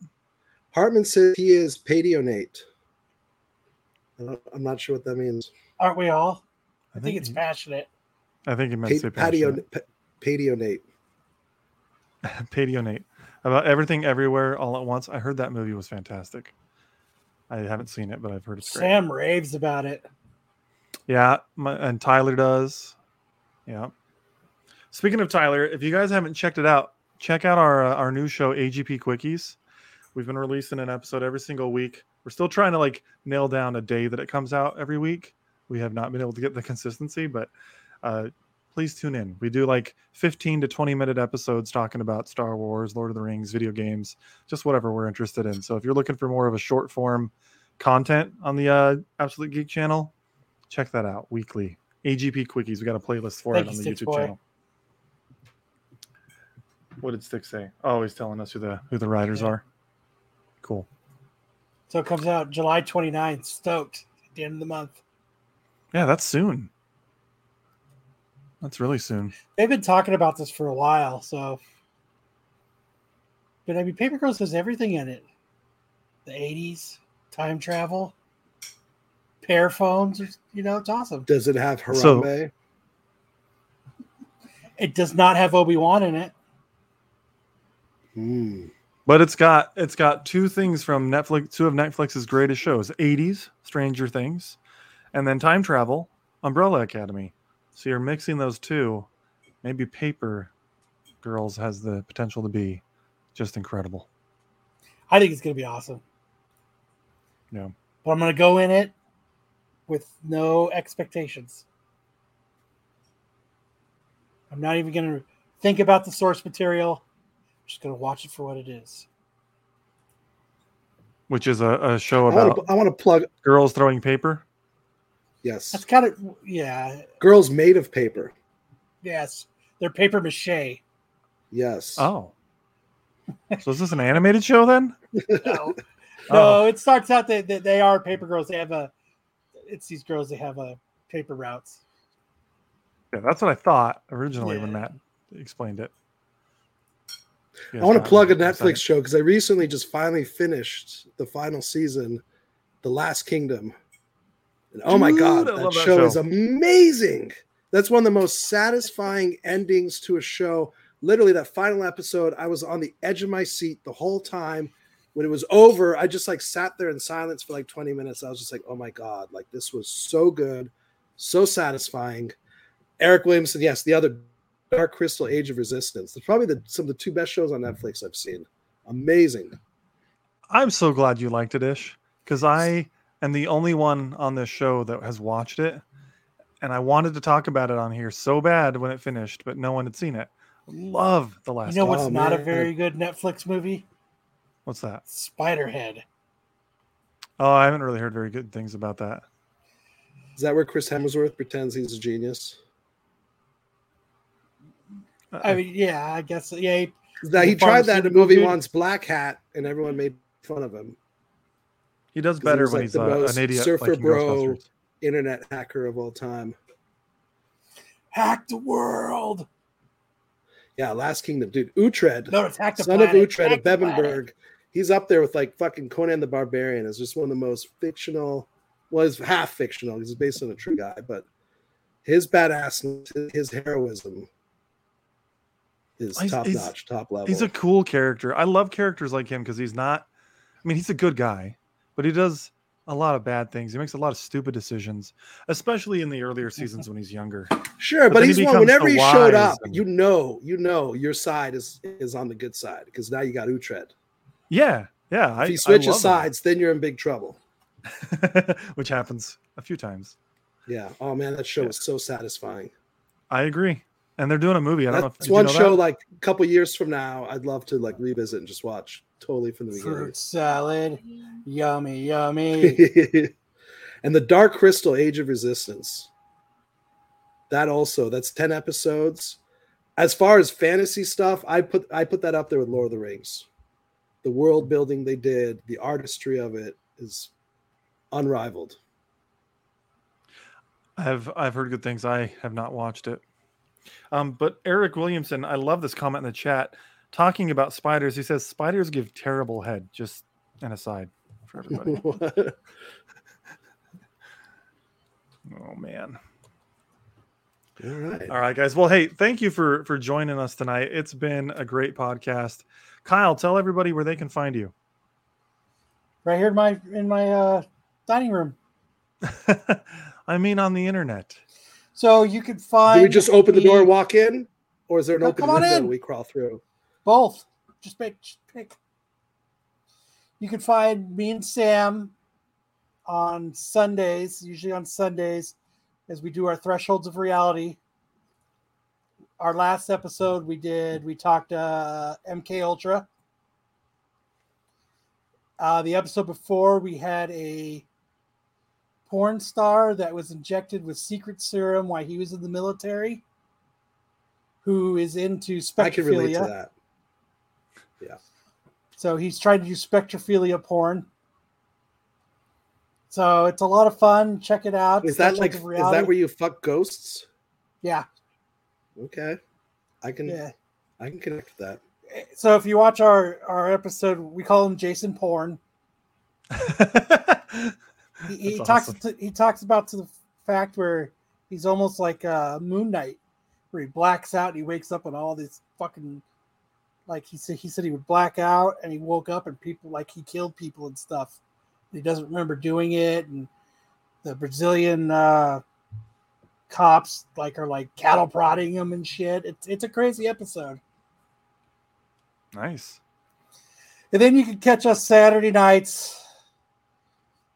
Hartman says he is padionate. I don't- I'm not sure what that means. Aren't we all? I, think think it's he- passionate. I think he meant to say Pa- patio, passionate. pa- padionate. Padionate about everything everywhere all at once. I heard that movie was fantastic. I haven't seen it, but I've heard it's great. Sam raves about it. Yeah, my, and Tyler does. Yeah. Speaking of Tyler, if you guys haven't checked it out, check out our uh, our new show AGP Quickies. We've been releasing an episode every single week. We're still trying to like nail down a day that it comes out every week. We have not been able to get the consistency, but uh, please tune in. We do like 15 to 20 minute episodes talking about Star Wars, Lord of the Rings, video games, just whatever we're interested in. So if you're looking for more of a short form content on the uh, Absolute Geek channel, check that out weekly. AGP Quickies. We got a playlist for Thank it on the YouTube Boy. channel. What did Stick say? Oh, he's telling us who the who the writers Yeah. are. Cool. So it comes out July 29th. Stoked at the end of the month. Yeah, that's soon. That's really soon. They've been talking about this for a while. So, but I mean, Paper Girls has everything in it the 80s, time travel, pair phones. You know, it's awesome. Does it have So- Harambe? It does not have Obi Wan in it. Hmm. But it's got it's got two things from Netflix, two of Netflix's greatest shows: '80s Stranger Things, and then time travel, Umbrella Academy. So you're mixing those two. Maybe Paper Girls has the potential to be just incredible. I think it's going to be awesome. Yeah. But I'm going to go in it with no expectations. I'm not even going to think about the source material. I'm just going to watch it for what it is. Which is a, a show I want about to. I want to plug. girls throwing paper. Yes, That's kind of, yeah, girls made of paper. yes. They're paper mache. Yes. Oh. so is this an animated show then? No, Oh. no it starts out that that they are paper girls. They have a, it's these girls, they have a paper routes. Yeah, that's what I thought originally when Matt explained it. I want to plug a Netflix Netflix show because I recently just finally finished the final season, The Last Kingdom. And oh my god, I that, that show, is amazing. That's one of the most satisfying endings to a show. Literally, that final episode, I was on the edge of my seat the whole time. When it was over, I just like sat there in silence for like 20 minutes. I was just like, oh my god, like this was so good, so satisfying. Eric Williamson, yes, the other Dark Crystal Age of Resistance. It's probably the, some of the two best shows on Netflix I've seen. Amazing. I'm so glad you liked it, Ish, because I am the only one on this show that has watched it. And I wanted to talk about it on here so bad when it finished, but no one had seen it. Love the last You know one. what's Oh, not a oh, very good Netflix movie? What's that? Spiderhead. Oh, I haven't really heard very good things about that. Is that where Chris Hemsworth pretends he's a genius? I mean, yeah, I guess. Yeah, he- That he tried that in a movie dude. once, Black Hat, and everyone made fun of him. He does better was, when like, he's the uh, most an idiot surfer like bro. Internet hacker of all time. Hack the world. Yeah, Last Kingdom, dude. Uhtred, No, it's hack the son planet. of Uhtred Hack of the planet. Bebbanburg. He's up there with like fucking Conan the Barbarian. Is just one of the most fictional. Well, he's half fictional because he's based on a true guy, but his badassness, his heroism, is He's- top he's- notch, top level. He's a cool character. I love characters like him because he's not. I mean, he's a good guy, but he does a lot of bad things. He makes a lot of stupid decisions, especially in the earlier seasons when he's younger. Sure, But but, then he he's one. Whenever he showed up, and- you know, you know, your side is is on the good side because now you got Uhtred. Yeah, yeah. I, If he switches love him. sides, then you're in big trouble. which happens a few times. Yeah. Oh man, that show Yeah. was so satisfying. I agree. And they're doing a movie. I don't know if That's did you one know show that? like a couple years from now, I'd love to like revisit and just watch totally from the beginning. Fruit salad. Yummy, yummy. and the Dark Crystal Age of Resistance. That also, that's 10 episodes. As far as fantasy stuff, I put I put that up there with Lord of the Rings. The world building they did, the artistry of it is unrivaled. I've I've heard good things. I have not watched it. Um, but Eric Williamson, I love this comment in the chat talking about spiders. He says spiders give terrible head. Just an aside for everybody. oh man. All right. All right, guys. Well, hey, thank you for for joining us tonight. It's been a great podcast. Kyle, tell everybody where they can find you. right here in my in my uh, dining room. I mean, on the internet. So you can find. Do we just open the door and walk in? Or is there an No, open window in. we crawl through? Both. Just pick. Just pick. You can find me and Sam on Sundays, usually on Sundays, as we do our thresholds of reality. Our last episode we did, we talked uh, MK Ultra. Uh, the episode before, we had a porn star that was injected with secret serum while he was in the military, who is into spectrophilia. I can relate to spectrophilia. that. So he's trying to do spectrophilia porn. So it's a lot of fun. Check it out. Is that like is that where you fuck ghosts? Yeah, Okay. I can yeah. I can connect with that. So if you watch our our episode, we call him Jason Porn. He, he talks awesome. to, he talks about to the fact where he's almost like uh, Moon Knight, where he blacks out and he wakes up and all this fucking like he said he said he would black out and he woke up and people like he killed people and stuff. He doesn't remember doing it and the Brazilian uh, cops like are like cattle prodding him and shit. It's it's a crazy episode. nice. And then you can catch us Saturday nights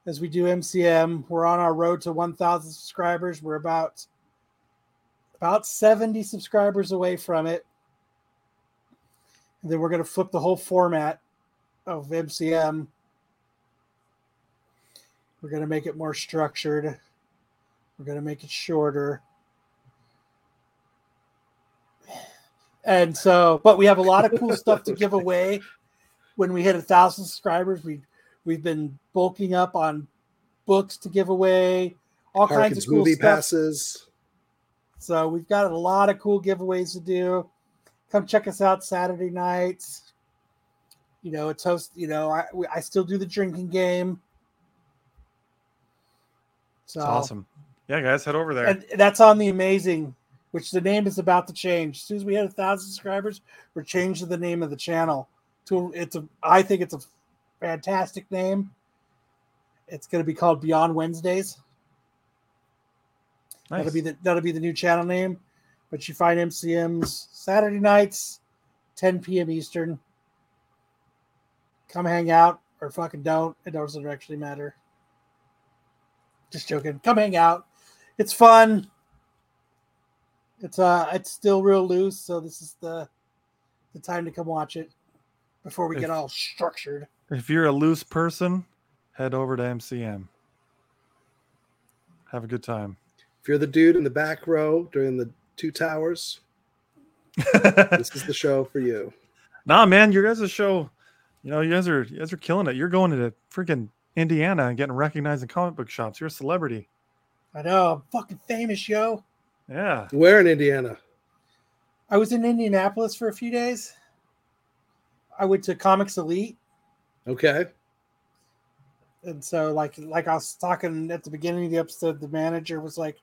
as we do MCM. We're on our road to 1,000 subscribers. We're about about 70 subscribers away from it. And then we're going to flip the whole format of MCM. We're going to make it more structured. We're going to make it shorter. And so, but we have a lot of cool stuff to give away when we hit a thousand subscribers. We we've been bulking up on books to give away, all kinds of cool movie stuff. passes. So we've got a lot of cool giveaways to do. Come check us out Saturday nights. You know, it's host. You know, I we- I still do the drinking game. So It's awesome. Yeah, guys, head over there. and that's on the amazing, which the name is about to change. As soon as we hit a thousand subscribers, we're changing the name of the channel to it's a. I think it's a fantastic name. It's going to be called Beyond Wednesdays. nice. That'll be the that'll be the new channel name. But you find MCM's Saturday nights, 10 p.m. Eastern. Come hang out or fucking don't. It doesn't actually matter. Just joking. Come hang out. It's fun. It's uh it's still real loose, so this is the the time to come watch it before we If- get all structured. If you're a loose person, head over to MCM. Have a good time. If you're the dude in the back row during the two towers, this is the show for you. nah, man, your guys' show, you know, you guys are you guys are killing it. You're going to freaking Indiana and getting recognized in comic book shops. You're a celebrity. I know, I'm fucking famous, yo. Yeah. Where in Indiana? I was in Indianapolis for a few days. I went to Comics Elite, Okay. and so like like I was talking at the beginning of the episode, the manager was like,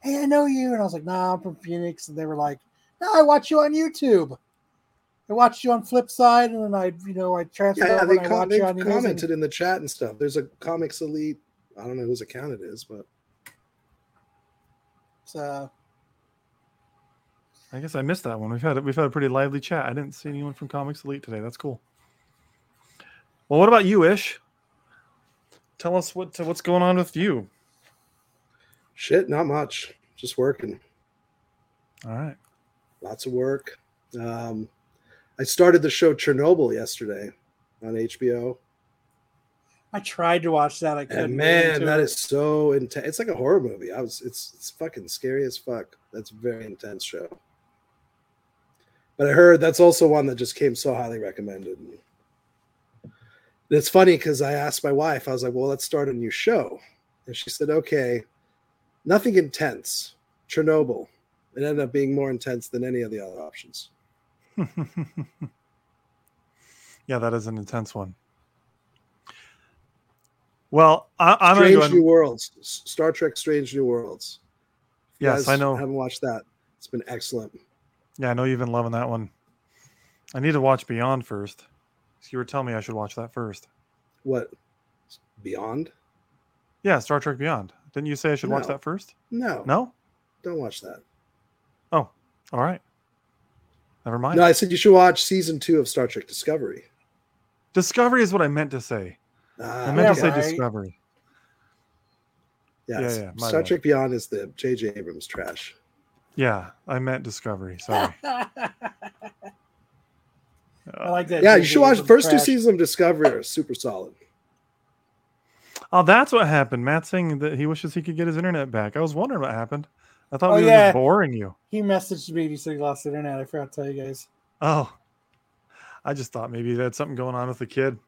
"Hey, I know you," and I was like, "Nah, I'm from Phoenix," and they were like, "No, I watch you on YouTube. I watched you on Flipside, and then I, you know, I transferred Yeah, over they, and com- watched they you on Amazing." commented in the chat and stuff. There's a Comics Elite. I don't know whose account it is, but So I guess I missed that one. We've had we've had a pretty lively chat. I didn't see anyone from Comics Elite today. That's cool. Well, what about you, Ish? Tell us what what's going on with you. shit, not much. Just working. All right. Lots of work. Um, I started the show Chernobyl yesterday on HBO. I tried to watch that. I couldn't. And man, into that it. is so intense. It's like a horror movie. I was it's it's fucking scary as fuck. That's a very intense show. But I heard that's also one that just came so highly recommended. It's funny because I asked my wife, I was like, well, let's start a new show. And she said, okay, nothing intense. Chernobyl. It ended up being more intense than any of the other options. yeah, that is an intense one. Well, I, I'm gonna Strange go ahead New Worlds. Star Trek Strange New Worlds. If Yes, I know. Haven't watched that. It's been excellent. Yeah, I know you've been loving that one. I need to watch Beyond first. So you were telling me I should watch that first. What? Beyond? Yeah, Star Trek Beyond. Didn't you say I should watch that first? No. No? Don't watch that. Oh, all right. Never mind. No, I said you should watch season two of Star Trek Discovery. Discovery is what I meant to say. Ah, I meant to say right. Discovery. yeah, yeah, yeah, Star bad. Trek Beyond is the J.J. Abrams trash. Yeah, I meant Discovery. Sorry. I like that. Yeah, you should watch the Abrams first two seasons of Discovery are super solid. Oh, that's what happened. Matt saying that he wishes he could get his internet back. I was wondering what happened. I thought Oh, we were yeah. just boring you. He messaged me. He said he lost the internet. I forgot to tell you guys. Oh, I just thought maybe they had something going on with the kid.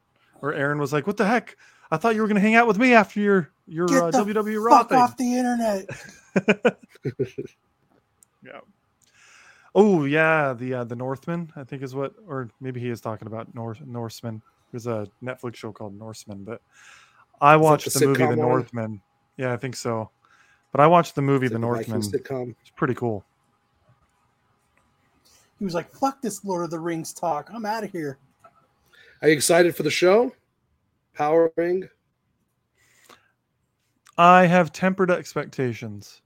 Or Aaron was like, "What the heck? I thought you were going to hang out with me after your your Get uh, the WWE Raw Fuck thing." off the internet. yeah. Oh yeah, the uh, the Northman I think is what, or maybe he is talking about North Norseman. There's a Netflix show called Norseman, but I watched the the, movie The sitcom one? Northman. Yeah, I think so. But I watched the movie It's The like a Viking Northman. sitcom. It's pretty cool. He was like, "Fuck this Lord of the Rings talk. I'm out of here." Are you excited for the show? Power Ring. I have tempered expectations.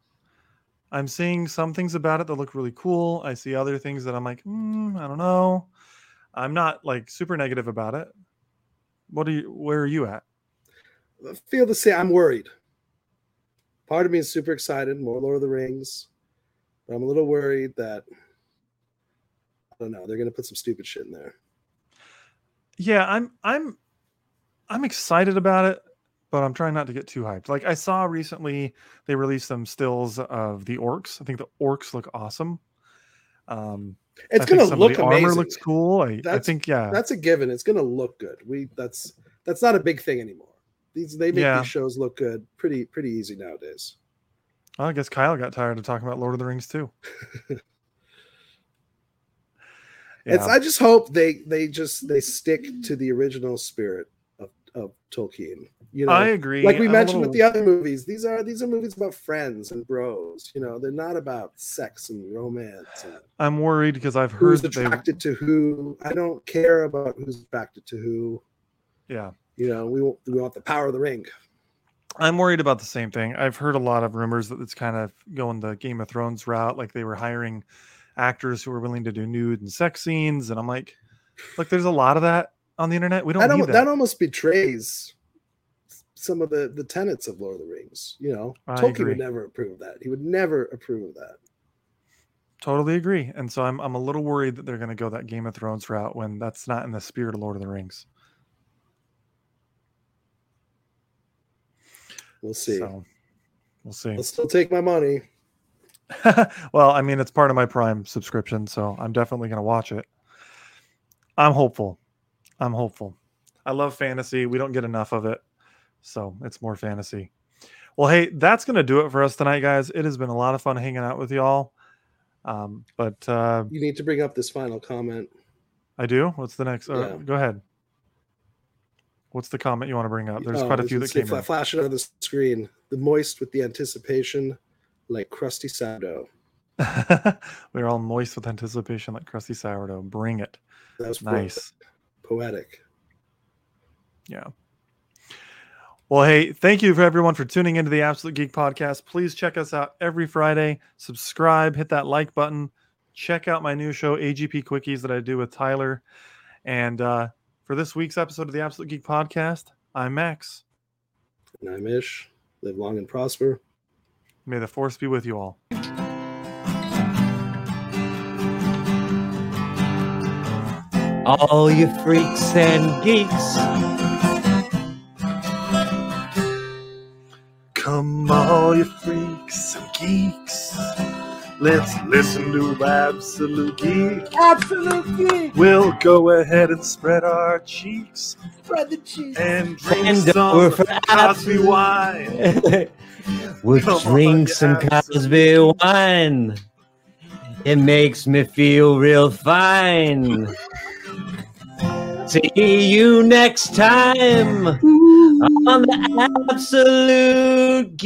I'm seeing some things about it that look really cool. I see other things that I'm like, mm, I don't know. I'm not like super negative about it. What are you? Where are you at? I feel the same. I'm worried. Part of me is super excited, more Lord of the Rings. But I'm a little worried that I don't know, they're gonna put some stupid shit in there. Yeah, I'm I'm I'm excited about it, but I'm trying not to get too hyped. Like I saw recently they released some stills of the orcs. I think the orcs look awesome. Um It's I gonna look the amazing. armor looks cool. I, I think yeah. That's a given. It's gonna look good. We that's that's not a big thing anymore. These they make Yeah. these shows look good pretty pretty easy nowadays. Well, I guess Kyle got tired of talking about Lord of the Rings too. It's I just hope they they just they stick to the original spirit of, Tolkien. You know, I agree. like we I'm mentioned with the other movies, these are these are movies about friends and bros. You know, they're not about sex and romance and I'm worried because I've heard who's that they attracted to who. I don't care about who's attracted to who. yeah. You know, we want, we want the power of the ring. I'm worried about the same thing. I've heard a lot of rumors that it's kind of going the Game of Thrones route, like they were hiring actors who were willing to do nude and sex scenes, and I'm like, look, there's a lot of that on the internet. We don't That, need almo- that. that almost betrays some of the the tenets of Lord of the Rings. You know, I Tolkien agree. would never approve of that. He would never approve of that. Totally agree. And so I'm I'm a little worried that they're going to go that Game of Thrones route when that's not in the spirit of Lord of the Rings. We'll see. So we'll see. I'll still take my money. well, I mean, it's part of my Prime subscription, so I'm definitely going to watch it. I'm hopeful. I'm hopeful. I love fantasy. We don't get enough of it. So it's more fantasy. Well, hey, that's going to do it for us tonight, guys. It has been a lot of fun hanging out with y'all. Um, but uh, You need to bring up this final comment. I do. What's the next? Uh, Go ahead. What's the comment you want to bring up? There's Oh, quite a few that came in. Flash it on the screen. The moist with the anticipation, like crusty sourdough. We're all moist with anticipation, like crusty sourdough. Bring it. That was Nice. Poetic. Yeah. Well, hey, thank you for everyone for tuning into the Absolute Geek Podcast. Please check us out every Friday. Subscribe, hit that like button. Check out my new show, AGP Quickies, that I do with Tyler. And uh, for this week's episode of the Absolute Geek Podcast, I'm Max. And I'm Ish. Live long and prosper. May the force be with you all. All you freaks and geeks. Come, all you freaks and geeks. Let's listen to Absolute Geek. Absolute geek. We'll go ahead and spread our cheeks Spread the cheese. and drink And some we're for Cosby wine. we'll Come drink you some absolute Cosby wine. It makes me feel real fine. See you next time on the Absolute Geek.